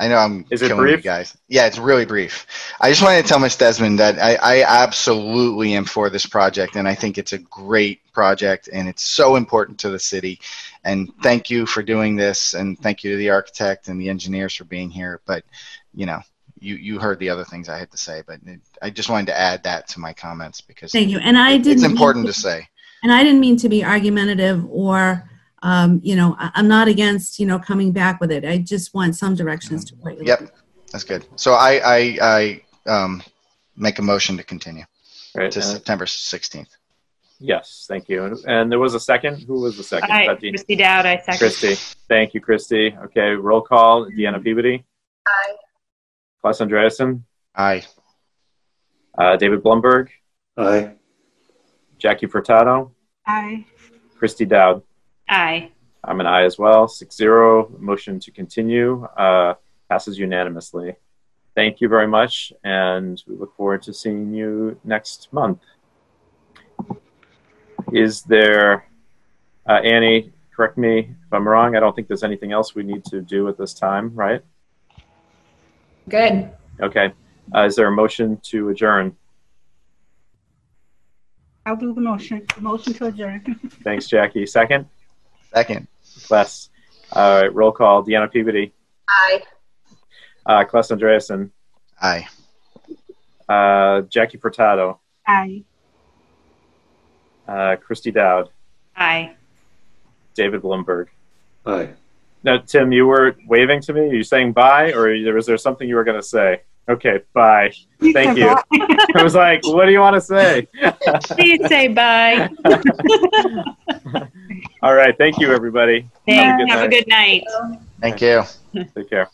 I know I'm Is it killing brief? you guys. Yeah, it's really brief. I just wanted to tell Ms. Desmond that I, I absolutely am for this project, and I think it's a great project, and it's so important to the city. And thank you for doing this, and thank you to the architect and the engineers for being here. But you know, you you heard the other things I had to say, but it, I just wanted to add that to my comments because Thank you. And I didn't mean important to- to say. And I didn't mean to be argumentative or, um, you know, I- I'm not against, you know, coming back with it. I just want some directions to what you're Yep, that's good. So I I, I um, make a motion to continue Right, to uh, September 16th. Yes, thank you. And, and there was a second. Who was the second? Aye, Was Dean? Christy Dowd, I second. Christy. Thank you, Christy. Okay, roll call. Deanna Peabody. Aye. Klaus Andreasen. Aye. Uh, David Blumberg. Aye. Jackie Furtado. Aye. Christy Dowd. Aye. I'm an aye as well. Six zero. Motion to continue uh, passes unanimously. Thank you very much, and we look forward to seeing you next month. Is there, uh, Annie? Correct me if I'm wrong. I don't think there's anything else we need to do at this time, right? Good. Okay. Uh, is there a motion to adjourn? I'll do the motion. Motion to adjourn. (laughs) Thanks, Jackie. Second. Second. Kless. All right. Roll call. Deanna Peabody. Aye. Uh, Kless Andreasen. Aye. Uh, Jackie Furtado. Aye. Uh, Christy Dowd. Aye. David Bloomberg. Aye. Now, Tim, you were waving to me. Are you saying bye, or was there something you were going to say? Okay, bye. Thank you. (laughs) I was like, what do you want to say? (laughs) Please say bye. (laughs) All right. Thank you, everybody. Thanks. Have a night. good night. Thank you. Take care.